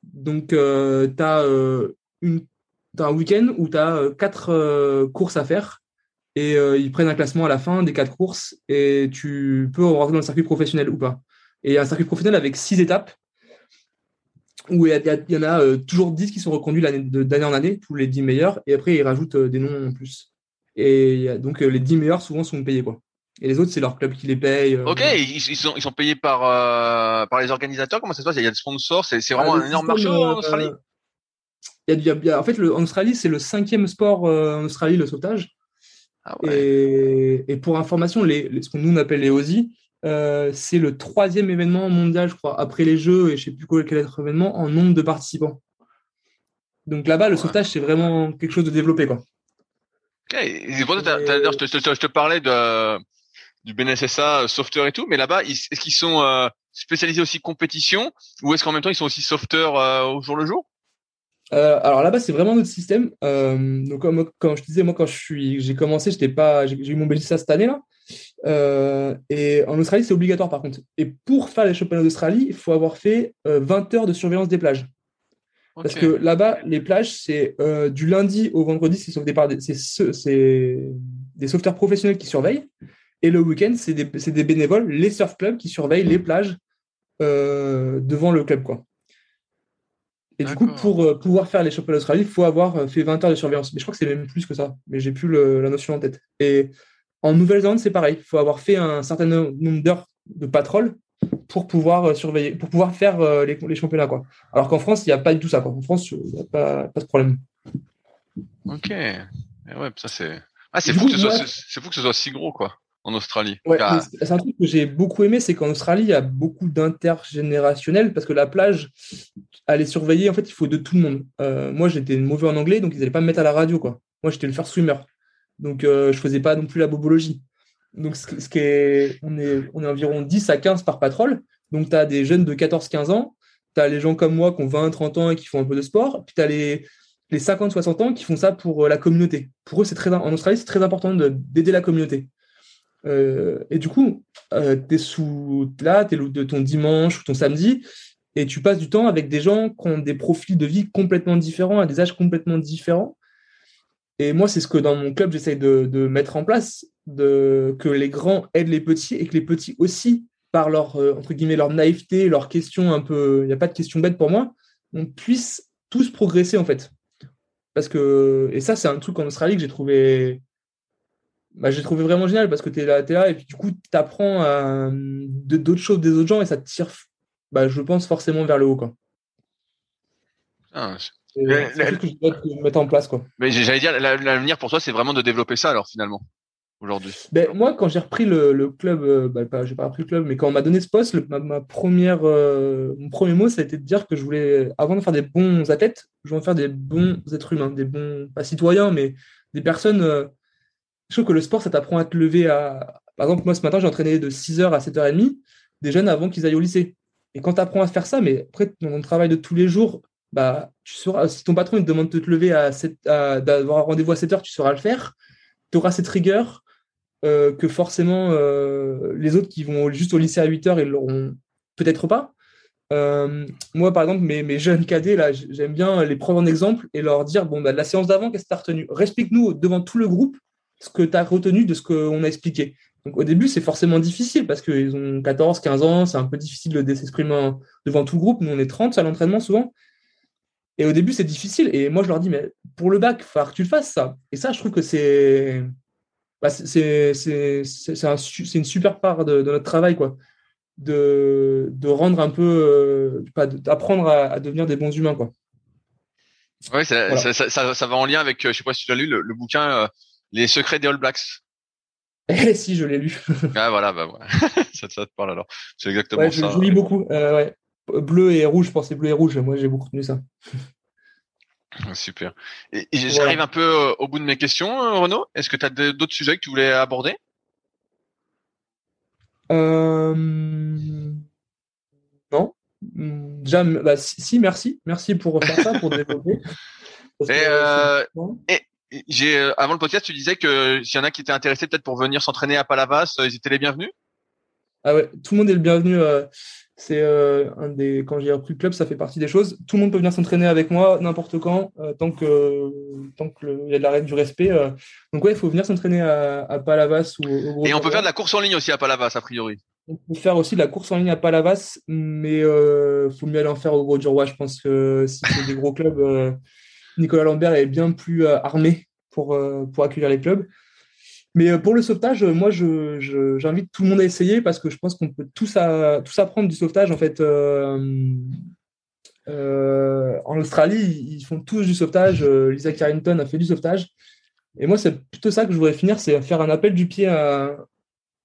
Donc, euh, tu as, euh, un week-end où tu as euh, quatre courses à faire et ils prennent un classement à la fin des quatre courses et tu peux rentrer dans le circuit professionnel ou pas. Et un circuit professionnel avec six étapes où il y, en a toujours 10 qui sont reconduits d'année en année, tous les 10 meilleurs, et après ils rajoutent des noms en plus. Et donc les 10 meilleurs souvent sont payés quoi. Et les autres, c'est leur club qui les paye. Ok, ils, sont, ils sont payés par, par les organisateurs. Comment ça se passe? Il y a des sponsors. C'est, vraiment un énorme marché en Australie? Il y a, en fait, le, en Australie, c'est le cinquième sport en Australie, le sauvetage. Ah et, et, pour information, les, ce qu'on nous appelle les OSI, euh, c'est le troisième événement mondial, je crois, après les Jeux et je ne sais plus quel autre événement, en nombre de participants. Donc là-bas, le sauvetage, c'est vraiment quelque chose de développé. Quoi. je, te, parlais de, du BNSSA, euh, sauveteur et tout, mais là-bas, est-ce qu'ils sont euh, spécialisés aussi compétition ou est-ce qu'en même temps, ils sont aussi sauveteurs au jour le jour? Alors là-bas, c'est vraiment notre système. donc, comme, quand je disais, moi, quand j'ai commencé, j'étais pas, j'ai, eu mon BLSA cette année-là. Euh, et en Australie, c'est obligatoire par contre. Et pour faire les championnats d'Australie, il faut avoir fait 20 euh, heures de surveillance des plages. Parce que là-bas, les plages, c'est euh, du lundi au vendredi, c'est des, des sauveteurs professionnels qui surveillent. Et le week-end, c'est des, des, bénévoles, les surf clubs, qui surveillent les plages devant le club. Quoi. Et du coup, pour pouvoir faire les championnats d'Australie, il faut avoir fait 20 heures de surveillance. Mais je crois que c'est même plus que ça. Mais j'ai plus la notion en tête. Et en Nouvelle-Zélande, c'est pareil. Il faut avoir fait un certain nombre d'heures de patrol pour pouvoir euh, surveiller, pour pouvoir faire euh, les, championnats. Quoi. Alors qu'en France, il n'y a pas du tout ça. En France, il n'y a pas, pas ce problème. Ok. Eh ouais, ça c'est. Ah, c'est fou, que ce soit si gros, quoi, en Australie. C'est un truc que j'ai beaucoup aimé, c'est qu'en Australie, il y a beaucoup d'intergénérationnel parce que la plage, aller surveiller, en fait, il faut de tout le monde. Euh, moi, j'étais mauvais en anglais, donc ils n'allaient pas me mettre à la radio, quoi. Moi, j'étais le first swimmer. Donc, euh, je ne faisais pas non plus la bobologie. Donc, ce, qui est, on, est, on est environ 10 à 15 par patrol. Donc, tu as des jeunes de 14-15 ans, tu as les gens comme moi qui ont 20, 30 ans et qui font un peu de sport. Puis tu as les, les 50, 60 ans qui font ça pour la communauté. Pour eux, c'est très, en Australie, c'est très important d'aider la communauté. Et du coup, tu es sous, là, tu es de ton dimanche ou ton samedi, et tu passes du temps avec des gens qui ont des profils de vie complètement différents, à des âges complètement différents. Et moi, c'est ce que dans mon club, j'essaye de, mettre en place, de, que les grands aident les petits et que les petits aussi, par leur, euh, entre guillemets, leur naïveté, leurs questions un peu, il n'y a pas de questions bêtes pour moi, on puisse tous progresser en fait. Parce que, et ça, c'est un truc en Australie que j'ai trouvé, bah, j'ai trouvé vraiment génial parce que tu es là, es là et puis du coup, tu apprends d'autres choses des autres gens et ça te tire bah, je pense forcément vers le haut. Quoi. Ah, c'est ce que je dois mettre en place. Quoi. Mais j'allais dire, l'avenir pour toi, c'est vraiment de développer ça alors finalement aujourd'hui ben, Moi, quand j'ai repris le, club, euh, bah, pas, j'ai pas repris le club, mais quand on m'a donné ce poste, ma, première, euh, mon premier mot, ça a été de dire que je voulais, avant de faire des bons athlètes, je voulais faire des bons êtres humains, des bons, pas citoyens, mais des personnes. Euh, je trouve que le sport, ça t'apprend à te lever à. Par exemple, moi, ce matin, j'ai entraîné de 6h à 7h30 des jeunes avant qu'ils aillent au lycée. Et quand tu apprends à faire ça, mais après, dans ton travail de tous les jours, bah, tu sauras, si ton patron te demande de te lever à, d'avoir un rendez-vous à 7 heures, tu sauras le faire. Tu auras cette rigueur euh, que forcément euh, les autres qui vont juste au lycée à 8 heures, ils l'auront peut-être pas. Euh, moi, par exemple, mes, jeunes cadets, là, j'aime bien les prendre en exemple et leur dire bon, bah, la séance d'avant, qu'est-ce que tu as retenu? Explique-nous devant tout le groupe ce que tu as retenu de ce qu'on a expliqué. Donc au début, c'est forcément difficile parce qu'ils ont 14, 15 ans, c'est un peu difficile de s'exprimer devant tout le groupe. Nous, on est 30 à l'entraînement souvent. Et au début, c'est difficile. Et moi, je leur dis, mais pour le bac, il faut que tu le fasses, ça. Et ça, je trouve que c'est bah, c'est une super part de, notre travail, quoi. De, de rendre un peu, euh, d'apprendre à, devenir des bons humains, quoi. Oui, ça, ça, va en lien avec, euh, je sais pas si tu as lu le, bouquin euh, Les secrets des All Blacks. Eh si, je l'ai lu. <laughs> ah voilà, bah <laughs> ça, te parle alors. C'est exactement ça. Je, lis beaucoup. Euh, bleu et rouge, je pensais bleu et rouge. Moi, j'ai beaucoup tenu ça. Super. Et, j'arrive un peu euh, au bout de mes questions, euh, Renaud. Est-ce que tu as d'autres sujets que tu voulais aborder? Non. Déjà, bah, si, merci. Merci pour faire ça, pour développer. <laughs> et, euh, avant le podcast, tu disais que s'il y en a qui étaient intéressés peut-être pour venir s'entraîner à Palavas, euh, ils étaient les bienvenus? Ah ouais, tout le monde est le bienvenu. Euh, c'est un des quand j'ai repris le club, ça fait partie des choses. Tout le monde peut venir s'entraîner avec moi n'importe quand, tant que tant qu'il y a de la règle du respect. Donc ouais, il faut venir s'entraîner à, Palavas ou au gros Et on peut faire de la course en ligne aussi à Palavas a priori. On peut faire aussi de la course en ligne à Palavas, mais il faut mieux aller en faire au Gros du Roi. Je pense que si c'est des gros clubs, Nicolas Lambert est bien plus euh, armé pour, euh, pour accueillir les clubs. Mais euh, pour le sauvetage, moi, j'invite je, tout le monde à essayer parce que je pense qu'on peut tous, tous apprendre du sauvetage. En fait, en Australie, ils font tous du sauvetage. Lisa Carrington a fait du sauvetage. Et moi, c'est plutôt ça que je voudrais finir, c'est faire un appel du pied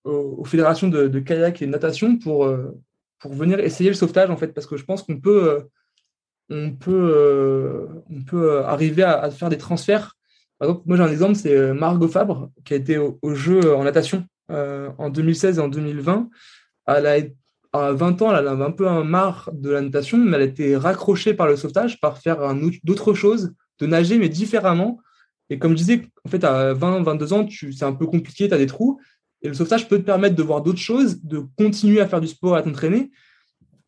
aux, fédérations de, kayak et de natation pour, pour venir essayer le sauvetage, en fait, parce que je pense qu'on peut on peut, euh, on peut euh, arriver à, faire des transferts. Par exemple, moi j'ai un exemple, c'est euh, Margot Fabre, qui a été au, jeu en natation en 2016 et en 2020. Elle a, à 20 ans, elle avait un peu un marre de la natation, mais elle a été raccrochée par le sauvetage, par faire d'autres choses, de nager, mais différemment. Et comme je disais, en fait, à 20, 22 ans, c'est un peu compliqué, tu as des trous. Et le sauvetage peut te permettre de voir d'autres choses, de continuer à faire du sport, à t'entraîner,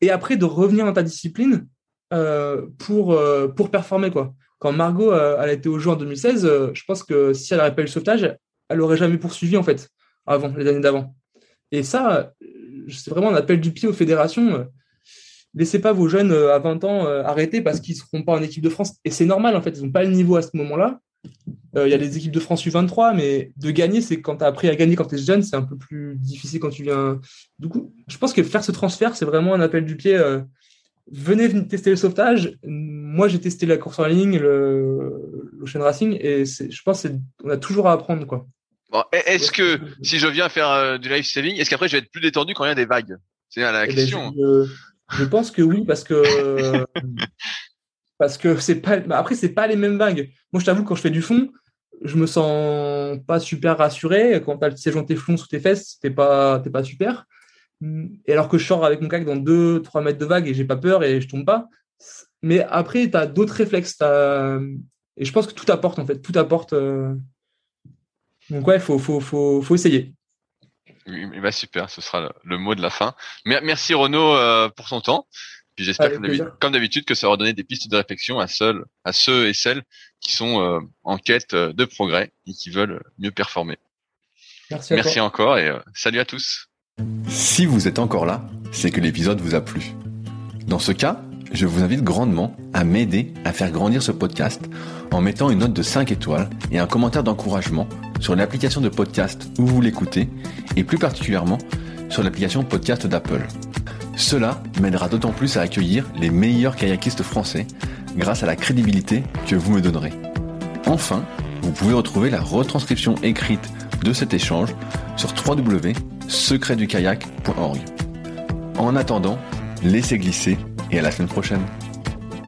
et après de revenir dans ta discipline pour, euh, pour performer. Quoi. Quand Margot euh, elle a été au jeu en 2016, je pense que si elle n'avait pas eu le sauvetage, elle n'aurait jamais poursuivi en fait, avant, les années d'avant. Et ça, c'est vraiment un appel du pied aux fédérations. Laissez pas vos jeunes à 20 ans arrêter parce qu'ils ne seront pas en équipe de France. Et c'est normal, en fait, ils n'ont pas le niveau à ce moment-là. Il y a les équipes de France U23, mais de gagner, c'est quand tu as appris à gagner quand tu es jeune, c'est un peu plus difficile quand tu viens. Du coup, je pense que faire ce transfert, c'est vraiment un appel du pied venez tester le sauvetage. Moi, j'ai testé la course en ligne, le l'Ocean Racing, et je pense qu'on a toujours à apprendre. quoi. est-ce que si je viens faire euh, du live saving, est-ce qu'après je vais être plus détendu quand il y a des vagues? C'est la eh ben, question. je, pense que oui, parce que <laughs> parce que c'est pas. Bah, après, c'est pas les mêmes vagues. Moi, je t'avoue, quand je fais du fond, je me sens pas super rassuré. Quand tu as le siège tes sous tes fesses, t'es pas, pas super. Et alors que je sors avec mon kayak dans 2-3 mètres de vague et j'ai pas peur et je tombe pas. Mais après, tu as d'autres réflexes. Et je pense que tout apporte, en fait. Tout apporte. Euh. Donc, ouais, il faut, faut, faut, faut, essayer. Bah super, ce sera le, mot de la fin. Merci Renaud euh, pour son temps. Puis j'espère comme d'habitude que ça aura donné des pistes de réflexion à, seuls, à ceux et celles qui sont euh, en quête de progrès et qui veulent mieux performer. Merci, Merci encore et salut à tous. Si vous êtes encore là, c'est que l'épisode vous a plu. Dans ce cas, je vous invite grandement à m'aider à faire grandir ce podcast en mettant une note de 5 étoiles et un commentaire d'encouragement sur l'application de podcast où vous l'écoutez et plus particulièrement sur l'application podcast d'Apple. Cela m'aidera d'autant plus à accueillir les meilleurs kayakistes français grâce à la crédibilité que vous me donnerez. Enfin, vous pouvez retrouver la retranscription écrite de cet échange sur www.secretdukayak.org. En attendant, laissez glisser et à la semaine prochaine.